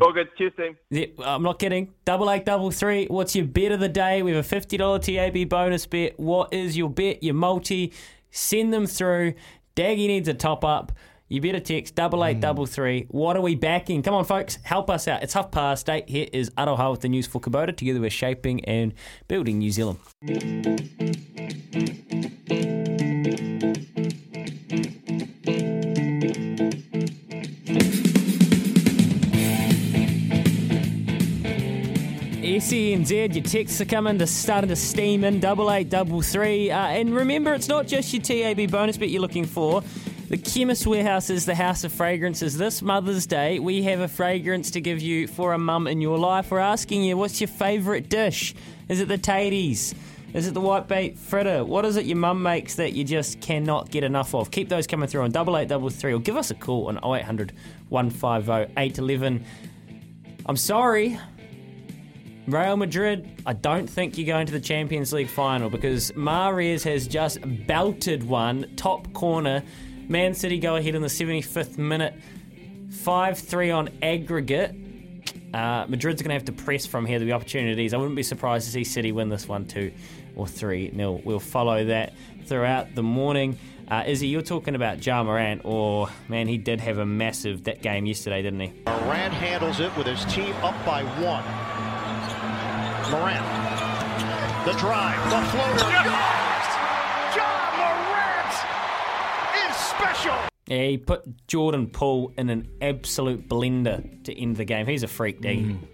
All good. Cheers, team. Yeah, I'm not kidding. Double eight, double three. What's your bet of the day? We have a fifty dollar TAB bonus bet. What is your bet? Your multi. Send them through. Daggy needs a top up. You better text double eight hmm. double three. What are we backing? Come on, folks, help us out. It's half past eight. Here is Aroha with the news for Kubota. Together we're shaping and building New Zealand. SENZ, your texts are coming They're starting to steam in double eight double three. Uh, and remember, it's not just your TAB bonus bet you're looking for. The Chemist Warehouse is the house of fragrances. This Mother's Day, we have a fragrance to give you for a mum in your life. We're asking you, what's your favourite dish? Is it the taties? Is it the white bait fritter? What is it your mum makes that you just cannot get enough of? Keep those coming through on double eight double three, or give us a call on 0800 150 811. I'm sorry, Real Madrid, I don't think you're going to the Champions League final because Mahrez has just belted one top corner. Man City go ahead in the 75th minute, 5 3 on aggregate. Uh, Madrid's going to have to press from here. There'll be opportunities. I wouldn't be surprised to see City win this one 2 or 3 nil. We'll follow that throughout the morning. Uh, Izzy, you're talking about Ja Morant, or man, he did have a massive that game yesterday, didn't he? Morant handles it with his team up by one. Morant. The drive, the floater. Ja Morant is special. Yeah, he put Jordan Poole in an absolute blender to end the game. He's a freak, Daggy. Mm.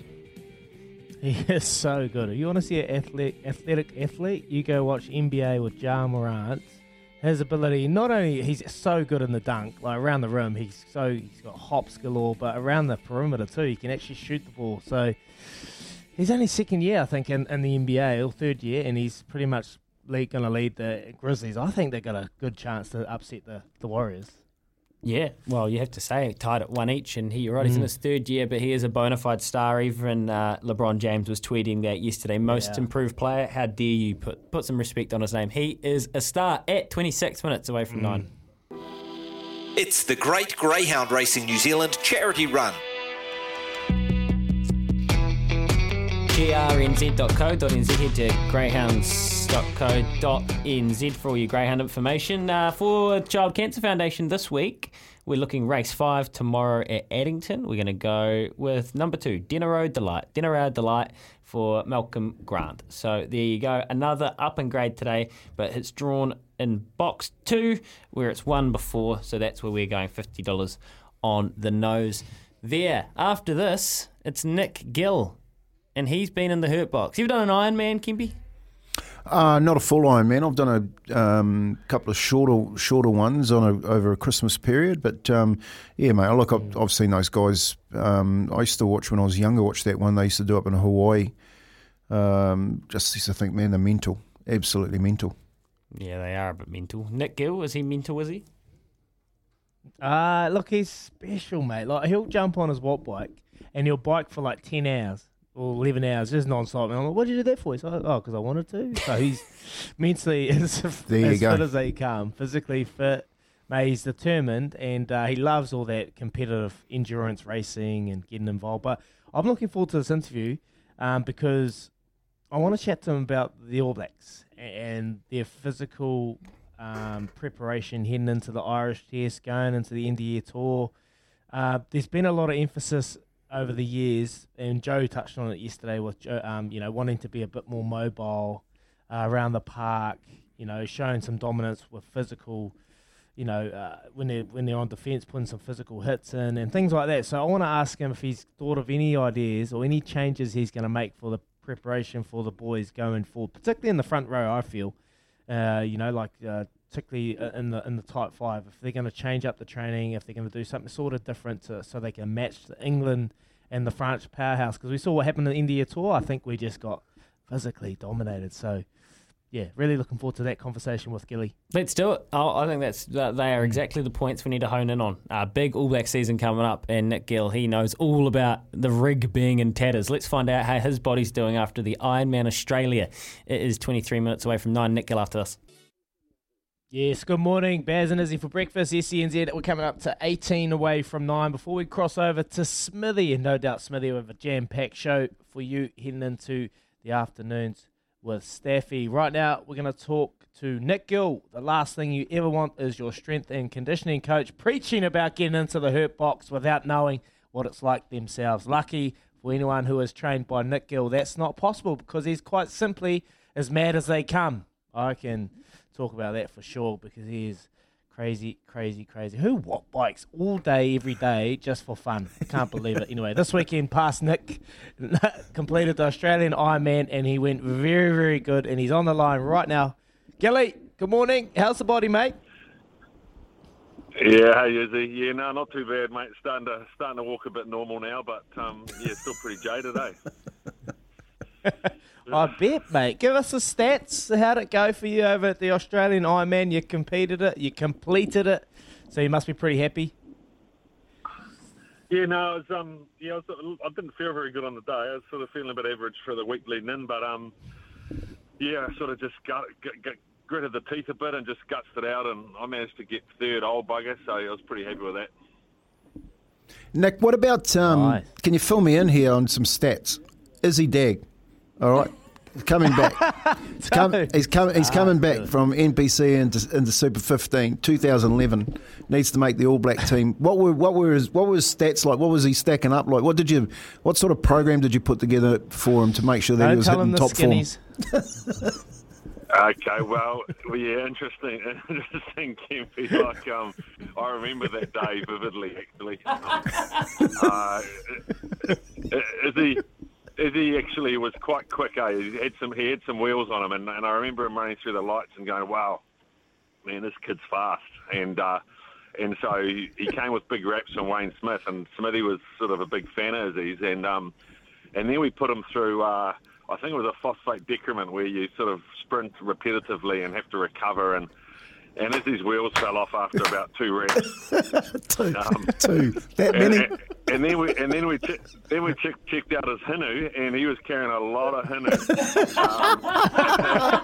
He is so good. If you want to see an athlete, athletic athlete, you go watch NBA with Ja Morant. His ability, not only he's so good in the dunk, like around the rim, he's so he's got hops galore, but around the perimeter too, he can actually shoot the ball. So he's only second year, I think, in, in the NBA, or third year, and he's pretty much lead, going to lead the Grizzlies. I think they've got a good chance to upset the, the Warriors. Yeah, well, you have to say tied at one each, and he, you're right, he's in Mm. his third year, but he is a bona fide star. Even uh, LeBron James was tweeting that yesterday. Most Yeah. improved player. How dare you put put some respect on his name? He is a star at 26 minutes away Mm. from nine. It's the Great Greyhound Racing New Zealand charity run. grnz.co.nz. Head to greyhounds.co.nz for all your greyhound information. Uh, for Child Cancer Foundation this week, we're looking race five tomorrow at Addington. We're going to go with number two, Dinner Road Delight. Dinner Road Delight for Malcolm Grant. So there you go. Another up and grade today, but it's drawn in box two where it's won before. So that's where we're going $50 on the nose there. After this, it's Nick Gill and he's been in the hurt box. You've done an Ironman, Kempy? Uh, not a full Ironman. I've done a um, couple of shorter shorter ones on a, over a Christmas period. But um, yeah, mate. Look, I've, I've seen those guys. Um, I used to watch when I was younger. Watch that one they used to do up in Hawaii. Um, just used to think, man, they're mental. Absolutely mental. Yeah, they are a bit mental. Nick Gill, is he mental, is he? Uh, look, he's special, mate. Like he'll jump on his watt bike and he'll bike for like ten hours or 11 hours just non-stop. And I'm like, what did you do that for? He's like, oh, because I wanted to. So he's mentally as, There as fit as they come, physically fit. Mate, he's determined and uh, he loves all that competitive endurance racing and getting involved. But I'm looking forward to this interview um, because I want to chat to him about the All Blacks and their physical um, preparation heading into the Irish Test, going into the end of year tour. Uh, there's been a lot of emphasis over the years, and Joe touched on it yesterday with Joe, um, you know wanting to be a bit more mobile uh, around the park, you know, showing some dominance with physical, you know, uh, when they when they're on defence, putting some physical hits in and things like that. So I want to ask him if he's thought of any ideas or any changes he's going to make for the preparation for the boys going forward, particularly in the front row. I feel, uh, you know, like uh, particularly uh, in the in the tight five, if they're going to change up the training, if they're going to do something sort of different to, so they can match the England and the French powerhouse, because we saw what happened in the India tour. I think we just got physically dominated. So. Yeah, really looking forward to that conversation with Gilly. Let's do it. I I think that's that they are exactly the points we need to hone in on. Uh, big All Black season coming up, and Nick Gill he knows all about the rig being in tatters. Let's find out how his body's doing after the Ironman Australia. It is 23 minutes away from nine. Nick Gill after this. Yes, good morning. Baz and Izzy for breakfast. SENZ, we're coming up to 18 away from 9. Before we cross over to Smithy, and no doubt Smithy with a jam-packed show for you heading into the afternoons with Staffy. Right now, we're going to talk to Nick Gill. The last thing you ever want is your strength and conditioning coach preaching about getting into the hurt box without knowing what it's like themselves. Lucky for anyone who is trained by Nick Gill, that's not possible because he's quite simply as mad as they come. I can talk about that for sure because he is crazy, crazy, crazy. Who what bikes all day, every day, just for fun? Can't believe it. Anyway, this weekend, past Nick completed the Australian Ironman and he went very, very good. And he's on the line right now. Gilly, good morning. How's the body, mate? Yeah, hey Izzy. Yeah, no, not too bad, mate. Starting to starting to walk a bit normal now, but um, yeah, still pretty jaded, eh? I bet, mate. Give us the stats. How'd it go for you over at the Australian Ironman? You competed it, you completed it, so you must be pretty happy. Yeah, no, it was, um, yeah, I, was, I didn't feel very good on the day. I was sort of feeling a bit average for the week leading in, but um, yeah, I sort of just got, got, got gritted the teeth a bit and just gutsed it out, and I managed to get third, old bugger. So I was pretty happy with that. Nick, what about? Um, Can you fill me in here on some stats? Izzy Dag, all right, he's coming back. he's, come, he's, come, he's coming back from NPC into, into Super 15, 2011. Needs to make the All Black team. What were what were his what were his stats like? What was he stacking up like? What did you? What sort of program did you put together for him to make sure that Don't he was tell hitting him the top form? Okay, well, well, yeah, interesting, interesting, Kempy. Like, um, I remember that day vividly. Actually, uh, Izzy, Izzy actually was quite quick. Eh? He had some, he had some wheels on him, and, and I remember him running through the lights and going, "Wow, man, this kid's fast." And uh, and so he, he came with big raps from Wayne Smith, and Smithy was sort of a big fan of Izzy's, and um, and then we put him through. Uh, I think it was a phosphate decrement where you sort of sprint repetitively and have to recover and. And Izzy's wheels fell off after about two reps. two, Um, two, that and, many. and, and then we and then we che- then we check, checked out his hinu, and he was carrying a lot of hinu. Um, I,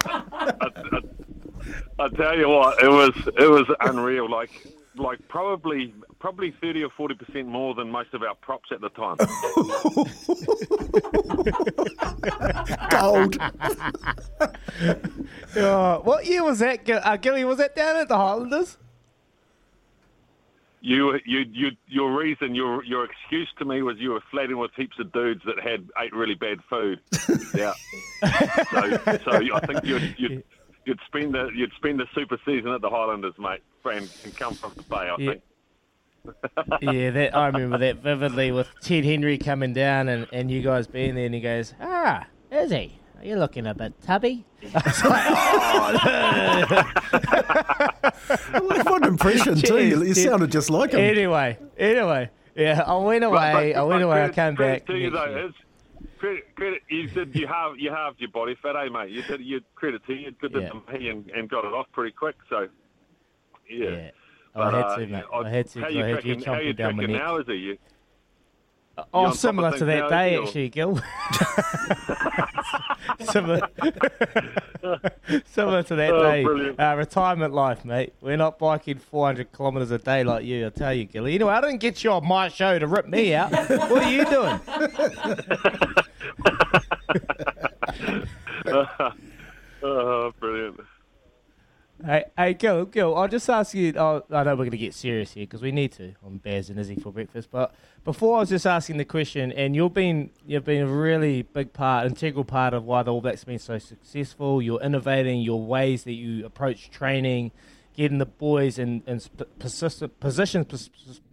I, I tell you what, it was it was unreal. Like like probably probably thirty or forty percent more than most of our props at the time. Gold. Yeah, what year was that, Gil- uh, Gilly? Was that down at the Highlanders? You, you, you, your reason, your your excuse to me was you were flatting with heaps of dudes that had ate really bad food. yeah. So, so I think you'd, you'd you'd spend the you'd spend the super season at the Highlanders, mate, and, and come from the Bay. I Yeah. think. yeah, that I remember that vividly with Ted Henry coming down and, and you guys being there, and he goes, "Ah, is he? Are you looking a bit tubby?" I was like, "Oh, what an impression too. You, you Ted. sounded just like him. Anyway, anyway, yeah, I went away. but- I went but away. I came back. To you though, year. Credit, credit. You said you have you have your body fat, eh, mate? You said you credit to you. Did Yeah. to me and, and got it off pretty quick. So yeah. I had uh, to, mate. yeah, I had to, How 'cause you I had you how you down my neck. now? Is it you? Oh, similar to that day, actually, Gil. similar, similar to that Oh, day. Uh, retirement life, mate. We're not biking 400 kilometres a day like you, I tell you, Gilly. Anyway, I didn't get you on my show to rip me out. what are you doing? oh, brilliant. Hey, hey, Gil, Gil, I'll just ask you. Oh, I know we're going to get serious here because we need to on Baz and Izzy for breakfast. But before I was just asking the question, and you've been you've been a really big part, integral part of why the All Blacks have been so successful. You're innovating your ways that you approach training, getting the boys in in persistent position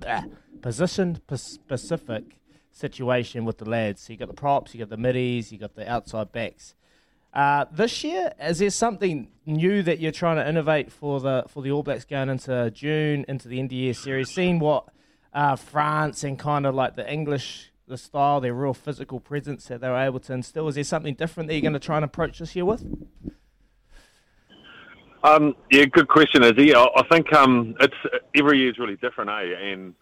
ah, position pers- specific situation with the lads. So you got the props, you got the middies, you got the outside backs. Uh, this year, is there something new that you're trying to innovate for the for the All Blacks going into June, into the year series? Seeing what uh, France and kind of like the English, the style, their real physical presence that they were able to instill. Is there something different that you're going to try and approach this year with? Um, yeah, good question, Izzy. I, I think um, it's every year is really different, eh? And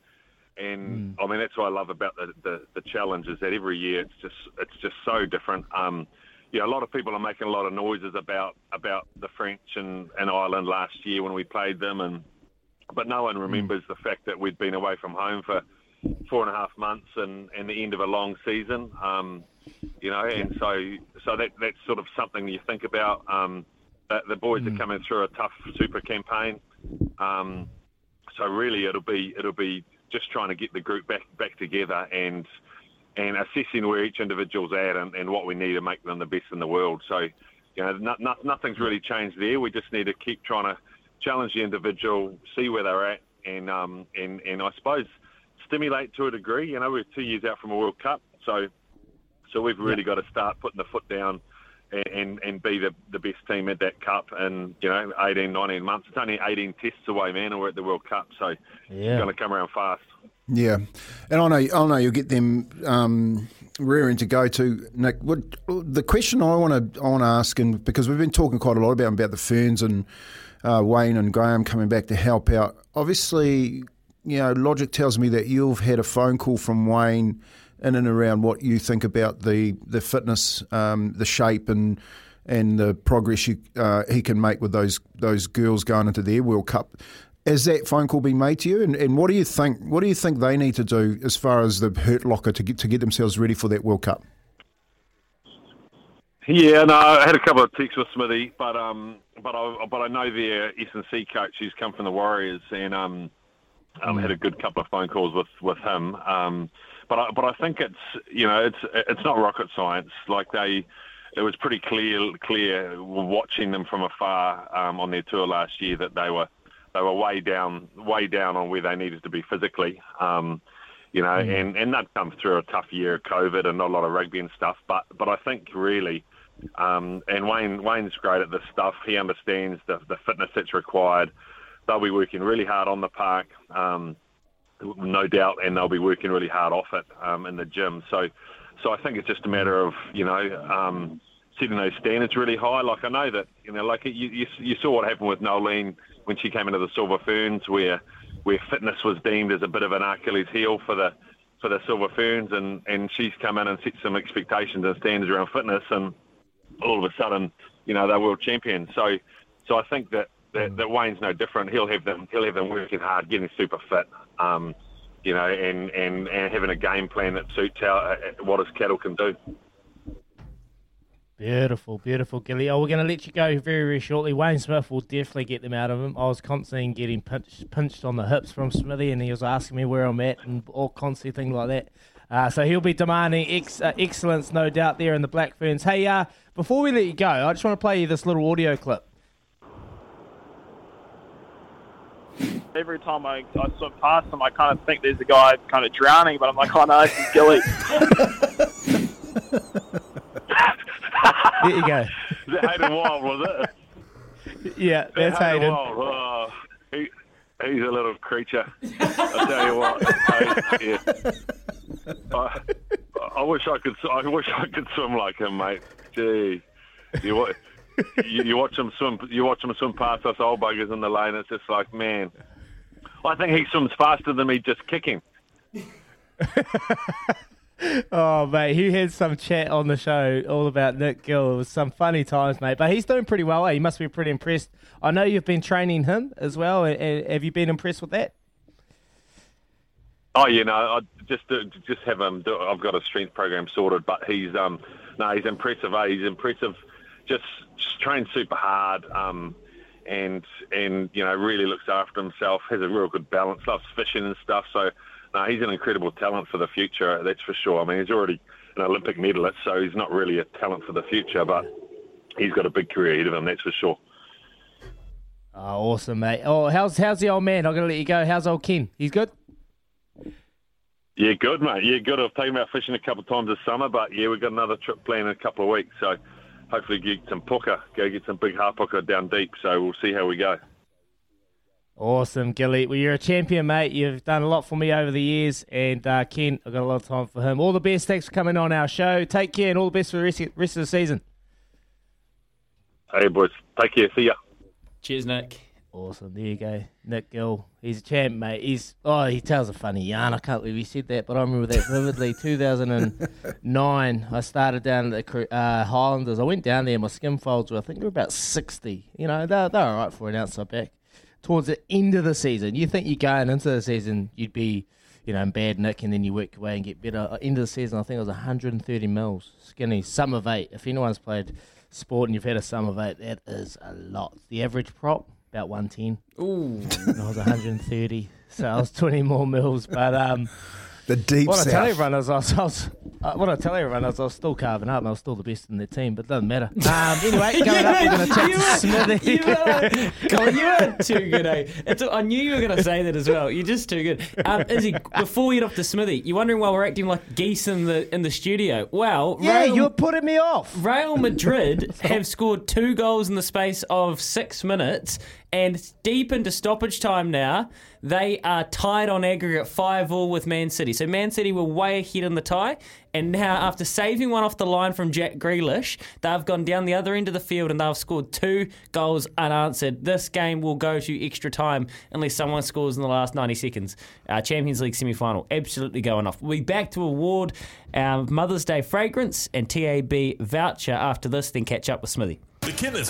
and I mean that's what I love about the, the the challenge is that every year it's just it's just so different. Um, yeah, a lot of people are making a lot of noises about about the French and, and Ireland last year when we played them, and but no one remembers the fact that we'd been away from home for four and a half months and, and the end of a long season. Um, you know, and so so that that's sort of something you think about. Um, that the boys are coming through a tough super campaign. Um, so really, it'll be it'll be just trying to get the group back back together and and assessing where each individual's at and, and what we need to make them the best in the world. So, you know, no, no, nothing's really changed there. We just need to keep trying to challenge the individual, see where they're at, and um, and and I suppose stimulate to a degree. You know, we're two years out from a World Cup, so so we've really got to start putting the foot down and, and, and be the, the best team at that cup in, you know, 18, 19 months. It's only 18 tests away, man, and we're at the World Cup, so Yeah. it's going to come around fast. Yeah, and I know I know you'll get them um, rearing to go to Nick. What the question I want to I want to ask, and because we've been talking quite a lot about about the Ferns and uh, Wayne and Graham coming back to help out. Obviously, you know, logic tells me that you've had a phone call from Wayne in and around what you think about the the fitness, um, the shape, and and the progress you, uh, he can make with those those girls going into their World Cup. Has that phone call been made to you? And, and what do you think? What do you think they need to do as far as the hurt locker to get to get themselves ready for that World Cup? Yeah, no, I had a couple of texts with Smithy, but um, but I but I know their S and C coach who's come from the Warriors, and um, um, had a good couple of phone calls with with him. Um, but I, but I think it's you know it's it's not rocket science. Like they, it was pretty clear clear watching them from afar um, on their tour last year that they were they were way down way down on where they needed to be physically. Um, you know, and, and they'd come through a tough year of COVID and not a lot of rugby and stuff. But but I think really, um, and Wayne Wayne's great at this stuff. He understands the the fitness that's required. They'll be working really hard on the park, um, no doubt, and they'll be working really hard off it um, in the gym. So so I think it's just a matter of you know. Um, setting those standards really high. Like I know that you know, like you, you, you saw what happened with Noeline when she came into the Silver Ferns, where where fitness was deemed as a bit of an Achilles heel for the for the Silver Ferns, and and she's come in and set some expectations and standards around fitness, and all of a sudden, you know, they're world champions. So so I think that. That, that Wayne's no different. He'll have them. He'll have them working hard, getting super fit. Um, you know, and, and, and having a game plan that suits how uh, what his cattle can do. Beautiful, beautiful, Gilly. Oh, we're going to let you go very, very shortly. Wayne Smith will definitely get them out of him. I was constantly getting pinched, pinched on the hips from Smithy, and he was asking me where I'm at and all constantly things like that. Uh, so he'll be demanding ex- uh, excellence, no doubt, there in the Black Ferns. Hey, uh, before we let you go, I just want to play you this little audio clip. Every time I, I swim past him, I kind of think there's a guy kind of drowning, but I'm like, oh no, this is Gilly. There you go. Is that Hayden Wilde, was it? Yeah, that's Hayden Hayden. Wilde. Oh, he, he's a little creature. I tell you what. I, yeah. I, I wish I could. I wish I could swim like him, mate. Gee, you, wa- you, you watch him swim. You watch him swim past us old buggers in the lane. It's just like, man. I think he swims faster than me just kicking. Oh, mate, he had some chat on the show all about Nick Gill. It was some funny times, mate. But he's doing pretty well. Eh? You must be pretty impressed. I know you've been training him as well. Have you been impressed with that? Oh, you know, I just uh, just have him. Do, I've got a strength program sorted, but he's um no, he's impressive. Eh? He's impressive. Just, just trains super hard. Um, and and you know really looks after himself. Has a real good balance. Loves fishing and stuff. So no, he's an incredible talent for the future. That's for sure. I mean, he's already an Olympic medalist, so he's not really a talent for the future, but he's got a big career ahead of him. That's for sure. Oh, awesome, mate. Oh, how's how's the old man? I'm gonna let you go. How's old Ken? He's good. Yeah, good, mate. Yeah, good. I've taken him out fishing a couple of times this summer, but yeah, we've got another trip planned in a couple of weeks. So hopefully get some puka, go get some big hapuka down deep. So we'll see how we go. Awesome, Gilly. Well, you're a champion, mate. You've done a lot for me over the years, and uh, Ken, I've got a lot of time for him. All the best. Thanks for coming on our show. Take care, and all the best for the rest, rest of the season. Hey, boys. Take care. See ya. Cheers, Nick. Awesome. There you go. Nick Gill. He's a champ, mate. He's oh, he tells a funny yarn. I can't believe he said that, but I remember that vividly. 2009, I started down at the uh, Highlanders. I went down there. My skin folds were, I think, they were about 60. You know, they're, they're all right for an outside back. Towards the end of the season, you think you're going into the season, you'd be, you know, in bad nick, and then you work your way and get better. Uh, End of the season, I think it was 130 mils. Skinny. Sum of eight. If anyone's played sport and you've had a sum of eight, that is a lot. The average prop, about 110. Ooh. And I was 130, so I was 20 more mils. But um, the deep what I tell everyone is I was, I was uh, what I tell everyone is I was still carving up. and I was still the best in the team, but it doesn't matter. Um, anyway, coming up, we're going to chat You to are- Smithy. You are, Colin, you are too good, eh? It's, I knew you were going to say that as well. You're just too good. Um, Izzy, before we get off to Smithy, you're wondering why we're acting like geese in the in the studio. Well, Yeah, Real, you're putting me off. Real Madrid have scored two goals in the space of six minutes, and deep into stoppage time now, they are tied on aggregate 5 all with Man City. So Man City were way ahead in the tie, and now after saving one off the line from Jack Grealish, they've gone down the other end of the field and they've scored two goals unanswered. This game will go to extra time unless someone scores in the last 90 seconds. Uh, Champions League semi final, absolutely going off. We'll be back to award our Mother's Day fragrance and TAB voucher after this, then catch up with Smithy. The kid is.